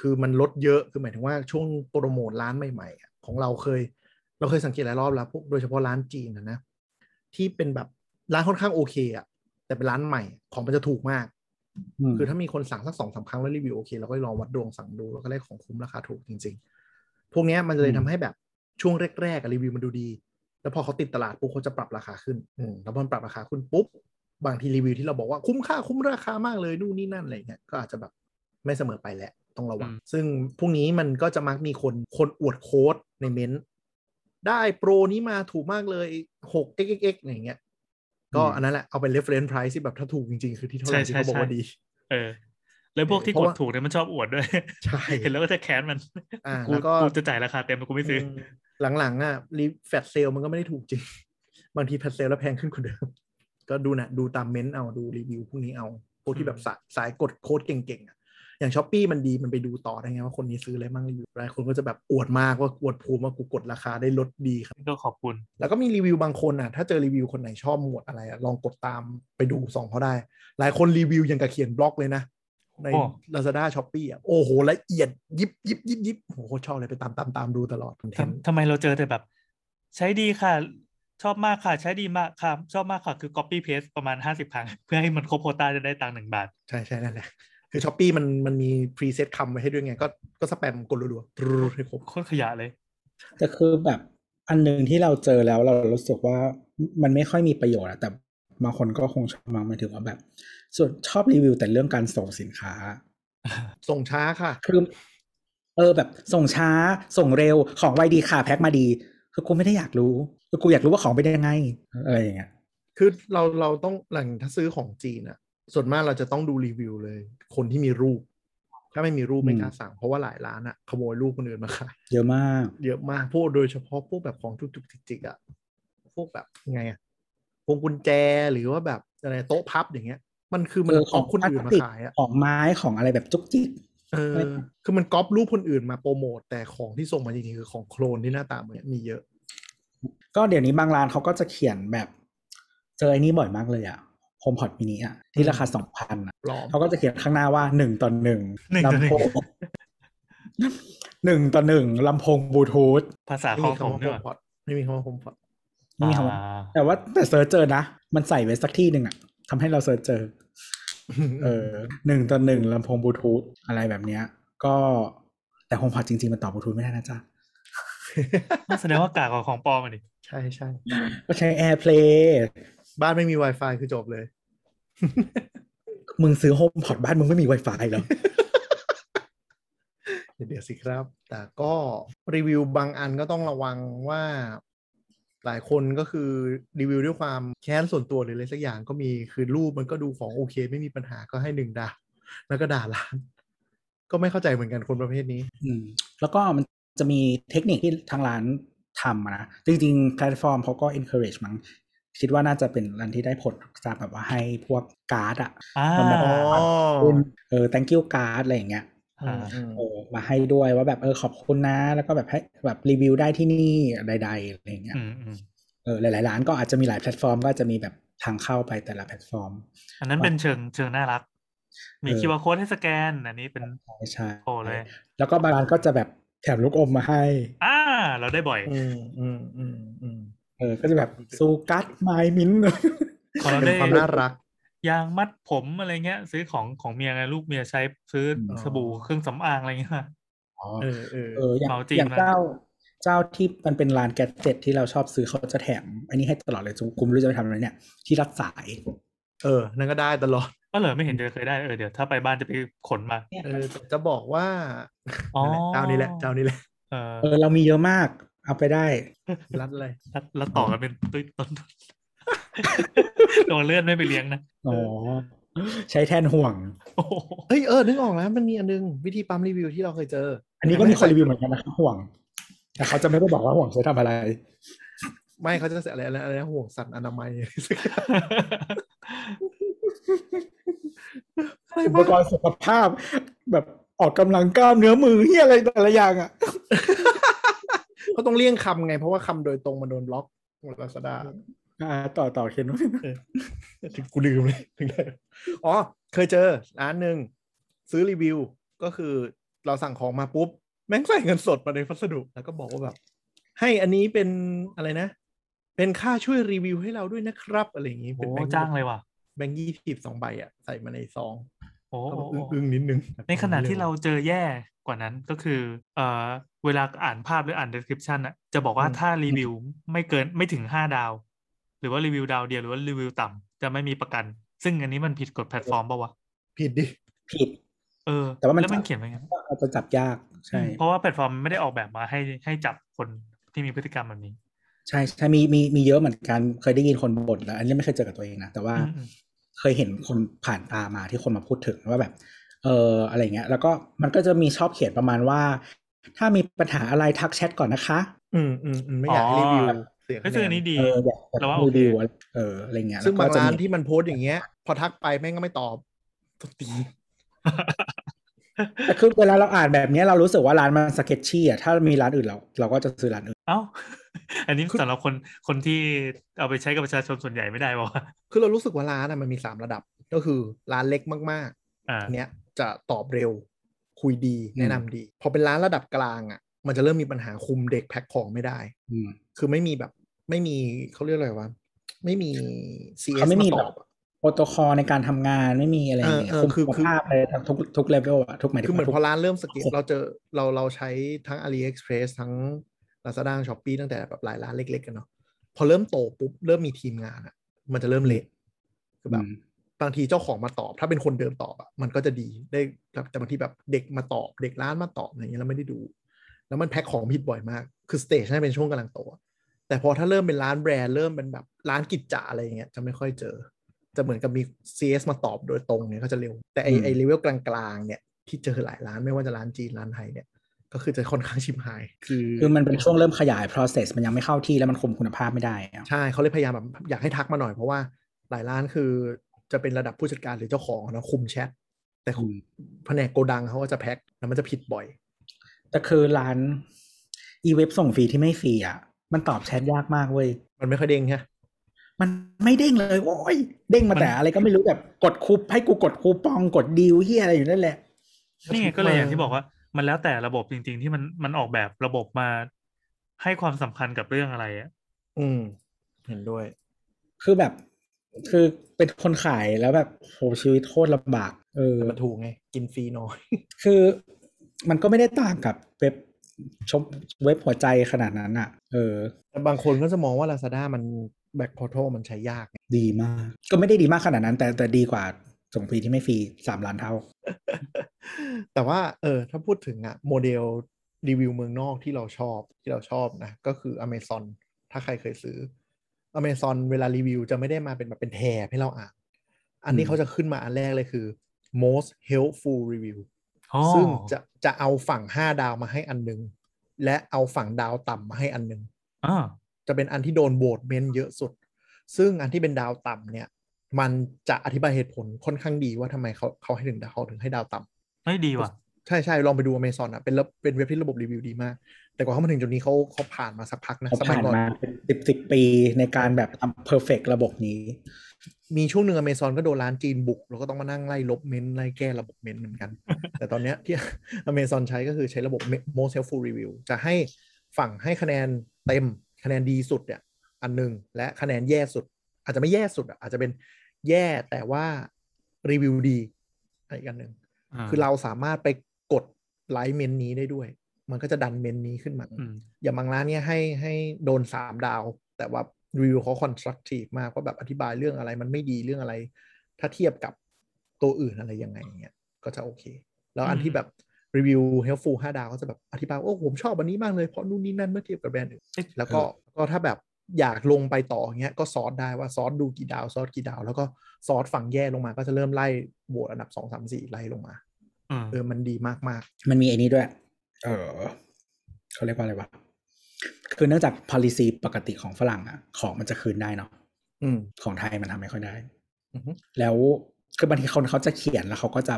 คือมันลดเยอะคือหมายถึงว่าช่วงโปรโมทร้านใหม่ๆอะของเราเคย เราเคยสังเกตหลายรอบแล้วพวกโดยเฉพาะร้านจีนนะนะที่เป็นแบบร้านค่อนข้างโอเคอะแต่เป็นร้านใหม่ของมันจะถูกมากอืมคือถ้ามีคนสั่งสักสองสามครั้งแล้วรีวิวโอเคเราก็ลองวัดดวงสั่งดูแล้วก็ได้ของคุ้มราคาถูกจริง ๆ พวกเนี้ยมันเลยทำให้แบบช่วงแรกๆอะรีวิวมันดูดี แล้วพอเขาติดตลาดปุ๊บเขาจะปรับราคาขึ้นอืมแล้วพอมันปรับราคาขึ้นปุ๊บบางทีรีวิวที่เราบอกว่าคุ้มค่าคุ้มราคามากเลยนู่นนี่นั่นอะไรเงี้ยก็อาจจะแบบไม่เสมอไปแหละ ต้องระวังอืมซึ่งพวกนี้มันก็จะมักมีคนคนอวดโค้ดในเม้นต์ได้โปรนี้มาถูกมากเลย 6 xxx อย่างเงี้ย ก็อันนั้นแหละเอาเป็น reference price ที่แบบถ้าถูกจริง ๆ คือที่เท่าไหร่ใช่ที่เขาบอกใช่ว่าดี เออ แล้วพวกที่เพกราะดว่าถูกเนี่ยมันชอบอวดด้วย ใช่ เห็นแล้วก็จะแค้นมันอ่ากูแล้วก็กูจะจ่ายราคาเต็มแต่กูไม่ซื้ออมหลังๆอะรีแฟตเซลมันก็ไม่ได้ถูกจริง บางทีแฟตเซลแล้วแพงขึ้นกว่าเดิม ก็ดูนะดูตามเม้นต์เอาดูรีวิวพวกนี้เอาพวกที่แบบสายสายกดโค้ดเก่งๆอะ อย่าง Shopee มันดีมันไปดูต่อได้ไงว่าคนนี้ซื้ออะไรมั่งรีวิวอะไรคนก็จะแบบอวดมากว่าอวดภูมิว่ากูกดราคาได้ลดดีครับก็ขอบคุณ แล้วก็มีรีวิวบางคนอะถ้าเจอรีวิวคนไหนชอบหมวดอะไรอะลองกดตามไปดูส่องเขาได้ หลายคนรีวิวยังกับเขียนบล็อกเลยนะในโอ้ Lazada s h o p e e อะโอ้โหละเอียดยิบยิบยิบยิบโอ้โหชอบเลยไปตามตามตามดูตลอด content ทำทำไมเราเจอแต่แบบ ใช้ดีค่ะ ชอบมากค่ะ ใช้ดีมากค่ะ ชอบมากค่ะ คือ copy paste ประมาณห้าสิบครั้ง เพื่อให้มันครบโควต้าจะได้ตังค์หนึ่งบาท ใช่ใช่นั่นแหละ คือ Shopee มันมันมี preset คำไว้ให้ด้วยไง ก็ก็สแปมกดรัวๆตรูดให้ครบโคตรขยะเลย แต่คือแบบอันหนึ่งที่เราเจอแล้วเรารู้สึกว่ามันไม่ค่อยมีประโยชน์อะแต่บางคนก็คงชอบมากหมายถึงว่าแบบส่วนชอบรีวิวแต่เรื่องการส่งสินค้า ส่งช้าค่ะคือเออแบบส่งช้าส่งเร็วของไวดีค่ะแพ็คมาดี คือกูไม่ได้อยากรู้คือกูอยากรู้ว่าของเป็นยังไงอะไรอย่างเงี้ยคือเราเราต้องหลังถ้าซื้อของจีนอะ ส่วนมากเราจะต้องดูรีวิวเลย คนที่มีรูป ถ้าไม่มีรูปไม่กล้าสั่ง เพราะว่าหลายร้านอะขโมยรูปคนอื่นมาขายเยอะมาก เยอะมากพวกโดยเฉพาะพวกแบบของจุกจุกจิกจิกๆอะพวกแบบไงอะพวงกุญแจหรือว่าแบบอะไรโต๊ะพับอย่างเงี้ย มันคือมันเออของคนอื่นมาขายอะของไม้ของอะไรแบบจุกจิกเออคือมันก๊อปรูปคนอื่นมาโปรโมทแต่ของที่ส่งมาจริงๆคือของโคลนที่หน้าตาเหมือนมีเยอะ ก็เดี๋ยวนี้บางร้านเขาก็จะเขียนแบบ เจอไอ้นี่บ่อยมากเลยอะ โฮมพอดมินิอะที่ราคาสองพันอะปลอมเขาก็จะเขียนข้างหน้าว่าหนึ่งต่อหนึ่งหนึ่งต่อหนึ่งลำโพงหนึ่งต่อหนึ่งลำโพงบลูทูธภาษาไม่ขอมีงผมคำว่าเนี่โฮยมพอดไม่มีคำว่าโฮมพอดไม่มีคำว่าอ่าแต่ว่าแต่เซิร์ชเจอนะ มันใส่ไว้สักที่หนึ่งอะทำให้เรา search เจอเออหนึ่งต่อหนึ่งลำโพงบลูทูธอะไรแบบเนี้ย ก็แต่ HomePod จริง ๆ มันต่อบลูทูธไม่ได้นะจ๊ะแสดงว่ากากกว่าของปลอมอะดิใช่ใช่ก็ใช้ AirPlay บ้านไม่มี Wi-Fi คือจบเลย มึงซื้อ HomePod บ้านมึงไม่มี Wi-Fi แล้วเดี๋ยวสิครับ แต่ก็รีวิวบางอันก็ต้องระวังว่าหลายคนก็คือรีวิวด้วยความแค้นส่วนตัวหรืออะไรสักอย่างก็มีคือรูปมันก็ดูของโอเค ไม่มีปัญหาก็ให้หนึ่งดาวแล้วก็ด่าร้าน ก็ไม่เข้าใจเหมือนกันคนประเภทนี้ อืม แล้วก็มันจะมีเทคนิคที่ทางร้านทำอะนะ จริง ๆ แพลตฟอร์มเขาก็ encourage มั้ง คิดว่าน่าจะเป็นร้านที่ได้ผลจากแบบว่าให้พวกการ์ดอะอ่ามันแบบอ๋อเป็นเออ thank you card อะไรอย่างเงี้ยอ่าอืมเออมาให้ด้วยว่าแบบเออขอบคุณนะ แล้วก็แบบให้แบบรีวิวได้ที่นี่ใดๆอะไรอย่างเงี้ยอืมอืมเออหลายๆร้านก็อาจจะมีหลายแพลตฟอร์ม ก็อาจจะมีแบบทางเข้าไปแต่ละแพลตฟอร์ม อันนั้นเป็นเชิงเชิงน่ารัก มีเออคิวอาร์โค้ดให้สแกน อันนี้เป็นใช่ใช่โอ้เลย แล้วก็บางร้านก็จะแบบแถมลูกอมมาให้ อ่า เราได้บ่อย อืมอืมอืมอืม เออ ก็จะแบบซูกัสไมมินของเราได้เป็นความน่ารัก ยางมัดผมอะไรเงี้ย ซื้อของของเมียไงลูกเมียใช้ซื้อออสบู่เครื่องสำอางอะไรเงี้ยอ๋อเออเออเอออย่างเมาจริงอย่างนะเจ้าเจ้าที่มันเป็นร้านแกดเจ็ตที่เราชอบซื้อเขาจะแถม อันนี้ให้ตลอดเลยจุกูไม่รู้จะไปทำอะไรเนี่ย ที่รัดสาย เออ นั่นก็ได้ตลอดก็เลยไม่เห็นจะเคยได้เออเดี๋ยวถ้าไปบ้านจะไปขนมาเออแต่จะบอกว่าอ๋อนั่นแหละเจ้านี้แหละเจ้านี้แหละเออเออเรามีเยอะมาก เอาไปได้ รัดเลยแล้วแล้วต่อกันเป็นตุ้ยต้นโดนเลื่อนไม่ไปเลี้ยงนะอ๋อใช้แทนห่วงโอ้โหเฮ้ยเออนึกออกแล้วมันมีอันนึง วิธีปั๊มรีวิวที่เราเคยเจอ อันนี้ก็มีคนรีวิวเหมือนกันนะครับห่วง แต่เขาจะไม่ได้บอกว่าห่วงใช้ทำอะไร ไม่เขาจะใส่อะไรอะไรอะไรนะห่วงสัตว์อนามัยอะไรอุปวะกรณ์สุขภาพแบบออกกำลังกล้ามเนื้อมือเฮียอะไรแต่ละอย่างอะ เขาต้องเลี่ยงคำไง เพราะว่าคำโดยตรงมันโดนบล็อกหมดลาซาด้าอ่าต่อต่อเคนว่าถึงกูลืมเลยถึงได้อ๋อ เคยเจอร้านหนึ่งซื้อรีวิวก็คือเราสั่งของมาปุ๊บ แม่งใส่เงินสดมาในพัสดุแล้วก็บอกว่าแบบ ให้อันนี้เป็นอะไรนะ เป็นค่าช่วยรีวิวให้เราด้วยนะครับ อะไรอย่างนี้โอ้เป็นแบงค์จ้างเลยว่ะแบงค์ยี่สิบสองใบอะ ใส่มาในซอง โอ้ก็โอ้แบบโอ้อึ้งๆนิดนึง ในขณะที่เราเจอแย่กว่านั้นก็คือ เอ่อเวลาอ่านภาพหรืออ่าน description อะจะบอกว่าถ้ารีวิวไม่เกินไม่ถึงห้าดาว หรือว่ารีวิวดาวเดียวหรือว่ารีวิวต่ำจะไม่มีประกัน ซึ่งอันนี้มันผิดกฎแพลตฟอร์มป่าวะ ผิดดิ ผิด เออ แต่ว่ามันแล้วมันจับเขียนไว้งั้นอาจจะจับยากใช่ เพราะว่าแพลตฟอร์มไม่ได้ออกแบบมาให้ให้จับคนที่มีพฤติกรรมแบบนี้ ใช่ใช่มีมีมีเยอะเหมือนกันเคยได้ยินคนบ่นแล้วอันนี้ไม่เคยเจอกับตัวเองนะแต่ว่าอืมอืม เคยเห็นคนผ่านตามาที่คนมาพูดถึงว่าแบบ เอออะไรเงี้ย แล้วก็มันก็จะมีชอบเขียนประมาณว่า ถ้ามีปัญหาอะไรทักแชทก่อนนะคะ อืมอืมอืมไม่อยากให้รีวิวเสียเฮ้ยคะซึ่งอันแนนี้นดีเอออยากเราว่าโอรีเควิวอะไรเอออะไรเงี้ยซึ่งบางแล้วก็จะร้านมีที่มันโพสต์อย่างเงี้ย พอทักไปแม่งก็ไม่ตอบตบตี แต่คือเวลาเราอ่านแบบเนี้ยเรารู้สึกว่าร้านมัน sketchy อะถ้ามีร้านอื่นเราเราก็จะซื้อร้านอื่นเอ้าอันนี้สำหรับคนคนที่เอาไปใช้กับประชาชนส่วนใหญ่ไม่ได้ป่าวะคือเรารู้สึกว่าร้านอะมันมีสามระดับ ก็คือร้านเล็กมากอ่าๆอันเนี้ยจะตอบเร็วคุยดีแนะนำดี พอเป็นร้านระดับกลางอะ มันจะเริ่มมีปัญหาคุมเด็กแพ็คของไม่ได้อืมคือไม่มีแบบ ไม่มีเขาเรียกอะไรวะไม่มี CS เขาไม่มีตแบอบบอะ โปรโตคอลในการทำงานไม่มีอะไรอย่างเงี้ยเออเออคุมคือคุณคือภาพอะไรทุกทุกเลเวลอะทุกหมายถึคืองเหมือนทุกพอร้านเริ่มสเกลทุกเราเจอเราเราใช้ทั้ง AliExpress ทั้ง Lazada Shopee ตั้งแต่แบบหลายร้านเล็กๆกันเนาะพอเริ่มโตปุ๊บเริ่มมีทีมงานอะมันจะเริ่มเละคือแบบอืมบางทีเจ้าของมาตอบ ถ้าเป็นคนเดิมตอบอะมันก็จะดีได้แต่บางทีแบบเด็กมาตอบ เด็กร้านมาตอบอะไรเงี้ยแล้วไม่ได้ดู แล้วมันแพ็คของผิดบ่อยมาก คือ stage น่าจะเป็นช่วงกำลังโตอะแต่พอถ้าเริ่มเป็นร้านแบรนด์เริ่มเป็นแบบร้านกิจจะอะไรอย่างเงี้ยจะไม่ค่อยเจอ จะเหมือนกับมี CS มาตอบโดยตรงเนี่ยก็จะเร็ว แต่ไออืมไอเลเวลกลางๆ เนี่ยที่เจอหลายร้านไม่ว่าจะร้านจีนร้านไทยเนี่ยก็คือจะค่อนข้างชิบหาย คือคือมันเป็นช่วงเริ่มขยาย process มันยังไม่เข้าที่แล้วมันคุมคุณภาพไม่ได้อะใช่เขาเลยพยายามแบบอยากให้ทักมาหน่อยเพราะว่าหลายร้านคือจะเป็นระดับผู้จัดการหรือเจ้าของนะคุมแชทแต่อืมแผนกโกดังเขาก็จะแพ็คแล้วมันจะผิดบ่อยแต่คือร้านอีเว็บส่งฟรีที่ไม่ฟรีอะ มันตอบแชทยากมากเว้ย มันไม่ค่อยเด้งใช่ มันไม่เด้งเลยโว้ยเด้งมาแต่อะไรก็ไม่รู้แบบกดคูปให้กูกดคูปองกดดีลเฮียอะไรอยู่นั่นแหละนี่ไงก็เลยอย่างที่บอกว่า มันแล้วแต่ระบบจริง ๆ ที่มันมันออกแบบระบบมาให้ความสำคัญกับเรื่องอะไรอะ อืม เห็นด้วย คือแบบ คือเป็นคนขายแล้วแบบโหชีวิตโคตรลำบาก เออแต่มันถูกไง กินฟรีน้อย คือมันก็ไม่ได้ต่างกับเว็บชมเว็บหัวใจขนาดนั้นอะ เออแต่บางคนก็จะมองว่า Lazada มัน แบ็ k พอ r t a l มันใช้ยากไงดีมาก ก็ไม่ได้ดีมากขนาดนั้น แต่แต่ดีกว่าส่งฟรีที่ไม่ฟรีสามล้านเท่า แต่ว่าเออถ้าพูดถึงอะโมเดลรีวิวเมืองนอกที่เราชอบที่เราชอบนะ ก็คือ Amazon ถ้าใครเคยซื้อ Amazon เวลารีวิวจะไม่ได้มาเป็นแบบเป็นแถบให้เราอ่าน อันนี้อืมเขาจะขึ้นมาอันแรกเลยคือ most helpful review อ๋อซึ่งจะจะเอาฝั่ง5ดาวมาให้อันหนึง และเอาฝั่งดาวต่ำมาให้อันหนึงอ่า จะเป็นอันที่โดนโหวตเมนเยอะสุด ซึ่งอันที่เป็นดาวต่ำเนี่ย มันจะอธิบายเหตุผลค่อนข้างดีว่าทำไมเขาเขาให้ถึงดาวเขาถึงให้ดาวต่ำไม่ดีว่ะ ใช่ใช่ลองไปดู Amazon อะเป็นระเป็นเว็บที่ระบบรีวิวดีมาก แต่กว่าเขามาถึงจุดนี้เขาเขาผ่านมาสักพักนะเขาสมัยผ่านก่อนมาเป็นสิบสิบปีในการแบบทำ perfect ระบบนี้ มีช่วงหนึ่ง Amazon ก็โดนร้านจีนบุก แล้วก็ต้องมานั่งไล่ลบเมนต์ไล่แก้ระบบเมนต์เหมือนกัน แต่ตอนเนี้ยที่ Amazon ใช้ก็คือใช้ระบบ most helpful review จะให้ฝั่งให้คะแนนเต็ม คะแนนดีสุดเนี่ยอันหนึ่งและคะแนนแย่สุด อาจจะไม่แย่สุดอะอาจจะเป็นแย่แต่ว่ารีวิวดีอะไรอีกอันหนึ่งอ่าคือเราสามารถไปกดไลค์เมนต์นี้ได้ด้วย มันก็จะดันเมนต์นี้ขึ้นมาอืมอย่างบางร้านเนี่ยให้ให้โดนสามดาว แต่ว่ารีวิวเขาคอนสตรักทีฟมากว่าแบบอธิบายเรื่องอะไรมันไม่ดีเรื่องอะไร ถ้าเทียบกับตัวอื่นอะไรยังไงอย่างเงี้ยก็จะโอเค แล้วอันที่แบบ รีวิว helpful 5 ดาวก็จะแบบอธิบายว่าโอ้ผมชอบอันนี้มากเลยเพราะนู่นนี่นั่นเมื่อเทียบกับแบรนด์อื่นเอ๊ะแล้วก็ก็ถ้าแบบอยากลงไปต่ออย่างเงี้ยก็ซอสได้ว่าซอสดูกี่ดาวซอสกี่ดาว แล้วก็ซอสฝั่งแย่ลงมาก็จะเริ่มไล่โหวตอันดับสองสามสี่ไล่ลงมาอืมเออมันดีมากมันมีไอ้นี้ด้วย เออเขาเรียกว่าอะไรวะคือเนื่องจาก policy ปกติของฝรั่งอะของมันจะคืนได้เนาะอืมของไทยมันทำไม่ค่อยได้อือฮึแล้วคือบางทีคนเขาจะเขียนแล้วเขาก็จะ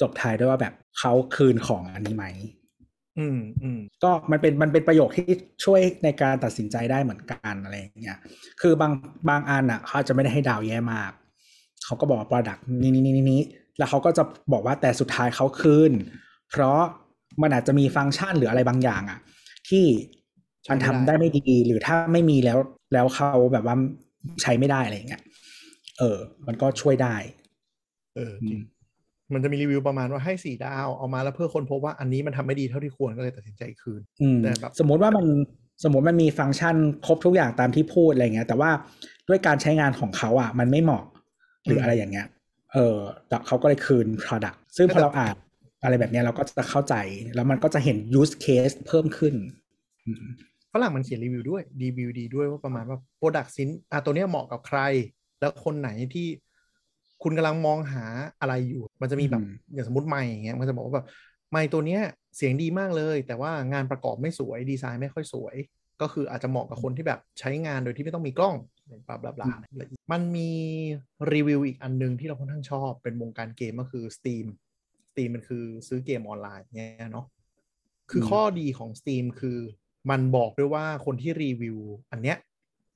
จบท้ายด้วยว่าแบบเขาคืนของอันนี้ไหมอืมอืมก็มันเป็นมันเป็นประโยคที่ช่วยในการตัดสินใจได้เหมือนกันอะไรอย่างเงี้ยคือบางบางอันอะเขาอาจจะไม่ได้ให้ดาวแย่มาก เขาก็บอกว่า product นี้นี้นี้นี้แล้วเขาก็จะบอกว่าแต่สุดท้ายเขาคืน เพราะมันอาจจะมีฟังก์ชันหรืออะไรบางอย่างอะ ที่มันทำได้ไม่ดีหรือถ้าไม่มีแล้ว แล้วเขาแบบว่าใช้ไม่ได้อะไรอย่างเงี้ยเออ มันก็ช่วยได้ เออจริง มันจะมีรีวิวประมาณว่าให้สี่ดาวเอามาแล้วเพื่อคนพบว่าอันนี้มันทำไม่ดีเท่าที่ควรก็เลยตัดสินใจคืนอืมแต่แบบสมมติว่ามันสมมติมันมีฟังก์ชันครบทุกอย่างตามที่พูดอะไรเงี้ย แต่ว่าด้วยการใช้งานของเขาอะ มันไม่เหมาะหรืออะไรอย่างเงี้ย เออแต่เขาก็เลยคืน product ซึ่งพอเราอ่านอะไรแบบเนี้ยเราก็จะเข้าใจแล้วมันก็จะเห็น use case เพิ่มขึ้นอืมฝรั่งมันเขียนรีวิวด้วยรีวิวดีด้วยว่าประมาณว่า product สินอะตัวเนี้ยเหมาะกับใคร แล้วคนไหนที่ คุณกำลังมองหาอะไรอยู่ มันจะมีแบบอืมอย่างสมมติไมค์อย่างเงี้ยมันจะบอกว่าแบบไมค์ตัวเนี้ยเสียงดีมากเลย แต่ว่างานประกอบไม่สวยดีไซน์ไม่ค่อยสวย ก็คืออาจจะเหมาะกับคนที่แบบใช้งานโดยที่ไม่ต้องมีกล้อง blah blah blah มันมีรีวิวอีกอันนึงที่เราค่อนข้างชอบเป็นวงการเกมก็คือ Steam Steam มันคือซื้อเกมออนไลน์เนี่ยเนาะคือข้อดีของ Steam คือมันบอกด้วยว่าคนที่รีวิวอันเนี้ย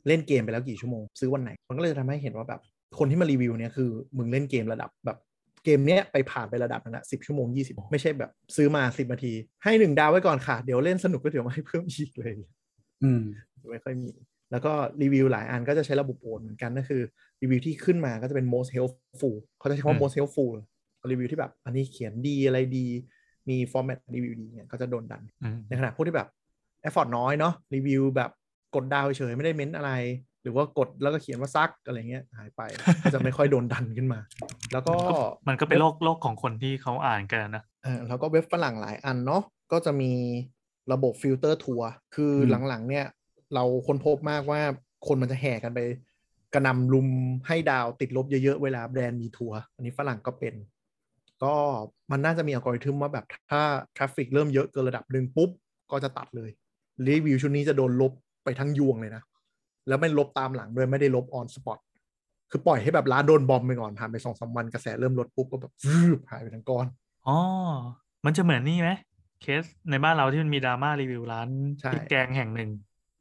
เล่นเกมไปแล้วกี่ชั่วโมง ซื้อวันไหน มันก็เลยทำให้เห็นว่าแบบ คนที่มารีวิวเนี่ยคือมึงเล่นเกมระดับแบบเกมเนี้ยไปผ่านไประดับนั้นอะสิบชั่วโมงยี่สิบไม่ใช่แบบซื้อมาสิบนาที ให้หนึ่งดาวไว้ก่อนค่ะ เดี๋ยวเล่นสนุกก็เดี๋ยวมาให้เพิ่มอีกเลย อืมไม่ค่อยมี แล้วก็รีวิวหลายอันก็จะใช้ระบบโอนเหมือนกันก็คือ รีวิวที่ขึ้นมาก็จะเป็น most helpful เขาจะใช้คำว่าอืม most helpful รีวิวที่แบบ อันนี้เขียนดีอะไรดี มี format รีวิวดีเนี่ยก็จะโดนดันอืมในขณะพวกที่แบบ effort น้อยเนาะรีวิวแบบกดดาวเฉยๆไม่ได้เม้นอะไร หรือว่ากดแล้วก็เขียนว่าซักอะไรเงี้ยหายไปก็จะไม่ค่อยโดนดันขึ้นมา แล้วก็มันก็เป็นโลกโลกของคนที่เขาอ่านกันนะเออแล้วก็เว็บฝรั่งหลายอันเนาะก็จะมีระบบฟิลเตอร์ทัวร์คืออมหลังๆ เนี่ย เราค้นพบมากว่าคนมันจะแห่กันไป กระหน่ำรุมให้ดาวติดลบเยอะๆ เวลาแบรนด์มีทัวร์อันนี้ฝรั่งก็เป็น ก็มันน่าจะมีอัลกอริทึมว่าแบบถ้า traffic เริ่มเยอะเกินระดับหนึ่งปุ๊บ ก็จะตัดเลยรีวิวชุดนี้จะโดนลบไปทั้งยวงเลยนะ แล้วไม่ลบตามหลังด้วยไม่ได้ลบ on spot คือปล่อยให้แบบร้านโดน bomb ไปก่อนผ่านไปสองสามวันกระแสเริ่มลดปุ๊บก็แบบวืบหายไปทั้งก้อนอ๋อ มันจะเหมือนนี่ไหมเคสในบ้านเราที่มันมีดราม่ารีวิวร้านใช่พริกแกงแห่งหนึ่ง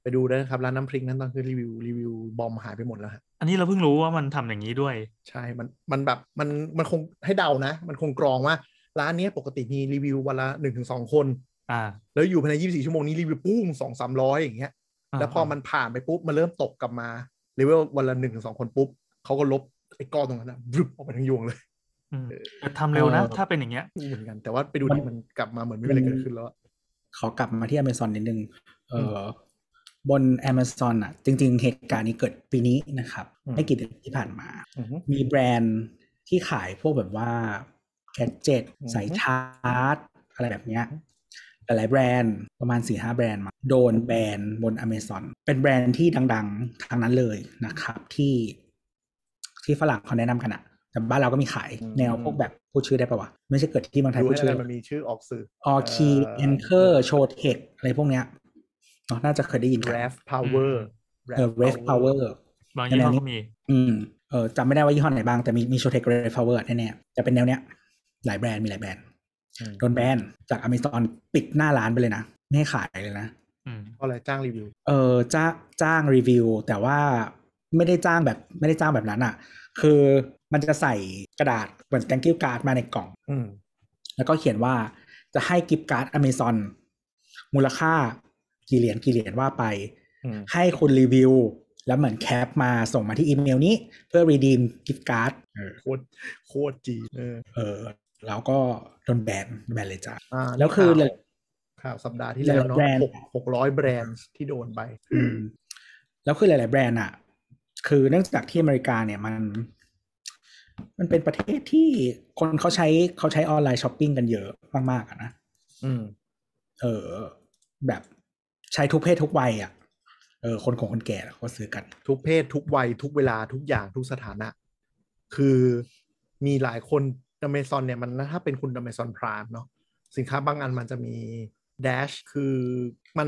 ไปดูได้นะครับร้านน้ำพริกนั้นตอนคือรีวิวรีวิวบอมหายไปหมดแล้วฮะอันนี้เราเพิ่งรู้ว่ามันทำอย่างนี้ด้วย ใช่มันมันแบบมันมันคงให้เดานะ มันคงกรองว่าร้านเนี้ยปกติมีรีวิววันละหนึ่งถึงสองคน อ่า แล้วอยู่ภายในยี่สิบสี่ชั่วโมงนี้รีวิวปุ้งสองสามร้อยอย่างเงี้ยา แล้วพอมันผ่านไปปุ๊บมันเริ่มตกกลับมาเลเวลวันละหนึ่งถึงสองคนปุ๊บเขาก็ลบไอ้ก้อนตรงนั้นนะบรึบออกไปทั้งยวงเลยอืมแต่ทำเร็วนะเออถ้าเป็นอย่างเงี้ยเหมือนกันแต่ว่าไปดูมันที่มันกลับมาเหมือนไม่มีอะไรเกิดขึ้นแล้วอะขอกลับมาที่ Amazon นิดนึงเออบน Amazon อะ จริง ๆ เหตุการณ์นี้เกิดปีนี้นะครับ ไม่กี่เดือนที่ผ่านมาอือฮึมีแบรนด์ที่ขายพวกแบบว่าแกดเจ็ตอือฮึสายชาร์จ อะไรแบบเนี้ย หลายๆแบรนด์ประมาณสี่ห้าแบรนด์มาโดนแบนบน Amazon เป็นแบรนด์ที่ดังๆทางนั้นเลยนะครับ ที่ที่ฝรั่งเขาแนะนำกันอะแต่บ้านเราก็มีขายแนวพวกแบบพูดชื่อได้ปะวะ ไม่ใช่เกิดที่เมืองไทยดูพูดให้ชื่ได้อมันมีชื่อออกสื่อออคีแอนเคอร์โชเทคอะไรพวกเนี้ยเนาะน่าจะเคยได้ยินกัน Raf Power เออ Rave Power บางยี่ห้อแนวนี้ก็มี อืมเออจำไม่ได้ว่ายี่ห้อไหนบ้างแต่มีมีโชเทคเรฟเวอร์แน่ๆแต่เป็นแนวเนี้ยหลายแบรนด์มีหลายแบรนด์อืม โดนแบนจากอเมซอนปิดหน้าร้านไปเลยนะ ไม่ให้ขายเลยนะอืมเพราะอะไรจ้างรีวิว เออจ้างจ้างรีวิว แต่ว่าไม่ได้จ้างแบบไม่ได้จ้างแบบนั้นอะ คือมันจะใส่กระดาษเหมือน thank you card มาในกล่องอืมแล้วก็เขียนว่าจะให้ gift card Amazon มูลค่ากี่เหรียญกี่เหรียญว่าไปอืมให้คุณรีวิว แล้วเหมือนแคปมาส่งมาที่อีเมลนี้ เพื่อ redeem gift card เออโคตรโคตรจีเออเออแล้วก็ โดนแบนแบนเลยจ้าอ่าแล้วคือนี่ข่าวข่าวสัปดาห์ที่แล้วเนาะแบรนด์หกหกร้อยแบรนด์ที่โดนไปอืมแล้วคือหลาย ๆ แบรนด์อะ คือเนื่องจากที่อเมริกาเนี่ยมัน มันเป็นประเทศที่คนเขาใช้เขาใช้ online shopping กันเยอะมากๆอะนะอืม เออ แบบใช้ทุกเพศทุกวัยอะเออคนของคนแก่เขาซื้อกัน ทุกเพศทุกวัยทุกเวลาทุกอย่างทุกสถานะ คือมีหลายคน อเมซอนเนี่ยมันถ้าเป็นคุณอเมซอนพรามเนาะสินค้าบางอันมันจะมี dash คือมัน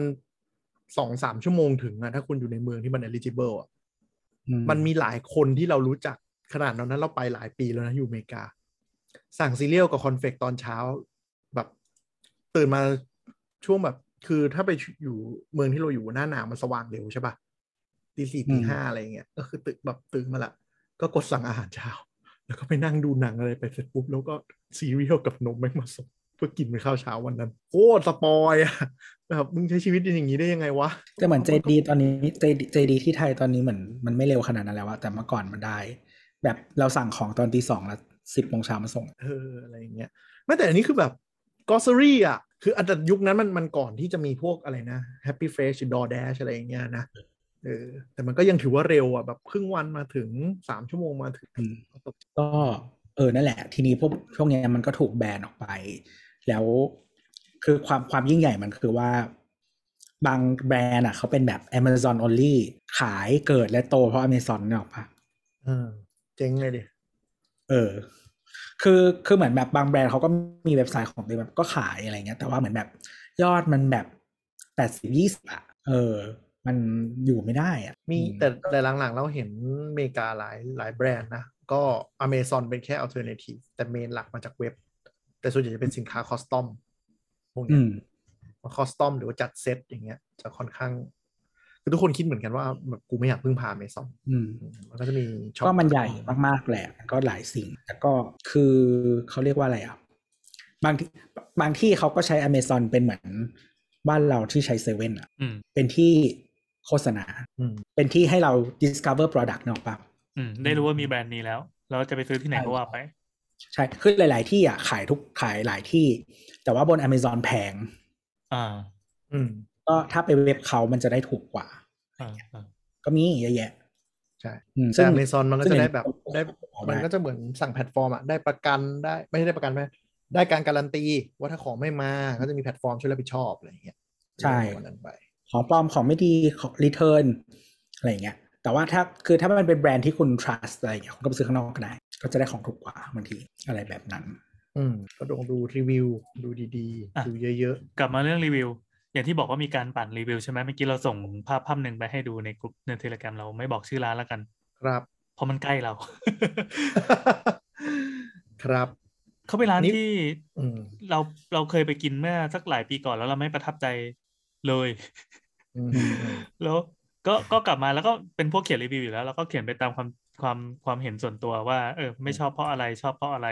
สองสามชั่วโมงถึงอะถ้าคุณอยู่ในเมืองที่มัน eligible อะอืมันมีหลายคนที่เรารู้จักขนาดนั้นเราไปหลายปีแล้วนะอยู่อเมริกา สั่งซีเรียลกับคอนเฟกตอนเช้า แบบ ตื่นมาช่วงแบบ คือถ้าไปอยู่เมืองที่เราอยู่หน้าหนาวมันสว่างเร็วใช่ปะตีสี่ตีห้าอะไรเงี้ยก็คือตื่นแบบตื่นมาละก็กดสั่งอาหารเช้า แล้วก็ไปนั่งดูหนังอะไรไปเสร็จปุ๊บแล้วก็ซีเรียลกับนมแม่งมาส่งเพื่อกินเป็นข้าวเช้าวันนั้นโคตร spoil อะแบบมึงใช้ชีวิตอย่างนี้ได้ยังไงวะแต่เหมือน JD ตอนนี้ JD JD ที่ไทยตอนนี้เหมือนมันไม่เร็วขนาดนั้นแล้วอะแต่เมื่อก่อนมันได้ แบบเราสั่งของตอนตีสองแล้วสิบโมงเช้ามาส่งเอออะไรอย่างเงี้ยไม่แต่อันนี้คือแบบกอสซ r รี่อะคืออันแต่ยุคนั้นมันมันก่อนที่จะมีพวกอะไรนะ Happy Fresh หรือ DoorDash อะไรอย่างเงี้ยนะ เออแต่มันก็ยังถือว่าเร็วอะแบบครึ่งวันมาถึงสามชั่วโมงมาถึงอืมก็เออนั่นแหละ ทีนี้พวกช่วงเนี้ยมันก็ถูกแบนออกไป แล้วคือความความยิ่งใหญ่มันคือว่า บางแบรนด์อะเขาเป็นแบบ Amazon only ขายเกิดและโตเพราะ Amazon เนี่ยหรอกปะเออเจ๊งเลยดิ เออ คือคือเหมือนแบบบางแบรนด์เขาก็มีเว็บไซต์ของตัวเองแบบก็ขายอะไรเงี้ย แต่ว่าเหมือนแบบยอดมันแบบแปดสิบยี่สิบอะเออ มันอยู่ไม่ได้อะมีอืแต่แต่หลังๆ เราเห็นอเมริกาหลายหลายแบรนด์นะ ก็ Amazon เป็นแค่ alternative แต่ main หลักมาจากเว็บ แต่ส่วนใหญ่จะเป็นสินค้า custom พวกเนี้ยอืม custom หรือว่าจัดเซตอย่างเงี้ย จะค่อนข้างคือทุกคนคิดเหมือนกันว่าแบบกูไม่อยากพึ่งพาเมซอนอืมมันก็จะมีช็อปก็มันใหญ่มากๆแหละก็หลายสิ่งแต่ก็คือเขาเรียกว่าอะไรอะบางที่บางที่เขาก็ใช้ Amazon เป็นเหมือนบ้านเราที่ใช้เซเว่นอะอืมเป็นที่ โฆษณาอืมเป็นที่ให้เรา discover product เนกอะปะอืมได้รู้ว่ามีแบรนด์นี้แล้ว เราจะไปซื้อที่ไหนก็ว่าไป ใช่ คือหลาย ๆ ที่อะขายทุกขายหลายที่ แต่ว่าบน Amazon แพง อ่า อืม ก็ถ้าไปเว็บเขามันจะได้ถูกกว่าอ่าอ่าก็มีเยอะแยะใช่อืมแต่ซึ่ง Amazon มันก็ซึ่งจะได้แบบเห็นได้ของมันได้ก็จะเหมือนสั่งแพลตฟอร์มอะได้ประกันได้ไม่ใช่ได้ประกันไหมได้การการันตีว่าถ้าของไม่มาก็จะมีแพลตฟอร์มช่วยรับผิดชอบอะไรอย่างเงี้ยใช่วันนั้นไป ของปลอมของไม่ดีของ return อะไรอย่างเงี้ย แต่ว่าถ้าคือถ้ามันเป็นแบรนด์ที่คุณ trust อะไรอย่างเงี้ยคุณก็ไปซื้อข้างนอกก็ได้ ก็จะได้ของถูกกว่าบางทีอะไรแบบนั้น อืมก็ลองดูรีวิว ดูดีอะๆดูเยอะกลับมาเรื่องรีวิว อย่างที่บอกว่ามีการปั่นรีวิวใช่ไหมเมื่อกี้เราส่งภาพภาพหนึ่งไปให้ดูในกลุ่มในเทเลกรมเราไม่บอกชื่อร้านแล้วกันๆครับเพราะมันใกล้เรา ครับเขาเป็นร้านนี่ที่อืมเราเราเคยไปกินเมื่อสักหลายปีก่อนแล้วเราไม่ประทับใจเลยอืม แล้วก็ก็กลับมาแล้วก็เป็นพวกเขียนรีวิวอยู่แล้ว แล้วก็เขียนไปตามความความความเห็นส่วนตัวว่า เออ ไม่ชอบเพราะอะไรชอบเพราะอะไร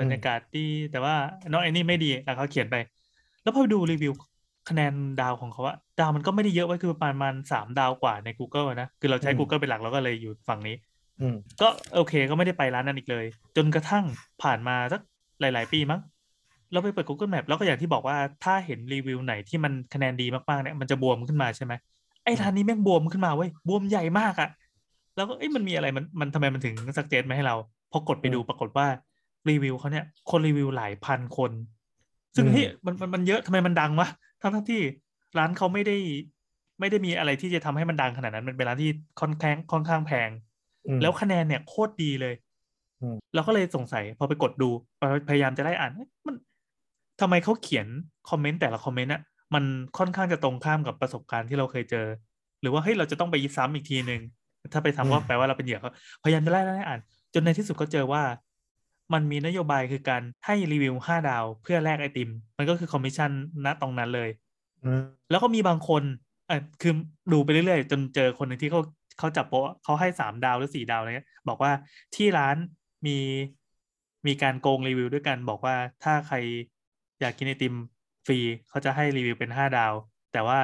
บรรยากาศดีแต่ว่าน้องไอ้นี่ไม่ดีแล้วเขาเขียนไป แล้วพอดูรีวิวคะแนนดาวของเขาอะดาวมันก็ไม่ได้เยอะไว้คือประมาณสามดาวกว่าใน Google อะนะ คือเราใช้ Google เป็นหลักเราก็เลยอยู่ฝั่งนี้อืมก็โอเคก็ไม่ได้ไปร้านนั้นอีกเลย จนกระทั่งผ่านมาสักหลาย ๆ ปีมั้ง เราไปเปิด Google Map แล้วก็อย่างที่บอกว่าถ้าเห็นรีวิวไหนที่มันคะแนนดีมากๆเนี่ยมันจะบวมขึ้นมาใช่ไหมไอ้ร้านนี้แม่งบวมขึ้นมาเว้ยบวมใหญ่มากอะแล้วก็เอ้ยมันมีอะไรมันมันทำไมมันถึงสักเจตมาให้เราพอกดไปดูปรากฏว่ารีวิวเขาเนี่ยคนรีวิวหลายพันคน ซึ่งอืมเฮ้ยมันมันมันเยอะทำไมมันดังวะทั้งทั้งที่ร้านเขาไม่ได้ไม่ได้มีอะไรที่จะทำให้มันดังขนาดนั้น มันเป็นร้านที่ค่อนข้างค่อนข้างแพงอืมแล้วคะแนนเนี่ยโคตรดีเลยอืมเราก็เลยสงสัยพอไปกดดูพยายามจะไล่อ่านเอ๊ะมัน ทำไมเขาเขียนคอมเมนต์แต่ละคอมเมนต์อะมันค่อนข้างจะตรงข้ามกับประสบการณ์ที่เราเคยเจอ หรือว่าเฮ้ยเราจะต้องไปซ้ำอีกทีหนึ่งถ้าไปทำก็แปลว่าเราเป็นเหยื่อเขาพยายามจะไล่ไล่อ่าน จนในที่สุดก็เจอว่า มันมีนโยบายคือการให้รีวิวห้าดาวเพื่อแลกไอติม มันก็คือคอมมิชชั่นณตรงนั้นเลยอืมแล้วก็มีบางคนเออคือดูไปเรื่อยๆ จนเจอคนหนึ่งที่เขาเขาจับโป๊ะเขาให้สามดาวหรือสี่ดาวอะไรเงี้ยบอกว่าที่ร้านมีมีการโกงรีวิวด้วยการ บอกว่าถ้าใคร อยากกินไอติมฟรีเขาจะให้รีวิวเป็นห้าดาว แต่ว่า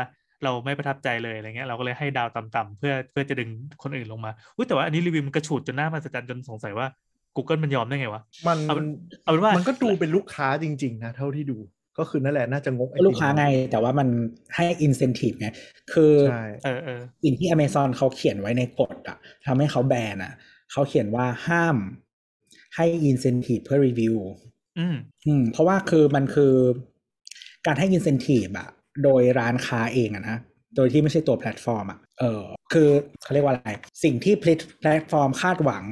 เราไม่ประทับใจเลยอะไรเงี้ยเราก็เลยให้ดาวต่ำๆเพื่อเพื่อจะดึงคนอื่นลงมาอุ้ยแต่ว่าอันนี้รีวิวมันกระฉูดจนหน้ามาสจันจนสงสัยว่า Google มันยอมได้ไงวะมันเอาเป็นเอาเป็นว่ามันก็ดูเป็นลูกค้าจริง ๆ นะ เท่าที่ดูก็คือนั่นแหละน่าจะงกไอติมลูกค้าไง แต่ว่ามันให้ incentive ไงคือใช่เออเออสิ่งที่ Amazon เขาเขียนไว้ในกฎอะทำให้เขาแบนอะเขาเขียนว่าห้ามให้ incentive เพื่อรีวิว อืม อืม เพราะว่าคือมันคือการให้ incentive อะโดยร้านค้าเองอะนะ โดยที่ไม่ใช่ตัวแพลตฟอร์มอะเออคือเขาเรียกว่าอะไร สิ่งที่แพลตฟอร์มคาดหวัง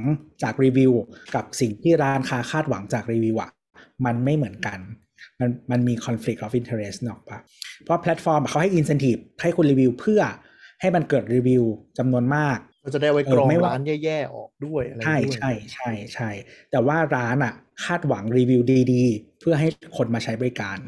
จากรีวิว กับสิ่งที่ร้านค้าคาดหวังจากรีวิวอะมันไม่เหมือนกัน มันมันมี conflict of interest นึกออกปะเพราะแพลตฟอร์มเขาให้ incentive ให้คุณรีวิวเพื่อให้มันเกิดรีวิวจำนวนมาก ก็จะได้ไว้กรองเออไม่ว่าร้านแย่ๆออกด้วยอะไรใช่ด้วยใช่ใช่ใช่แต่ว่าร้านอะ คาดหวังรีวิวดีๆ เพื่อให้คนมาใช้บริการ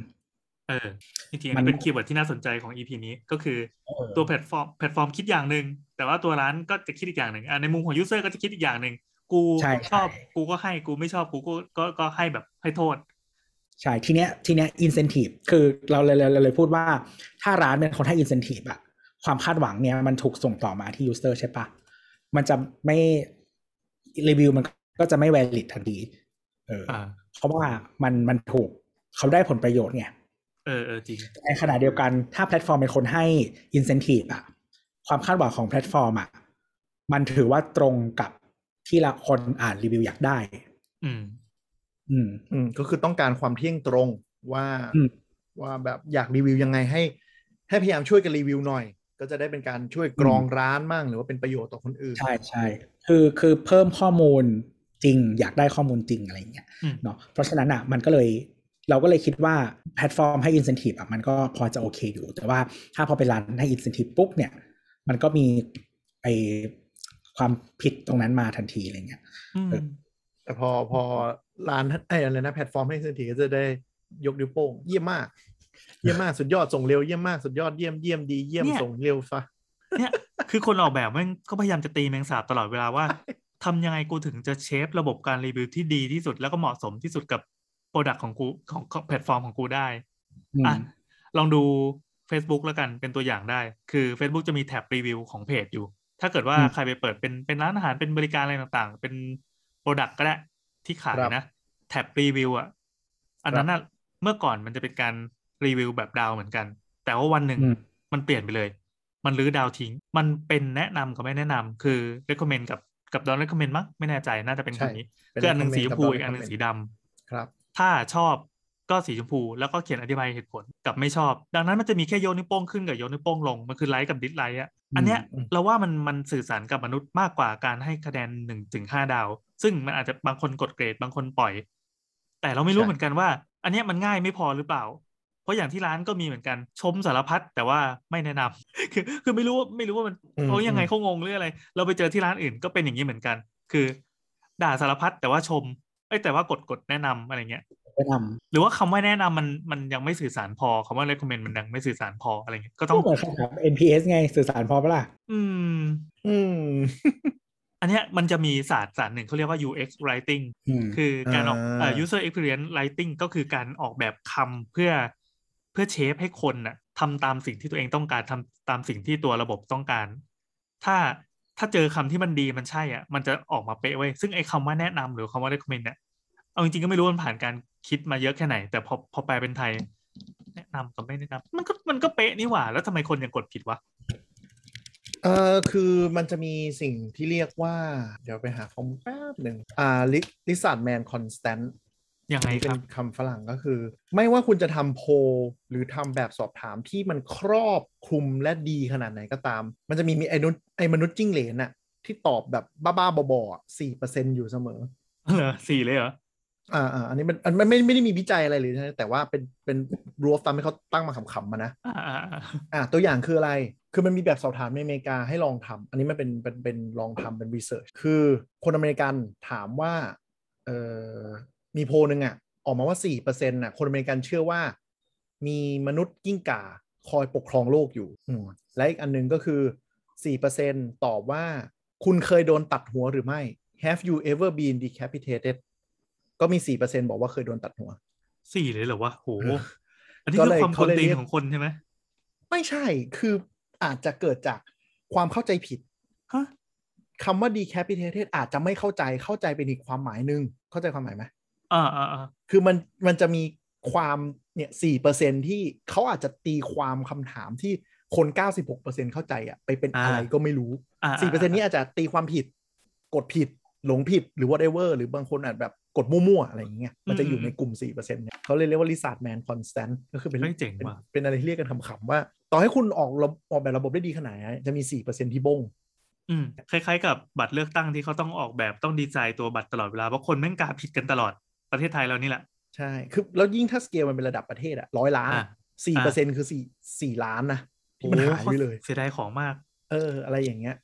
เออจริงๆมัอันนนี้เป็น keyword ที่น่าสนใจของ EP นี้ก็คือเออตัวแพลตฟอร์มแพลตฟอร์มคิดอย่างหนึ่งแต่ว่าตัวร้านก็จะคิดอีกอย่างหนึ่งอะในมุมของ user ก็จะคิดอีกอย่างหนึ่งกูใช่ชอบใช่กูก็ให้กูไม่ชอบกูก็ก็ก็ให้แบบให้โทษใช่ทีเนี้ยทีเนี้ย incentive คือเราเลยเลยเลยพูดว่าถ้าร้านเป็นคนให้ incentive อะความคาดหวังเนี่ยมันถูกส่งต่อมาที่ user ใช่ปะ มันจะไม่รีวิวมันก็จะไม่ valid ทันที เอออ่าเพราะว่ามันมันถูกเขาได้ผลประโยชน์ไงเออเออจริงในขณะเดียวกันถ้าแพลตฟอร์มเป็นคนให้ incentive อะความคาดหวังของแพลตฟอร์มอะมันถือว่าตรงกับที่ละคนอ่านรีวิวอยากได้ อืม อืม อืม ก็คือต้องการความเที่ยงตรงว่าอืมว่าแบบอยากรีวิวยังไงให้ ให้พยายามช่วยกันรีวิวหน่อย ก็จะได้เป็นการช่วยกรองร้านมั่งหรือว่าเป็นประโยชน์ต่อคนอื่น ใช่ใช่คือคือเพิ่มข้อมูลจริง อยากได้ข้อมูลจริงอะไรอย่างเงี้ยอืมเนาะเพราะฉะนั้นอะมันก็เลยเราก็เลยคิดว่าแพลตฟอร์มให้ incentive อะมันก็พอจะโอเคอยู่ แต่ว่าถ้าพอเป็นร้านให้ incentive ปุ๊บเนี่ยมันก็มีไอความผิดตรงนั้นมาทันทีอะไรเงี้ยอืมเออแต่พอพอร้านไอ้อะไรนะแพลตฟอร์มให้เสถีก็จะได้ยกนิ้วโป้งเยี่ยมมาก เยี่ยมมากสุดยอดส่งเร็วเยี่ยมมากสุดยอดเยี่ยมเยี่ยมดีเยี่ยมเนี่ยส่งเร็วซะเนี่ยคือคนออกแบบมันก็พยายามจะตีแมงสาบตลอดเวลาว่าทำยังไงกูถึงจะ shape ระบบการรีวิวที่ดีที่สุดแล้วก็เหมาะสมที่สุดกับ product ของกูของของแพลตฟอร์มของกูได้อืมอะลองดู Facebook แล้วกันเป็นตัวอย่างได้ คือ Facebook จะมี tab รีวิวของเพจอยู่ ถ้าเกิดว่าอืมใครไปเปิดเป็นเป็นร้านอาหารเป็นบริการอะไรต่างๆ เป็น product ก็ได้ที่ขายครับนะ tab รีวิวอะอันนั้นน่ะเมื่อก่อนมันจะเป็นการ รีวิวแบบดาวเหมือนกัน แต่ว่าวันหนึ่งอืมมันเปลี่ยนไปเลย มันรื้อดาวทิ้ง มันเป็นแนะนำกับไม่แนะนำคือ recommend กับกับ don't recommend มั้งไม่แน่ใจน่าจะเป็นใช่คำนี้เป็นคืออันหนึ่ง recommend สีชมพูกับ don't อีกอันหนึ่ง recommend สีดำครับ ถ้าชอบก็สีชมพูแล้วก็เขียนอธิบายเหตุผลกับไม่ชอบ ดังนั้นมันจะมีแค่โยนนิ้วโป้งขึ้นกับโยนนิ้วโป้งลง มันคือไลค์กับ dislike อะอันเนี้ยอืมเราว่ามันมันสื่อสารกับมนุษย์มากกว่าการให้คะแนนหนึ่งถึงห้าดาว ซึ่งมันอาจจะบางคนกดเกรดบางคนปล่อย แต่เราไม่รู้เหมือนกันว่า อันเนี้ยมันง่ายไม่พอหรือเปล่าเพ ราะอย่างที่ร้านก็มีเหมือนกันชมสารพัดแต่ว่าไม่แนะนำคือคือไม่รู้ว่าไม่รู้ว่ามันอืมเขายังไงอืมเขางงหรืออะไร เราไปเจอที่ร้านอื่นก็เป็นอย่างนี้เหมือนกัน คือ ด่าสารพัดแต่ว่าชมเอ้ยแต่ว่ากดกดแนะนำอะไรเงี้ยแนะนหรือว่าคำว่าแนะนำมันมันยังไม่สื่อสารพอคำว่า recommend มันยังไม่สื่อสารพออะไรเงี้ยก็ำต้องก็เหมือนคำถาม NPS ไงสื่อสารพอปะล่ะอืม อืมอันเนี้ยมันจะมีศาสตร์ศาสตร์หนึ่งเขาเรียกว่า UX writing อืมคือการออกอ่าเอ่อ user experience writing ก็คือการออกแบบคำเพื่อ เพื่อเชฟให้คนน่ะทำตามสิ่งที่ตัวเองต้องการทำตามสิ่งที่ตัวระบบต้องการ ถ้าถ้าเจอคำที่มันดีมันใช่อะ มันจะออกมาเป๊ะเว้ยซึ่งไอ้คำว่าแนะนำหรือคำว่า recommend เนี่ยเอาจริงๆก็ไม่รู้มันผ่านการคิดมาเยอะแค่ไหน แต่พอพอแปลเป็นไทย แนะนำกับไม่แนะนำมันก็มันก็เป๊ะนี่หว่า แล้วทำไมคนยังกดผิดวะเออคือมันจะมีสิ่งที่เรียกว่า เดี๋ยวไปหาคำแป๊บหนึ่งอ่า lizardman constant ยังไงนี่คเป็นคำฝรั่งก็คือ ไม่ว่าคุณจะทำโพลหรือทำแบบสอบถามที่มันครอบคลุมและดีขนาดไหนก็ตาม มันจะมีมีไอ้นุษย์ไอ้มนุษย์จิ้งเหลนน่ะที่ตอบแบบบ้าๆบอๆสี่เปอร์เซ็นอยู่เสมอเหรอสี่เลยเหรออ่าอ่าอันนี้มันอันมันไม่ไม่ได้มีวิจัยอะไรเลยนะแต่ว่าเป็นเป็นรัวฟตามที่เขาตั้งมาขำๆมานะอ่าอ่าอ่าอะตัวอย่างคืออะไรคือมันมีแบบสอบถามในอเมริกาให้ลองทำอันนี้มันเป็นเป็นเป็นลองทำเป็นรีเสิร์ชคือคนอเมริกันถามว่าเอ่อ มีโพลหนึ่งอะ ออกมาว่า4%น่ะคนอเมริกันเชื่อว่า มีมนุษย์กิ้งก่าคอยปกครองโลกอยู่อืมและอีกอันหนึ่งก็คือ4%ตอบว่า คุณเคยโดนตัดหัวหรือไม่ Have you ever been decapitated ก็มี4%บอกว่าเคยโดนตัดหัวสี่เลยเหรอวะโหเอออันนี้ก็คือเลยความคเขานเลยตีนเรียกของคนใช่ไหมไม่ใช่คืออาจจะเกิดจากความเข้าใจผิดฮะคำว่า decapitated อาจจะไม่เข้าใจเข้าใจเป็นอีกความหมายหนึ่งเข้าใจความหมายไหม อ่าอ่าอ่าคือมันมันจะมีความเนี่ยสี่เปอร์เซ็นที่เขาอาจจะตีความคำถามที่คนเก้าสิบหกเปอร์เซ็นเข้าใจอะไปเป็นอะไรก็ไม่รู้อ่าสี่เปอร์เซ็นนี้อาจจะตีความผิด กดผิดหลงผิดหรือ whatever หรือบางคนอาจแบบกดมั่วๆ อะไรอย่างเงี้ยมันจะอยู่ในกลุ่มสี่เปอร์เซ็นเนี่ยเขาเลยเรียกว่า lizard man constant ก็คือเป็นเฮ้ยเจ๋งเป็นว่ะเป็นอะไรที่เรียกกันขำๆว่า ต่อให้คุณออกระออกแบบระบบได้ดีขนาดไหนจะมีสี่เปอร์เซ็นที่บงอืมคล้ายๆ กับบัตรเลือกตั้งที่เขาต้องออกแบบต้องดีไซน์ตัวบัตรตลอดเวลา เพราะคนแม่งกาผิดกันตลอด ประเทศไทยเรานี่แหละใใช่ คือแล้วยิ่งถ้าสเกลมันเป็นระดับประเทศอะร้อยล้านอะสี่เปอร์เซ็นคือสี่สี่ล้านนะที่มันหายไปเลย เสียดายของมาก เออ อะไรอย่างเงี้ย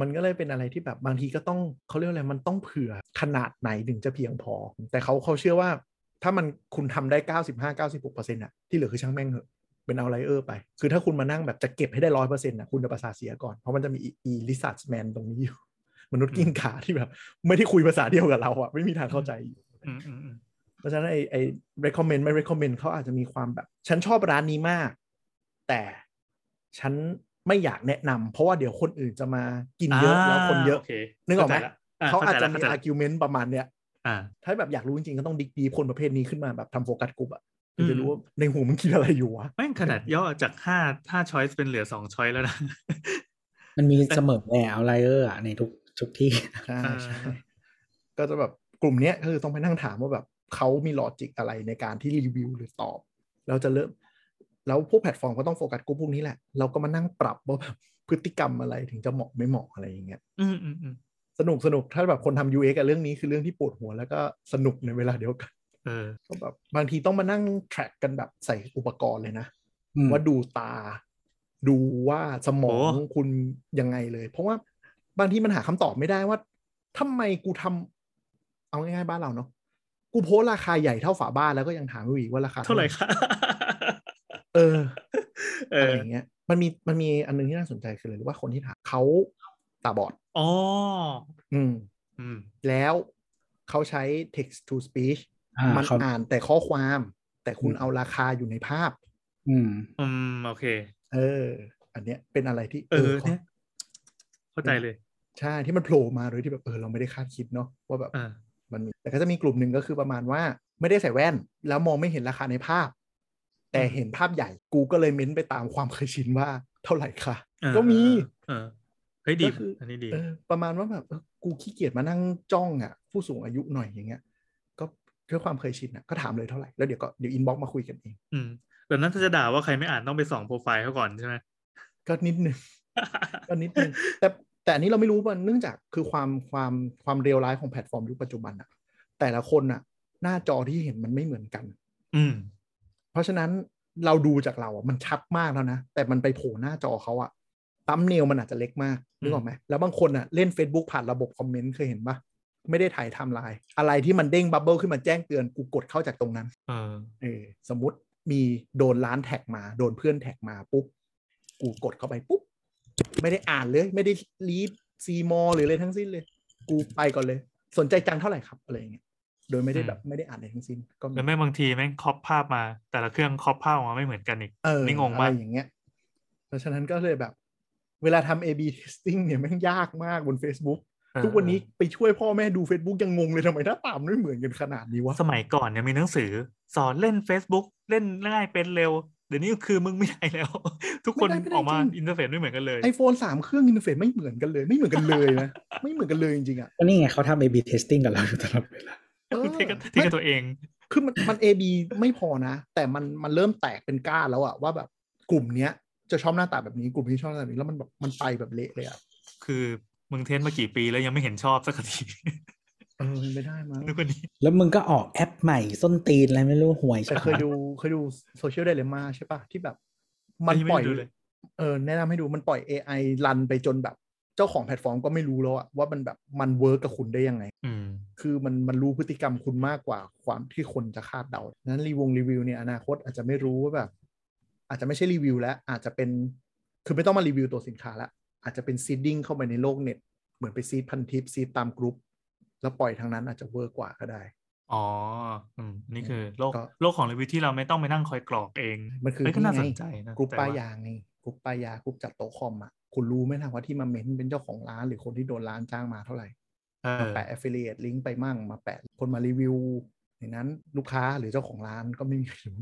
มันก็เลยเป็นอะไรที่แบบบางทีก็ต้องเขาเรียกว่าอะไรมันต้องเผื่อขนาดไหนถึงจะเพียงพอ แต่เขาเขาเชื่อว่า ถ้ามันคุณทำได้เก้าสิบห้าเก้าสิบหกเปอร์เซ็นต์อะที่เหลือคือช่างแม่งเหอะเป็น outlier ไป คือถ้าคุณมานั่งแบบจะเก็บให้ได้ร้อยเปอร์เซ็นต์อะคุณจะประสาทเสียก่อน เพราะมันจะมีอี lizardman ตรงนี้อยู่ มนุษย์กิ้งก่าที่แบบ ไม่ได้คุยภาษาเดียวกับเราอะไม่มีทางเข้าใจอยู่อืมอืมอืม เพราะฉะนั้นไอ้ไอ้ recommend ไม่ recommend เขาอาจจะมีความแบบ ฉันชอบร้านนี้มาก แต่ฉันไม่อยากแนะนำเพราะว่าเดี๋ยวคนอื่นจะมากินเยอะแล้วคนเยอะโเคนึกออกไหมเข้าเขาใจอาจละจะมีเข้ใจล argument ประมาณเนี้ยอ่าถ้าแบบอยากรู้จริงๆก็ต้อง dig deep คนประเภทนี้ขึ้นมาแบบทำ focus group อะถึงอืจะมรู้ว่าในหัวมันคิดอะไรอยู่วะแม่งขนาดย่อจากห้าห้า choice เป็นเหลือสอง choice แล้วนะ มันมีเสมอ outlier อะในทุกทุกที่ใช่อ่าใช่ก็จะแบบ กลุ่มเนี้ยก็คือต้องไปนั่งถามว่าแบบเขามี logic อะไรในการที่รีวิวหรือตอบแล้วจะเริ่มแล้วพวกแพลตฟอร์มก็ต้อง focus group พวกนี้แหละ เราก็มานั่งปรับว่าแบบพฤติกรรมอะไรถึงจะเหมาะไม่เหมาะอะไรอย่างเงี้ยอืมอืมอืมสนุกสนุกถ้าแบบคนทำ UX กับเรื่องนี้คือเรื่องที่ปวดหัวแล้วก็สนุกในเวลาเดียวกันเออก็แบบบางทีต้องมานั่ง track กันแบบใส่อุปกรณ์เลยนะอืมว่าดูตา ดูว่าสมองโอ้คุณยังไงเลย เพราะว่าบางทีมันหาคำตอบไม่ได้ว่าทำไมกูทำ เอาง่ายๆบ้านเราเนาะกูโพสต์ราคาใหญ่เท่าฝาบ้านแล้วก็ยังถามอยู่อีกว่าราคาเท่าไหร่คะเออเออะไรออย่างเงี้ย มันมีมันมีอันนึงที่น่าสนใจคือเลยว่าคนที่ถามเขาตาบอดอ๋ออืมอืมแล้วเขาใช้ text to speech อ่ามันเขาอ่านแต่ข้อความ แต่คุณอืมเอาราคาอยู่ในภาพ อืม อืม โอเค เออ อันเนี้ยเป็นอะไรที่ เออขาเนี่ยเข้าใจเลย ใช่ที่มันโผล่มาโดยที่แบบเออเราไม่ได้คาดคิดเนาะว่าแบบอ่า มันมีแต่ก็จะมีกลุ่มหนึ่งก็คือประมาณว่าไม่ได้ใส่แว่น แล้วมองไม่เห็นราคาในภาพ แต่เห็นภาพใหญ่กูก็เลยเม้นไปตามความเคยชินว่าเท่าไหร่ค่ะเออก็มีเออเฮ้ยดีก็คืออันนี้ดีเออประมาณว่าแบบเออกูขี้เกียจมานั่งจ้องอะ ผู้สูงอายุหน่อยอย่างเงี้ย ก็ด้วยความเคยชินอะก็ถามเลยเท่าไหร่แล้วเดี๋ยวก็เดี๋ยว inbox มาคุยกันเองอืมแต่นั้นถ้าจะด่าว่าใครไม่อ่านต้องไปส่องโปรไฟล์เขาก่อนใช่ไหมก็นิดนึงก็นิดนึงแต่ แต่อันนี้เราไม่รู้ว่าเนื่องจากคือความความความ real life ของแพลตฟอร์มยุคปัจจุบันอะแต่ละคนอะหน้าจอที่เห็นมันไม่เหมือนกัน อืม เพราะฉะนั้นเราดูจากเราอะมันชัดมากแล้วนะ แต่มันไปโผล่หน้าจอเขาอะthumbnail มันอาจจะเล็กมากนึกออกไหมแล้วบางคนอะเล่น Facebook ผ่านระบบคอมเมนต์เคยเห็นปะไม่ได้ไถ ่ายไทม์ไลน์อะไรที่มันเด้ง bubble ขึ้นมาแจ้งเตือนกูกดเข้าจากตรงนั้นเออเออสมมติมีโดนร้าน tag มา โดนเพื่อน tag มาปุ๊บกูกดเข้าไปปุ๊บ ไม่ได้อ่านเลย ไม่ได้ read see more หรืออะไรทั้งสิ้นเลย กูไปก่อนเลย สนใจจังเท่าไหร่ครับอะไรอย่างเงี้ยโดยไม่ได้อืมแบบไม่ได้อ่านอะไรทั้งสิ้น ก็มีแล้วแม่งบางทีแม่ง crop ภาพมา แต่ละเครื่อง crop ภาพออกมาไม่เหมือนกันอีกเออนี่งงอะมากไรอย่างเงี้ยเพราะฉะนั้นก็เลยแบบ เวลาทำ A/B testing เนี่ยแม่งยากมากบน Facebook เออทุกวันนี้ไปช่วยพ่อแม่ดู Facebook ยังงงเลยทำไมหน้าตามันไม่เหมือนกันขนาดนี้วะ สมัยก่อนเนี่ยมีหนังสือ สอนเล่น Facebook เล่นง่ายเป็นเร็ว เดี๋ยวนี้คือมึงไม่ได้แล้ว ทุกคนไม่ได้ไม่ได้ออกมาจริงอินเทอร์เฟซไม่เหมือนกันเลย iPhoneสามเครื่องอินเทอร์เฟซไม่เหมือนกันเลย ไม่เหมือนกันเลยนะ ไม่เหมือนกันเลยจริงๆอะก็นี่ไงเขาทำ A/B testing กับเราอยู่ตลอดเวลาเออคุณเทคกับเทคกับตัวเอง คือมันมัน A B ไม่พอนะ แต่มันมันเริ่มแตกเป็นก้านแล้วอะว่าแบบกลุ่มเนี้ยจะชอบหน้าตาแบบนี้กลุ่มนี้ชอบหน้าตาแบบนี้แล้วมันแบบมันไปแบบเละเลยอะคือมึงเทสมากี่ปีแล้วยังไม่เห็นชอบสักที เออไม่ได้มั้งนึกว่านี้แล้วมึงก็ออกแอปใหม่ส้นตีนอะไรไม่รู้ห่วยแต่เคยดูเคยดูโซเชียลไดเลม่าใช่ปะที่แบบ มันยังไม่ปล่อยได้ดูเลยเออแนะนำให้ดูมันปล่อย AI รันไปจนแบบ เจ้าของแพลตฟอร์มก็ไม่รู้แล้วอะว่ามันแบบมัน work กับคุณได้ยังไงอืมคือมันมันรู้พฤติกรรมคุณมากกว่าความที่คนจะคาดเดานั้นรีวงรีวิวเนี่ยอนาคตอาจจะไม่รู้ว่าแบบ อาจจะไม่ใช่รีวิวแล้วอาจจะเป็นคือไม่ต้องมารีวิวตัวสินค้าแล้วอาจจะเป็น seeding เข้าไปในโลกเน็ตเหมือนไป seed พันทิป seed ตามกรุ๊ป แล้วปล่อยทางนั้นอาจจะ work กว่าก็ได้ อ๋ออืมนี่คือโลกก็โลกของรีวิวที่เราไม่ต้องไปนั่งคอยกรอกเอง มันคือเฮ้ยก็น่านี่ไงสนใจนะกรุ๊ปแต่ป้ายว่ยาไงกรุ๊ปป้ายยากรุ๊ปจัดโต๊ะคอมอะคุณรู้ไหมนะว่าที่มาเม้นเป็นเจ้าของร้าน หรือคนที่โดนร้านจ้างมาเท่าไหร่เอมาอแปะ affiliate ลิงก์ไปมั่งมาแปะคนมารีวิวในนั้นลูกค้าหรือเจ้าของร้านก็ไม่มีใครรู้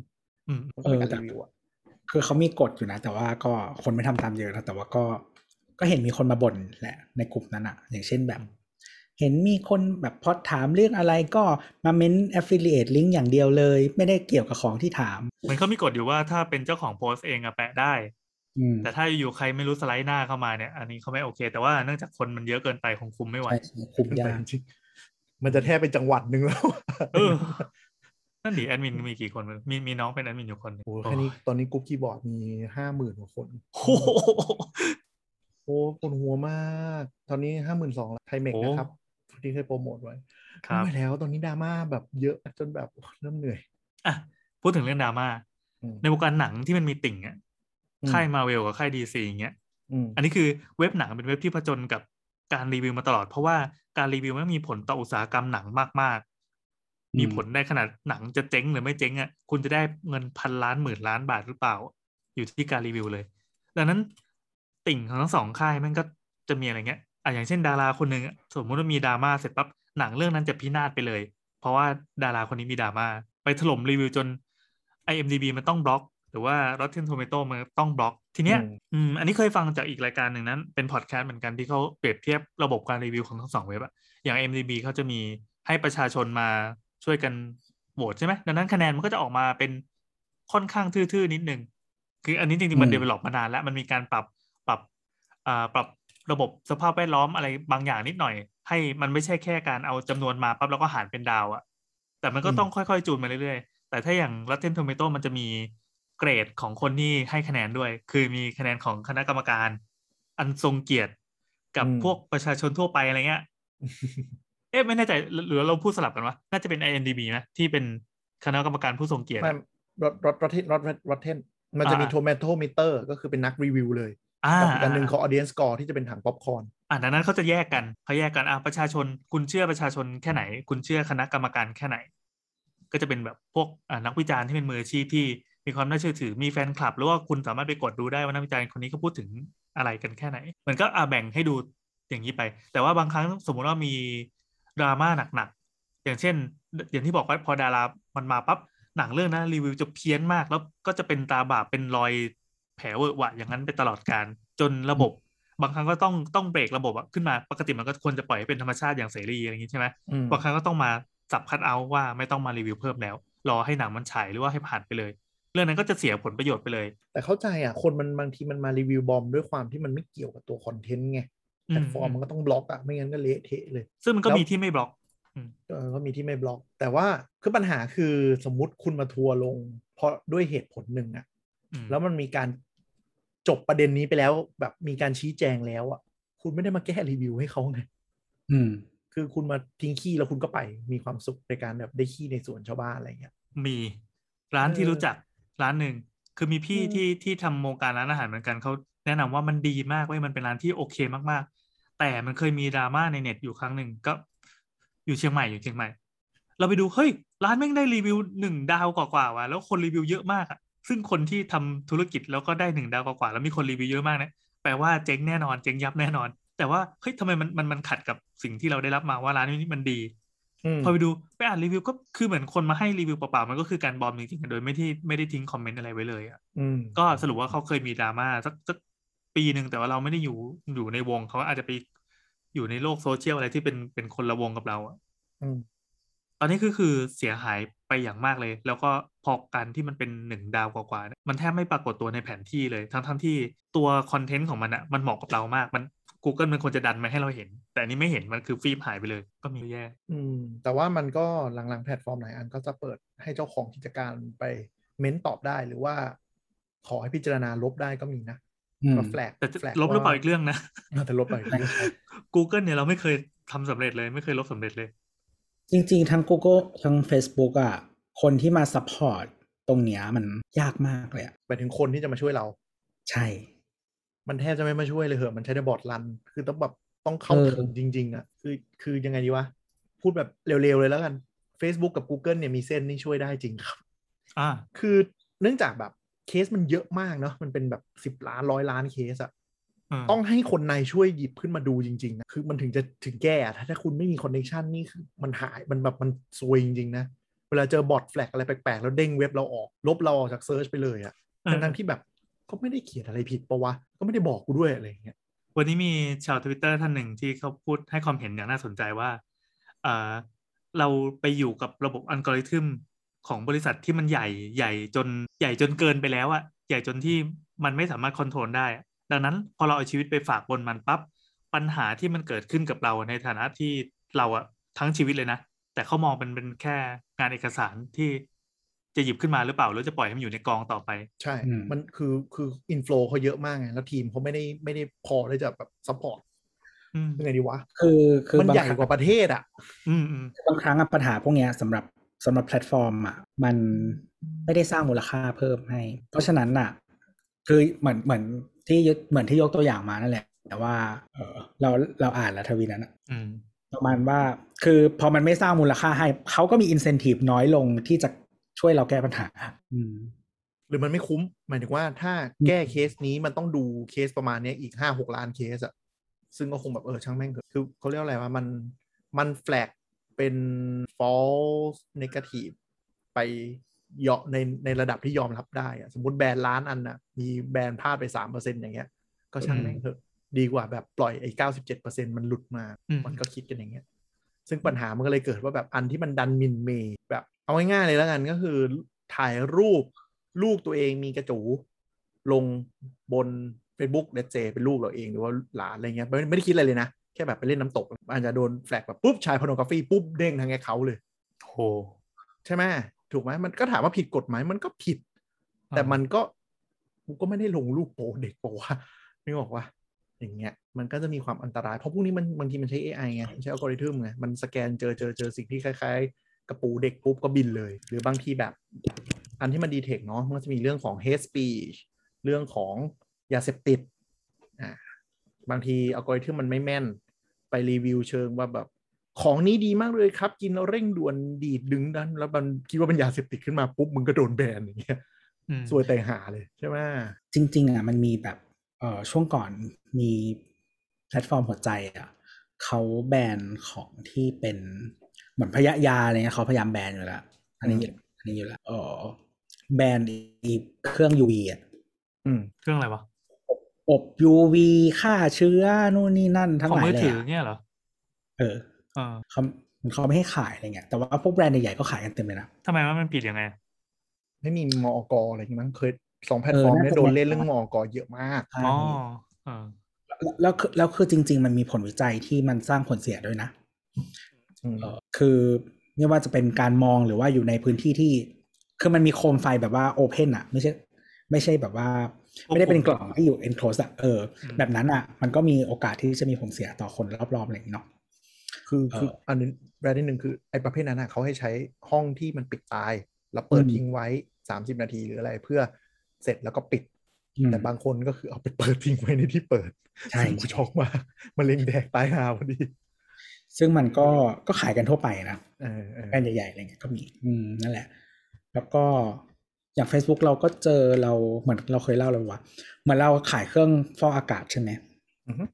อืมต้องเป็นการรีวิวอะคือเขามีกฎอยู่นะ แต่ว่าก็คนไม่ทำตามเยอะนะแต่ว่าก็ก็เห็นมีคนมาบ่นแหละในกลุ่มนั้นอะอย่างเช่นแบบ เห็นมีคนแบบพอถามเรื่องอะไรก็มาเม้น affiliate link อย่างเดียวเลย ไม่ได้เกี่ยวกับของที่ถาม มันเขามีกฎอยู่ว่าถ้าเป็นเจ้าของโพสต์เองอะแปะได้อืมแต่ถ้าอยู่ใครไม่รู้สไลด์หน้าเข้ามาเนี่ย อันนี้เขาไม่โอเค แต่ว่าเนื่องจากคนมันเยอะเกินไปคงคุมไม่ไหวใช่ใช่คุมขึ้นไปยากจริงๆมันจะแทบเป็นจังหวัดหนึ่งแล้วเออนั่นดิแอดมินมีกี่คนมีมีน้องเป็นแอดมินอยู่คนหนึงโอ้โหแค่นี้ตอนนี้กรุ๊ปคีย์บอร์ดมีห้าหมื่นกว่าคนโอ้โหโอ้ปวดหัวมาก ตอนนี้ห้าหมื่นสองไทยเมกโอ้นะครับ ที่เคยโปรโมทไว้ครับไม่ไหวแล้วตอนนี้ดราม่าแบบเยอะจนแบบเริ่มเหนื่อยอะพูดถึงเรื่องดราม่าอืมในวงการหนังที่มันมีติ่งอะอืมค่ายมาเวลกับค่ายดีซีอย่างเงี้ยอืมอันนี้คือเว็บหนังเป็นเว็บที่ผจญกับการรีวิวมาตลอด เพราะว่าการรีวิวมันมีผลต่ออุตสาหกรรมหนังมากอืมๆมีผลได้ขนาดหนังจะเจ๊งหรือไม่เจ๊งอะคุณจะได้เงินพันล้านหมื่นล้านบาทหรือเปล่า อยู่ที่การรีวิวเลย ดังนั้นติ่งของทั้งสองค่ายมันก็จะมีอะไรเงี้ย อะอย่างเช่นดาราคนหนึ่งอะสมมติว่ามีดราม่าเสร็จปั๊บหนังเรื่องนั้นจะพินาศไปเลย เพราะว่าดาราคนนี้มีดราม่าไปถล่มรีวิวจน IMDB มันต้องบล็อก หรือว่า Rotten Tomato มันต้องบล็อก ทีเนี้ยอืมอืมอันนี้เคยฟังจากอีกรายการหนึ่งนั้น เป็นพอดแคสต์เหมือนกันที่เขาเปรียบเทียบระบบการรีวิวของทั้งสองเว็บอะอย่าง IMDB เขาจะมีให้ประชาชนมาช่วยกันโหวตใช่ไหมดังนั้นคะแนนมันก็จะออกมาเป็นค่อนข้างทื่อๆนิดนึงคืออันนี้จริงๆมันอืมเดเวล็อปมานานแล้วมันมีการปรับปรับอ่าปรับ ระบบสภาพแวดล้อมอะไรบางอย่างนิดหน่อย ให้มันไม่ใช่แค่การเอาจำนวนมาปั๊บแล้วก็หารเป็นดาวอะแต่มันก็ต้องค่อยๆ จูนมาเรื่อยๆ แต่ถ้าอย่าง Rotten Tomato มันจะมีเกรดของคนที่ให้คะแนนด้วย คือมีคะแนนของคณะกรรมการ อันทรงเกียรติกับอืมพวกประชาชนทั่วไปอะไรเงี้ยเอ๊ะไม่แน่ใจหรือเราพูดสลับกันวะน่าจะเป็น IMDB นะที่เป็นคณะกรรมการผู้ทรงเกียรติไม่ Rot Rot Rotten Rot Rotten มันจะมีอ่าโทม t โ m มิเตอร์ก็คือเป็นนักรีวิวเลยอ่า กับอีกอันหนึ่งของ audience score ที่จะเป็นถังป๊อปคอร์นอ่าดังนั้นเขาจะแยกกันเขาแยกกันอ่าประชาชน คุณเชื่อประชาชนแค่ไหน คุณเชื่อคณะกรรมการแค่ไหน ก็จะเป็นแบบพวกอ่านักวิจารณ์ที่เป็นมืออาชีพที่มีความน่าเชื่อถือมีแฟนคลับ หรือว่าคุณสามารถไปกดดูได้ว่านักวิจารณ์คนนี้เขาพูดถึงอะไรกันแค่ไหน มันก็อ่าแบ่งให้ดูอย่างนี้ไป แต่ว่าบางครั้งสมมุติว่ามีดราม่าหนักๆอย่างเช่น อย่างที่บอกว่าพอดารามันมาปั๊บหนังเรื่องนั้นรีวิวจะเพี้ยนมากแล้วก็จะเป็นตาบาปเป็นรอย แผลเวอะหวะอย่างนั้นไปตลอดการจนระบบบางครั้งก็ต้องต้องเบรกระบบอะขึ้นมาปกติมันก็ควรจะปล่อยให้เป็นธรรมชาติอย่างเสรีอะไรอย่างนี้ใช่ไหมอืมบางครั้งก็ต้องมาสับคัดเอาท์ว่าไม่ต้องมารีวิวเพิ่มแล้ว รอให้หนังมันฉายหรือว่าให้ผ่านไปเลย เรื่องนั้นก็จะเสียผลประโยชน์ไปเลย แต่เข้าใจอะคนมันบางทีมันมารีวิวบอมด้วยความที่มันไม่เกี่ยวกับตัวคอนเทนต์ไงอืมแพลตฟอร์มมันก็ต้องบล็อกอะไม่งั้นก็เละเทะเลย ซึ่งมันก็แล้วมีที่ไม่บล็อกเออก็มีที่ไม่บล็อก แต่ว่าคือปัญหาคือสมมุติคุณมาทัวร์ลง เพราะด้วยเหตุผลหนึ่งอะอืมแล้วมันมีการ จบประเด็นนี้ไปแล้ว แบบมีการชี้แจงแล้วอะคุณไม่ได้มาแก้รีวิวให้เขาไงอืม คือคุณมาทิ้งขี้แล้วคุณก็ไปมีความสุขในการแบบได้ขี้ในสวนชาวบ้านอะไรเงี้ยมีร้านที่เออรู้จักร้านหนึ่งคือมีพี่อืมที่ที่ทำวงการร้านอาหารเหมือนกันเขาแนะนำว่ามันดีมากเว้ยมันเป็นร้านที่โอเคมากๆ แต่มันเคยมีดราม่าในเน็ตอยู่ครั้งหนึ่งก็ อยู่เชียงใหม่อยู่เชียงใหม่ เราไปดูเฮ้ยร้านแม่งได้รีวิวหนึ่งดาวกว่าๆว่ะแล้วคนรีวิวเยอะมากอะ ซึ่งคนที่ทำธุรกิจแล้วก็ได้หนึ่งดาวกว่าๆแล้วมีคนรีวิวเยอะมากนะแปลว่าเจ๊งแน่นอนเจ๊งยับแน่นอน แต่ว่าเฮ้ยทำไมมันมันมันขัดกับสิ่งที่เราได้รับมาว่าร้านนี้มันดีมพอไปดูไปอ่านรีวิวก็คือเหมือนคนมาให้รีวิวเปล่าๆมันก็คือการบอมจริงๆโดยไม่ที่ไม่ได้ทิ้งคอมเมนต์อะไรไว้เลยอะอืมก็สรุปว่าเขาเคยมีดราม่าสักสักปีหนึ่งแต่ว่าเราไม่ได้อยู่อยู่ในวงเขาอาจจะไปอยู่ในโลกโซเชียลอะไรที่เป็นเป็นคนละวงกับเราอะอืม ตอนนี้ก็คือเสียหายไปอย่างมากเลย แล้วก็พอการที่มันเป็นหนึ่งดาวกว่าๆเนี่ยมันแทบไม่ปรากฏตัวในแผนที่เลย ทั้งทั้งที่ตัวคอนเทนต์ของมันอะมันเหมาะกับเรามากมัน Google มันควรจะดันมาให้เราเห็น แต่อันนี้ไม่เห็นมันคือฟีบหายไปเลย ก็มีแย่อืม แต่ว่ามันก็หลังๆแพลตฟอร์มหลายอันก็จะเปิดให้เจ้าของกิจการไปเม้นตอบได้หรือว่า ขอให้พิจารณาลบได้ก็มีนะอืมมา flag แต่จะ flag ลบหรือเปล่าอีกเรื่องนะแต่ลบไปอีกเรื่อง Google เนี่ยเราไม่เคยทำสำเร็จเลยไม่เคยลบสำเร็จเลย จริง ๆ ทั้ง Google ทั้ง Facebook อะคนที่มา support ตรงเนี้ยมันยากมากเลยอะไปถึงคนที่จะมาช่วยเรา ใช่ มันแทบจะไม่มาช่วยเลยเหอะมันใช้ bot run คือต้องแบบต้องเข้าเออถึงจริง ๆอะคือคือยังไงดีวะ พูดแบบเร็ว ๆ เลยแล้วกัน Facebook กับ Google เนี่ยมีเส้นนี่ช่วยได้จริงครับ อ่า คือเนื่องจากแบบเคสมันเยอะมากเนาะมันเป็นแบบสิบล้านร้อยล้านเคสอะม ต้องให้คนในช่วยหยิบขึ้นมาดูจริงๆนะคือมันถึงจะถึงแก้อะถ้าถ้าคุณไม่มี connection นี่คือมันหายมันแบบมันซวยจริงๆนะ เวลาเจอ bot flag อะไรแปลกๆ แล้วเด้งเว็บเราออก ลบเราออกจาก search ไปเลยอะเออทั้งๆที่แบบก็ไม่ได้เขียนอะไรผิดปะวะ ก็ไม่ได้บอกกูด้วยอะไรอย่างเงี้ยวันนี้มีชาวทวิตเตอร์ท่านหนึ่งที่เขาพูดให้ความเห็นอย่างน่าสนใจว่าเอ่อเราไปอยู่กับระบบอัลกอริทึมของบริษัทที่มันใหญ่ใหญ่จนใหญ่จนเกินไปแล้วอะใหญ่จนที่มันไม่สามารถคอนโทรลได้อะ ดังนั้นพอเราเอาชีวิตไปฝากบนมันปั๊บปัญหาที่มันเกิดขึ้นกับเราในฐานะที่เราอะทั้งชีวิตเลยนะ แต่เขามองเป็นเป็นแค่งานเอกสารที่จะหยิบขึ้นมาหรือเปล่าหรือจะปล่อยให้มันอยู่ในกองต่อไป ใช่อืมมันคือคือ inflow เขาเยอะมากไงแล้วทีมเขาไม่ได้ไม่ได้พอที่จะแบบ support อืมยังไงดีวะ คือคือมันบางใหญ่ครั้งกว่าประเทศอะ อืมอืมบางครั้งอะปัญหาพวกเนี้ยสำหรับสำหรับแพลตฟอร์มอะมันไม่ได้สร้างมูลค่าเพิ่มให้ เพราะฉะนั้นอะ คือเหมือนเหมือนที่ยกเหมือนที่ยกตัวอย่างมานั่นแหละ แต่ว่า เออเราเราอ่านแล้วทวีนั้นอะ อืม ประมาณว่า คือพอมันไม่สร้างมูลค่าให้เขาก็มีอินเซนティブน้อยลงที่จะช่วยเราแก้ปัญหา อืม หรือมันไม่คุ้ม หมายถึงว่าถ้าแก้เคสนี้มันต้องดูเคสประมาณเนี้ยอีกห้าหกล้านเคสอะซึ่งก็คงแบบเออช่างแม่งเถอะคือเขาเรียกว่าอะไรว่ามันมันแฟลกเป็น false negative ไปเ ยาะในในระดับที่ยอมรับได้อะสมมติแบรนด์ล้านอันน่ะมีแบรนด์พลาดไปสามเปอร์เซ็นอย่างเงี้ย ก็ช่างแม่งเถอะดีกว่าแบบปล่อยไอ้เก้าสิบเจ็ดเปอร์เซ็นมันหลุดมาอืมมันก็คิดกันอย่างเงี้ย ซึ่งปัญหามันก็เลยเกิดว่าแบบอันที่มันดันหมินเมย์แบบ เอาง่ายๆเลยแล้วกันก็คือ ถ่ายรูปลูกตัวเองมีกระจูลงบน Facebook เลเจเป็นลูกเราเองหรือว่าหลานอะไรเงี้ยไม่ไม่ได้คิดอะไรเลยนะ แค่แบบไปเล่นน้ำตกอาจจะโดนแฟลกแบบปุ๊บชายพโนกราฟีปุ๊บเด้งทางแอคเขาท์เลยโหใช่ไหม ถูกไหมมันก็ถามว่าผิดกฎไหมมันก็ผิดอ่าแต่มันก็กูก็ไม่ได้ลงรูปโปเด็กโปว่าไม่บอกว่าอย่างเงี้ยมันก็จะมีความอันตราย เพราะพวกนี้มันบางทีมันใช้ AI ไงมันใช้อัลกอริทึมไงมันสแกนเจอเจอเจอสิ่งที่คล้ายๆ กระปูเด็กปุ๊บก็บินเลย หรือบางทีแบบ อันที่มันดีเทคเนาะมันก็จะมีเรื่องของ hate speech เรื่องของยาเสพติดอ่าบางทีอัลกอริทึมมันไม่แม่น ไปรีวิวเชิงว่าแบบ ของนี้ดีมากเลยครับ กินแล้วเร่งด่วนดีดดึงดัน แล้วมันคิดว่าเป็นยาเสพติดขึ้นมาปุ๊บมึงก็โดนแบนอย่างเงี้ยอืมสวยแต่หาเลยใช่ไหมจริง ๆอะมันมีแบบเอ่อช่วงก่อนมีแพลตฟอร์มหัวใจอะเขาแบนของที่เป็นเหมือนพยายาอะไรเงี้ยเขาพยายามแบนอยู่แล้วอันนี้อยู่อันนี้อยู่แล้วเออแบนอีเครื่อง UV อะอืมเครื่องอะไรวะอบ UV ฆ่าเชื้อนู่นนี่นั่นทั้งของหลายมือแหถือละเงี้ยเหรอเออ เออเขาเขาไม่ให้ขายอะไรเงี้ยแต่ว่าพวกแบรนด์ใหญ่ๆก็ขายกันเต็มเลยนะทำไมว่ามันผิดยังไง ไม่มีมอกอะไรอย่างงี้มั้งเคยสองแพลตฟอร์มเออเนี่ยน่าจะโดนเล่นเรื่องมอกเยอะมากใช่อ๋อเออแล้วแล้วคือแล้วคือจริง ๆ มันมีผลวิจัยที่มันสร้างผลเสียด้วยนะอืมเออคือไม่ว่าจะเป็นการมองหรือว่าอยู่ในพื้นที่ที่ คือมันมีโคมไฟแบบว่า open อะไม่ใช่ ไม่ใช่แบบว่า ไม่ได้เป็นกล่องที่อยู่ enclosed อะเอออืมแบบนั้นอะมันก็มีโอกาสที่จะมีผลเสียต่อคนรอบๆอะไรอย่างนี้เนาะ คือเออคืออันนึงแบรนด์ที่หนึ่งคือไอ้ประเภทนั้นนะเขาให้ใช้ห้องที่มันปิดตาย แล้วเปิดอืมทิ้งไว้สามสิบนาทีหรืออะไรเพื่อเสร็จแล้วก็ปิดอืมแต่บางคนก็คือเอาไปเปิดทิ้งไว้ในที่เปิดใช่ซึ่งกูช็อกมากมันเล็งแดกตายหาพอดีซึ่งมันก็ก็ขายกันทั่วไปนะเออเออแบรนด์ใหญ่ๆอะไรเงี้ยก็มีอืมนั่นแหละ แล้วก็อย่าง Facebook เราก็เจอเราเหมือนเราเคยเล่าเลยว่าเหมือนเราขายเครื่องฟอกอากาศใช่ไหมอือฮึ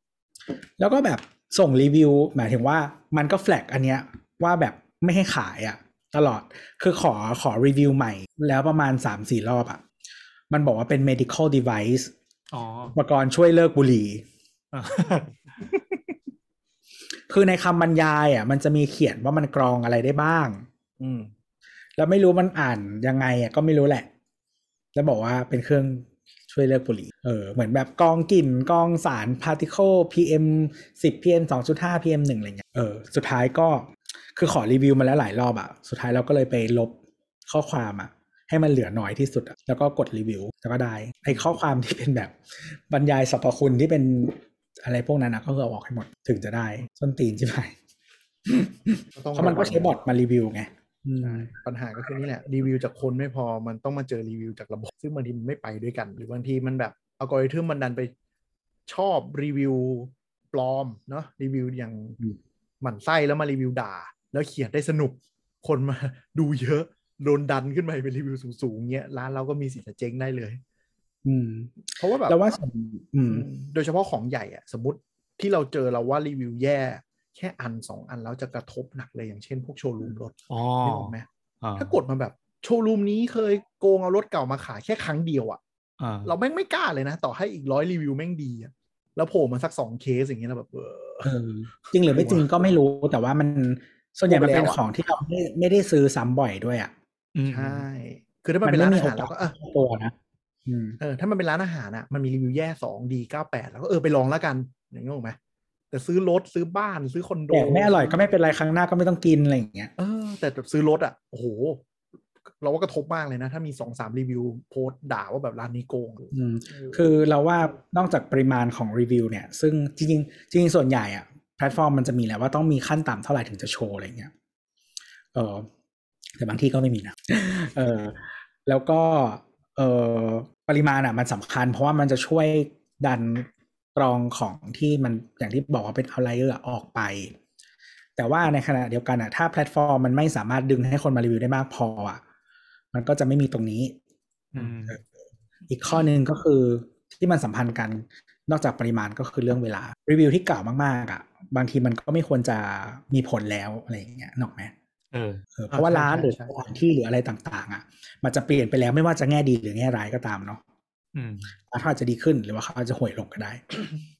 แล้วก็แบบ ส่งรีวิว หมายถึงว่ามันก็แฟลกอันเนี้ยว่าแบบไม่ให้ขายอะ่ะ ตลอดคือขอขอรีวิวใหม่แล้วประมาณสามสี่รอบอะ่ะ มันบอกว่าเป็น medical device อ๋ออุปกรณ์ช่วยเลิกบุหรี่เออคือในคำบรรยายอะ มันจะมีเขียนว่ามันกรองอะไรได้บ้าง อืม แล้วไม่รู้มันอ่านยังไงอะก็ไม่รู้แหละ แล้วบอกว่าเป็นเครื่อง ช่วยเลิกบุหรี่ เออ เหมือนแบบกรองกลิ่นกรองสารพาร์ติเคิล PM 10 PM 2.5 PM 1อะไรเงี้ย เออ สุดท้ายก็คือขอรีวิวมาแล้วหลายรอบอะสุดท้ายเราก็เลยไปลบข้อความอะให้มันเหลือน้อยที่สุดอะแล้วก็กดรีวิวแล้วก็ได้ ไอ้ข้อความที่เป็นแบบบรรยายสรรพคุณที่เป็นอะไรพวกนั้นนะก็คือเอาออกให้หมดถึงจะได้ส้นตีนใช่ไหมก็ต้องเพราะมันก็ใช้บอทมารีวิวไงอืมใช่ ปัญหาก็คือนี่แหละ รีวิวจากคนไม่พอมันต้องมาเจอรีวิวจากระบบ ซึ่งบางทีมันไม่ไปด้วยกัน หรือบางทีมันแบบอัลกอริทึมมันดันไปชอบรีวิวปลอมเนาะรีวิวอย่างอืมหมั่นไส้แล้วมารีวิวด่า แล้วเขียนได้สนุก คนมาดูเยอะโดนดันขึ้นไปเป็นรีวิวสูงๆเงี้ยร้านเราก็มีสิทธิ์จะเจ๊งได้เลย อืม เพราะว่าแบบแล้วว่าส่วนอืม โดยเฉพาะของใหญ่อะสมมติที่เราเจอเราว่ารีวิวแย่ แค่อันสองอันแล้วจะกระทบหนักเลยอย่างเช่นพวกโชว์รูมรถอ๋อนึกออกไหมอ่าถ้ากดมาแบบโชว์รูมนี้เคยโกงเอารถเก่ามาขายแค่ครั้งเดียวอะอ่าเราแม่งไม่กล้าเลยนะ ต่อให้อีกร้อยรีวิวแม่งดีอะแล้วโผล่มาสักสองเคสอย่างเงี้ยเราแบบเออเออจริงหรือไม่จริงก็ไม่รู้แต่ว่ามันส่วนใหญ่มันเป็นแล้วอะของที่เราไม่ไม่ได้ซื้อซ้ำบ่อยด้วยอะอืมใช่คือถ้ามันเป็นร้านอาหารเราก็เออตัวนะอืมเออถ้ามันเป็นร้านอาหารอะมันมีรีวิวแย่สองดีเก้าแปดแล้วก็เออไปลองแล้วกันอย่างเงี้ยถูกไหม แต่ซื้อรถซื้อบ้านซื้อคอนโดแต่ไม่อร่อยก็ไม่เป็นไรครั้งหน้าก็ไม่ต้องกินอะไรอย่างเงี้ยเออแต่แบบซื้อรถอะโอ้โห เราว่ากระทบมากเลยนะ ถ้ามีสองสามรีวิวโพสต์ด่าว่าแบบร้านนี้โกงอืมคือเราว่านอกจากปริมาณของรีวิวเนี่ย ซึ่งจริงๆจริงๆส่วนใหญ่อะแพลตฟอร์มมันจะมีแหละว่าต้องมีขั้นต่ำเท่าไหร่ถึงจะโชว์อะไรเงี้ยเออแต่บางที่ก็ไม่มีนะเออแล้วก็เออปริมาณอะมันสำคัญ เพราะว่ามันจะช่วยดัน กรองของที่มันอย่างที่บอกว่าเป็น outlier ออกไป แต่ว่าในขณะเดียวกันอะถ้าแพลตฟอร์มมันไม่สามารถดึงให้คนมารีวิวได้มากพออะมันก็จะไม่มีตรงนี้อืมอีกข้อหนึ่งก็คือที่มันสัมพันธ์กันนอกจากปริมาณก็คือเรื่องเวลา รีวิวที่เก่ามากๆอะ บางทีมันก็ไม่ควรจะมีผลแล้วอะไรอย่างเงี้ยนกไหมเออเออเพราะว่าร้านหรือสถานที่หรืออะไรต่าง ๆอะ มันจะเปลี่ยนไปแล้วไม่ว่าจะแง่ดีหรือแง่ร้ายก็ตามเนาะอืม เขาอาจจะดีขึ้นหรือว่าเขาอาจจะห่วยลงก็ได้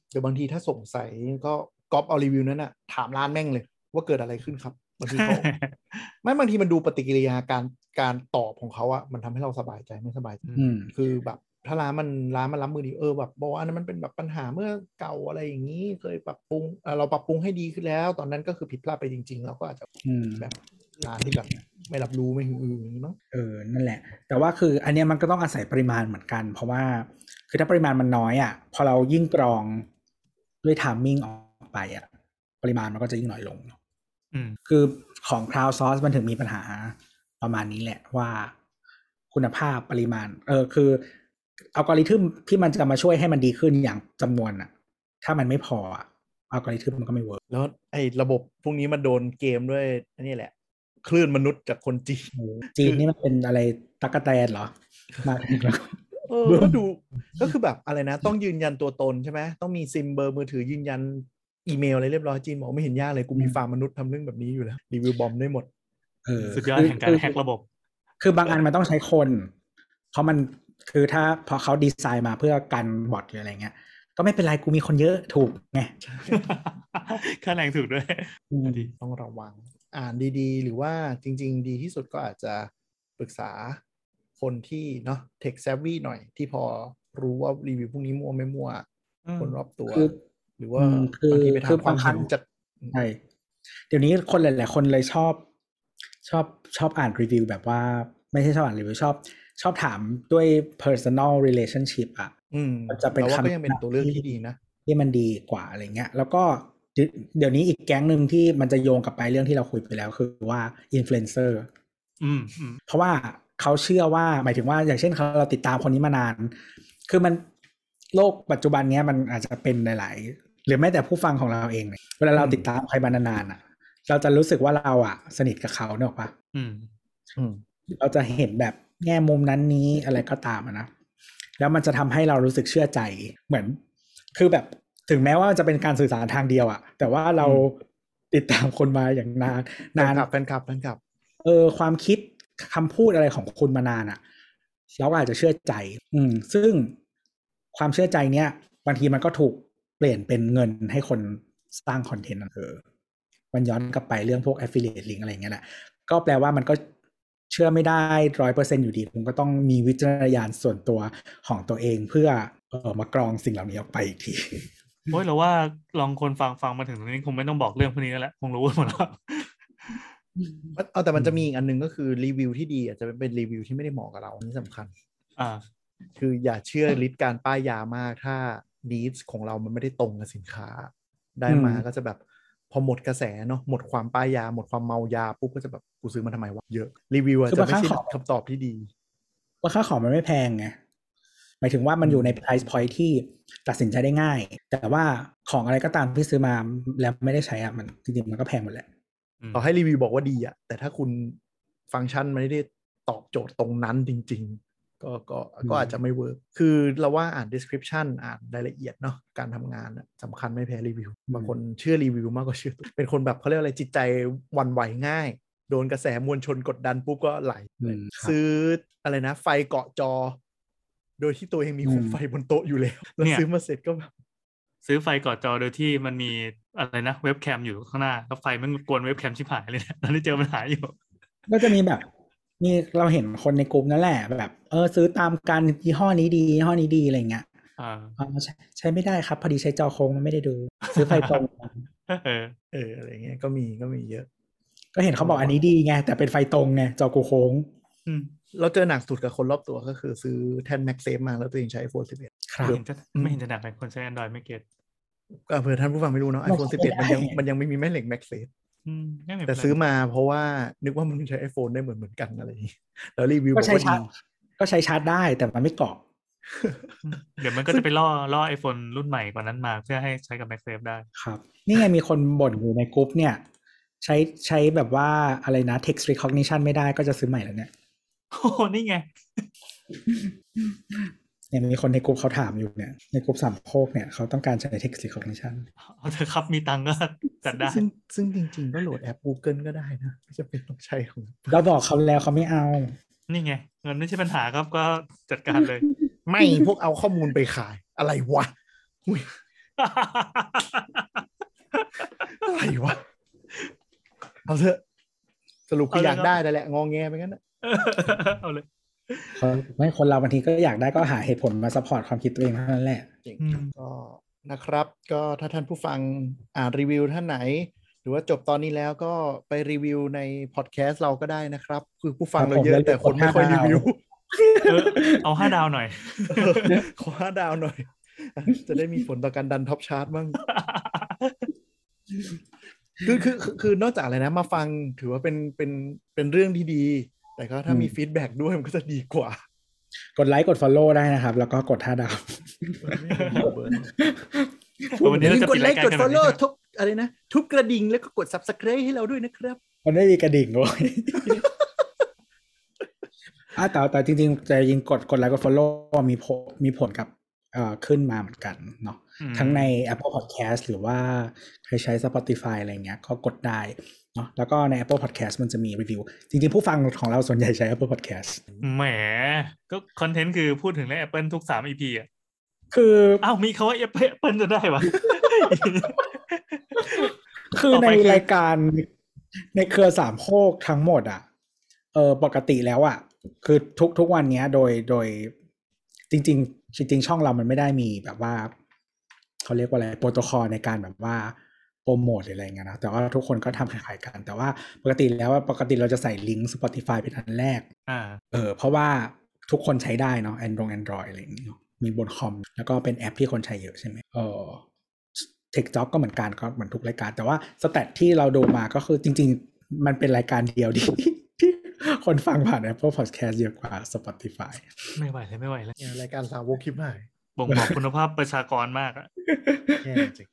เดี๋ยวบางทีถ้าสงสัยก็ก๊อปเอารีวิวนั้นอะถามร้านแม่งเลย ว่าเกิดอะไรขึ้นครับบางทีเขาไม่บางทีมันดูปฏิกิริยาการการตอบของเขาอะมันทำให้เราสบายใจไม่สบายใจอืมคือแบบถ้าร้านมันร้านมันรับมือดีเออแบบบอกว่าอันนั้นมันเป็นแบบปัญหาเมื่อเก่าอะไรอย่างนี้เคยปรับปรุงเอ่อเราปรับปรุงให้ดีขึ้นแล้ว ตอนนั้นก็คือผิดพลาดไปจริง ๆ เราก็อาจจะอืมแบบ ร้านที่แบบไม่รับรู้ไม่หืออืออย่างนี้มั้งเออนั่นแหละ แต่ว่าคืออันเนี้ยมันก็ต้องอาศัยปริมาณเหมือนกัน เพราะว่าคือถ้าปริมาณมันน้อยอะ พอเรายิ่งกรองด้วยทามมิ่งออกไปอะ ปริมาณมันก็จะยิ่งน้อยลงอืมคือของ Cloud Source มันถึงมีปัญหาประมาณนี้แหละว่าคุณภาพปริมาณ เออคืออัลกอริทึมที่มันจะมาช่วยให้มันดีขึ้นอย่างจำนวนอะถ้ามันไม่พออะอัลกอริทึมมันก็ไม่ work แล้วไอ้ระบบพวกนี้มันโดนเกมด้วยอันนี้แหละ คลื่นมนุษย์จากคนจีน จีนนี่มันเป็นอะไรตักกะแตนเหรอ มาถึงแล้วเออก็ดูก็คือแบบอะไรนะ ต้องยืนยันตัวตนใช่ไหมต้องมีซิมเบอร์มือถือยืนยันอีเมลอะไรเรียบร้อยจีนบอกไม่เห็นยากเลยกูมีฟาร์มมนุษย์ทำเรื่องแบบนี้อยู่แล้ว review bomb ได้หมดเออสุดยอดคืแห่งการคือแฮกระบบ คือบางอันมันต้องใช้คน เพราะมันคือถ้าพอเขาดีไซน์มาเพื่อกันบอทหรืออะไรเงี้ย ก็ไม่เป็นไรกูมีคนเยอะถูกไงค่าแรงถูกด้วยอืมดีต้องระวัง อ่านดีๆ หรือว่าจริง ๆ ดีที่สุดก็อาจจะปรึกษาคนที่เนาะ tech savvy หน่อย ที่พอรู้ว่ารีวิวพวกนี้มั่วไม่มั่วอืมคนรอบตัวคือหรือว่าอืมคือบางทีไปคือทำความบางครั้เห็งนจากใช่เดี๋ยวนี้คนหลาย ๆ คนเลยชอบ ชอบชอบอ่านรีวิวแบบว่า ไม่ใช่ชอบอ่านรีวิวชอบ ชอบถามด้วย personal relationship อะอืมมันจะเป็นเราว่าคำก็ยังเป็นตัวเลือกที่ที่ดีนะที่มันดีกว่าอะไรเงี้ย แล้วก็ เดี๋ยวเดี๋ยวนี้อีกแก๊งหนึ่งที่มันจะโยงกลับไปเรื่องที่เราคุยไปแล้วคือว่าอินฟลูเอนเซอร์อืมอืมเพราะว่าเขาเชื่อว่าหมายถึงว่าอย่างเช่นเขาเราติดตามคนนี้มานาน คือมันโลกปัจจุบันเนี้ยมันอาจจะเป็นหลาย ๆ หรือแม้แต่ผู้ฟังของเราเองเนี่ยเวลาเราอืมติดตามใครมานานๆอะ เราจะรู้สึกว่าเราอะ สนิทกับเขาเนกอะปะอืมอืมเราจะเห็นแบบแง่มุมนั้นนี้อะไรก็ตามอะนะแล้วมันจะทำให้เรารู้สึกเชื่อใจเหมือน คือแบบ ถึงแม้ว่าจะเป็นการสื่อสารทางเดียวอะแต่ว่าเราติดตามคนมาอย่างนานแฟนานนคลับแฟนคลับแฟนคลับ เออ ความคิดคำพูดอะไรของคุณมานานอะเราก็อาจจะเชื่อใจ อืม ซึ่งความเชื่อใจเนี้ยบางทีมันก็ถูกเปลี่ยนเป็นเงินให้คนสร้างคอนเทนต์อะเออมันย้อนกลับไปเรื่องพวก affiliate link อะไรอย่างเงี้ยแหละก็แปลว่ามันก็เชื่อไม่ได้ร้อยเปอร์เซ็นอยู่ดีคุณก็ต้องมีวิจารณญาณส่วนตัวของตัวเองเพื่อเออมากรองสิ่งเหล่านี้ออกไปอีกที โอ้ยเราว่าลองคนฟังฟังมาถึงตรงนี้คงไม่ต้องบอกเรื่องพวกนี้แล้วแหละคงรู้กันหมดแล้วเอาแต่มันจะมีอีกอันหนึงก็คือรีวิวที่ดีอาจจะเป็นรีวิวที่ไม่ได้เหมาะกับเราอันนี่สำคัญ อ่า คืออย่าเชื่อลิสต์การป้ายยามากถ้า needs ของเรามันไม่ได้ตรงกับสินค้า ได้มาอืมก็จะแบบพอหมดกระแสเนาะหมดความป้ายยา หมดความเมายาปุ๊บก็จะแบบกูซื้อมาทำไมวะเยอะรีวิวอะคือจะบางไม่ครั้งใช่ของคำตอบที่ดีว่าค่าของมันไม่แพงไง หมายถึงว่ามันอยู่ใน price point ที่ตัดสินใจได้ง่าย แต่ว่าของอะไรก็ตามที่ซื้อมาแล้วไม่ได้ใช้อะมันจริงๆมันก็แพงหมดแหละอืมต่อให้รีวิวบอกว่าดีอะแต่ถ้าคุณฟังก์ชันไม่ได้ตอบโจทย์ตรงนั้นจริง ๆ ก็ก็อืมก็อาจจะไม่เวิร์กคือเราว่าอ่าน description อ่านรายละเอียดเนาะการทำงานอะสำคัญไม่แพ้รีวิวบางคนเชื่อรีวิวมากกว่าเชื่อตัวเป็นคนแบบเขาเรียกอะไรจิตใจหวันไหวง่าย โดนกระแสมวลชนกดดันปุ๊บก็ไหลอืมครับซื้ออะไรนะ ไฟเกาะจอ โดยที่ตัวเองมีโคมอืมไฟบนโต๊ะอยู่แล้วแล้วเนี่ยซื้อมาเสร็จก็แบบซื้อไฟกอดจอโดยที่มันมีอะไรนะเว็บแคมอยู่ข้างหน้าแล้วไฟมันกวนเว็บแคมชิบหายเลยเนี่ยตอนนี้เจอปัญหาอยู่ก็จะมีแบบมีเราเห็นคนในกลุ่มนั่นแหละแบบ เออซื้อตามกันยี่ห้อนี้ดียี่ห้อนี้ดีอะไรเงี้ยอ่าอ๋อใช้ใช้ไม่ได้ครับ พอดีใช้จอโค้งมันไม่ได้ดู ซื้อไฟตรงเออเอออะไรเงี้ยก็มีก็มีเยอะ ก็เห็นเขาบอกอันนี้ดีไงแต่เป็นไฟตรงไงจอกูโค้งอืม เราเจอหนักสุดกับคนรอบตัวก็คือซื้อแท่น Max Safe มาแล้วตัวเองใช้ iPhone 11ครับไม่เห็นจะไม่เห็นจะหนักเลยคนใช้ Android ไม่เก็ตก็เผื่อท่านผู้ฟังไม่รู้เนาะเรา iPhone เข้าใจ11 มันยังได้มันยังไม่มีแม่เหล็ก Max Safe อืมไม่เป็นไรแต่ซื้อมาเพราะว่านึกว่ามันใช้ iPhone ได้เหมือนเหมือนกันอะไรอย่างงี้แล้วรีวิวบก็อกใช้ว่าชาดีร์จก็ใช้ชาร์จได้แต่มันไม่เกาะอืมเดี๋ยวมันก็จะไปล่อล่อไอโฟนรุ่นใหม่กว่านั้นมาเพื่อให้ใช้กับ MagSafe ได้ครับ นี่ไงมีคนบ่นอยู่ในกลุ่มเนี่ย ใช้ใช้แบบว่าอะไรนะ text recognition ไม่ได้ก็จะซื้อใหม่แล้วเนี่ย โอ้โหนี่ไงเนี่ยมีคนในกลุ่มเขาถามอยู่เนี่ย ในกลุ่มสามโคกเนี่ยเขาต้องการใช้ text recognition เอาเถอะครับมีตังค์ก็จัดได้ ซึ่งซึ่งจริง ๆ ก็โหลดแอป Google ก็ได้นะไม่จำเป็นต้องใช้ของเราบอกเขาแล้วเขาไม่เอา นี่ไง เงินไม่ใช่ปัญหาครับก็จัดการเลย ไม่พวกเอาข้อมูลไปขาย อะไรวะอุ๊ยอะไรวะเอาเถอะสรุปคือเอาเลยอยากครับได้แต่แหละ งองแงไปงั้นนะเอาเลยคนไม่คนเราบางทีก็อยากได้ก็หาเหตุผลมา support ความคิดตัวเองเท่านั้นแหละจริงอืมก็นะครับ ก็ถ้าท่านผู้ฟังอ่านรีวิวท่านไหน หรือว่าจบตอนนี้แล้วก็ไปรีวิวในพอดแคสต์เราก็ได้นะครับ คือผู้ฟังครับเราผมเยอะแล้วแต่คนไม่ค่อยกดห้ารีวิวเออเอาห้าดาวหน่อยขอห้าดาวหน่อย จะได้มีผลต่อการดัน top chart บ้างคือคือคือคือนอกจากอะไรนะ มาฟังถือว่าเป็นเป็นเป็นเรื่องที่ดี แต่ก็ถ้าอืมมี feedback ด้วยมันก็จะดีกว่า กดไลค์กด follow ได้นะครับ แล้วก็กดท่าดาววันนี้เราจะกปิดดไลรายค์การกดกันแบบนี้ follow ใช่ไหมทุกอะไรนะ ทุบกระดิ่งแล้วก็กด subscribe ให้เราด้วยนะครับ มันไม่มีกระดิ่งเลยอะแต่แต่จริงๆจะยิงกดกดไลค์กด follow มีผลมีผลกับเอ่อขึ้นมาเหมือนกันเนาะอืมทั้งใน Apple Podcast หรือว่าใครใช้ Spotify อะไรเงี้ย ก็กดได้ เนาะแล้วก็ใน Apple Podcast มันจะมีรีวิว จริง ๆ ผู้ฟังของเราส่วนใหญ่ใช้ Apple Podcast แหม ก็คอนเทนต์คือพูดถึงเรื่อง Apple ทุกสาม EP อะคืออ้าวมีคาว่า Apple จะได้วะคือต่อในไปคือรายการในเครือสามโคกทั้งหมดอะเออปกติแล้วอะ คือทุกทุกวันเนี้ยโดยโดยจริง ๆ จริง ๆ ช่องเรามันไม่ได้มีแบบว่า เขาเรียกว่าอะไรโปรโตคอลในการแบบว่า โปรโมทหรืออะไรเงี้ยนะแต่ว่าทุกคนก็ทำคล้ายๆกัน แต่ว่าปกติแล้วว่าปกติเราจะใส่ลิงก์ Spotify เป็นอันแรกอ่าเออเพราะว่าทุกคนใช้ได้เนาะ Android Android อะไรอย่างเงี้ยเนอะมีบนคอม แล้วก็เป็นแอปที่คนใช้เยอะใช่ไหมเออ TikTok ก็เหมือนกันก็เหมือนทุกรายการ แต่ว่าสแตทที่เราดูมาก็คือจริง ๆ มันเป็นรายการเดียวที่ที่คนฟังผ่าน Apple Podcast เยอะกว่า Spotify ไม่ไหวเลยไม่ไหวแล้วเนี่ยรายการสาวกคลิปหายบ่งบอกคุณภาพประชากรมากอะแย่จริง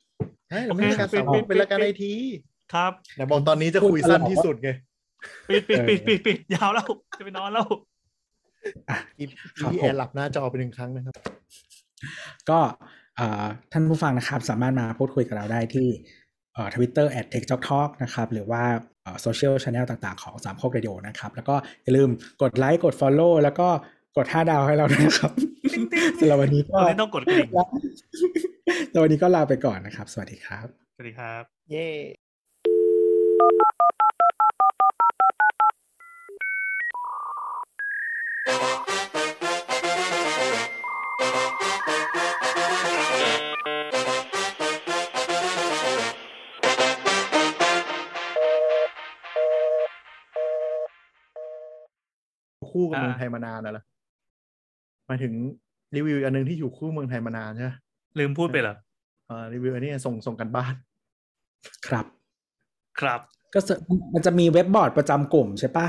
ใช่เราไม่ใช่รายการสาวกโอเคเป็นรายการไอที ครับแต่บอกตอนนี้จะคุยสั้นที่สุดไงปิดปิดเออปิดปิดปิดยาวแล้วจะไปนอนแล้วอะอีครับพีผมแอร์หลับหน้าจอไปหนึ่งครั้งนะครับ ก็เอ่อท่านผู้ฟังนะครับ สามารถมาพูดคุยกับเราได้ที่ทวิตเตอร์ at tech talk talk นะครับ หรือว่าโซเชียลช n แนลต่างๆ ของสามโคกเรดิโอนะครับ แล้วก็อย่าลืมกดไลค์กด Follow แล้วก็ กด5ดาวให้เราด้วยนะครับสำหรับวันนี้ตก็อนนี้ต้องกดกระดิ่งสำหรับวันนี้ก็ลาไปก่อนนะครับ สวัสดีครับ สวัสดีครับ เย่คู่กับอ่าเมืองไทยมานานแล้วล่ะห มายถึงรีวิวอันหนึงที่อยู่คู่เมืองไทยมานานใช่ไหมลืมพูดไปเหรออ่ารีวิวอันนี้ส่งส่งกันบ้าน ครับ ครับ ก็จะมันจะมีเว็บบอร์ดประจำกลุ่มใช่ปะ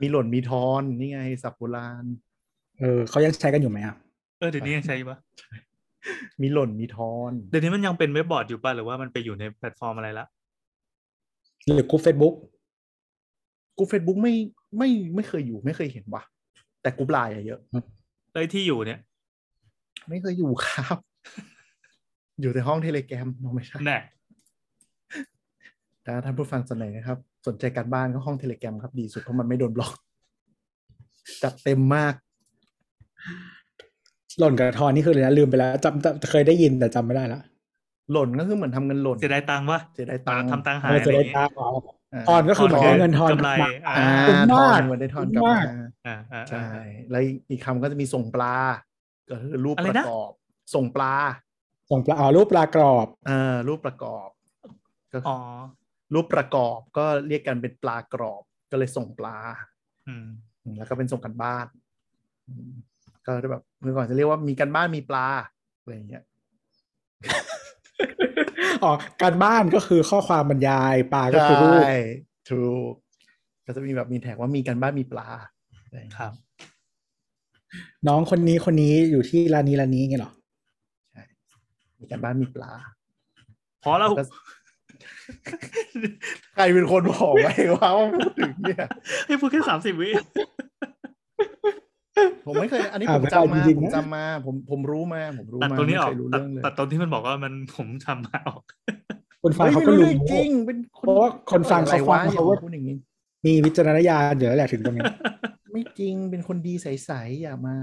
มีหล่นมีทอนนี่ไงศัพท์โบราณเออเขายังใช้กันอยู่ไหมอะเออเดี๋ยวนี้ยังใช้ปะมีหล่นมีทอน เดี๋ยวนี้มันยังเป็นเว็บบอร์ดอยู่ป่ะหรือว่ามันไปอยู่ในแพลตฟอร์มอะไรละหรือกลุ่ม Facebook กูเฟซบุ๊กไม่ไม่ไม่เคยอยู่ไม่เคยเห็นว่ะ แต่กูไลน์อะเยอะ แล้วไอ้ที่อยู่เนี่ย ไม่เคยอยู่ครับ อยู่ในห้องเทเลแกรมน้องไม่ใช่แน่ถ้าท่านผู้ฟังสนใจนะครับ สนใจการบ้านก็ห้องเทเลแกรมครับดีสุดเพราะมันไม่โดนบล็อก จัดเต็มมาก หล่นกระทอนนี่คือเลยนะลืมไปแล้วจำจำเคยได้ยินแต่จำไม่ได้ละหล่นก็คือเหมือนทำเงินหล่นเสียดายตังค์ปะเสียดายตังค์ทำตังค์หายเราอะจะไรอได้ย่างงี้ตามอ๋อา ทอนก็คือเหมือนได้เงินทอนกำไรมาอ่าอ่าคุ้มทอมากนเหมือนได้ทอนกลับคุ้มมามากอ่าอ่าใช่อ่าแล้วอีกคำก็จะมีส่งปลา ก็คือรูปอะไรประนะกอบ ส่งปลา ส่งปลาอ๋อรูปปลากรอบเอ่ารูปประกอบก็อ๋อรูปประกอบก็เรียกกันเป็นปลากรอบ ก็เลยส่งปลา อืมอืมแล้วก็เป็นส่งกันบ้านอืมก็จะแบบเมื่อก่อนจะเรียกว่ามีกันบ้านมีปลาอะไรอย่างเงี้ย อ๋อการบ้านก็คือข้อความบรรยายปลาก็ใช่คือรูปถูกก็จะมีแบบมีแท็กว่ามีกันบ้านมีปลาอะไรอย่างเงี้ยครับ น้องคนนี้คนนี้อยู่ที่ร้านนี้ร้านนี้ไงเหรอใช่มีกันบ้านมีปลาพอแล้วก็ใครเป็นคนบอกไว้ว่าว่าพูดถึงเนี่ยให้พูดแค่สามสิบวิ ผมไม่เคย อันนี้อ่าผมไม่จำมาจริงๆผมนะจำมาผมผมรู้มาผมรู้ตัดมาตรงนี้ออกไม่เคยรู้ตัดเรื่องเลยตัดตรงที่มันบอกว่ามันผมทำมาออกคนฟังฮ้ยเขาก็ไม่รู้รื่องจริงเป็นคนเพราะว่าคนฟังเขาฟังอะไรวะเขาว่าอย่พูดอย่างนี้มีวิจารณญาณเดี๋ยวแหละถึงตรงนี้ ไม่จริงเป็นคนดีใสๆอย่ามา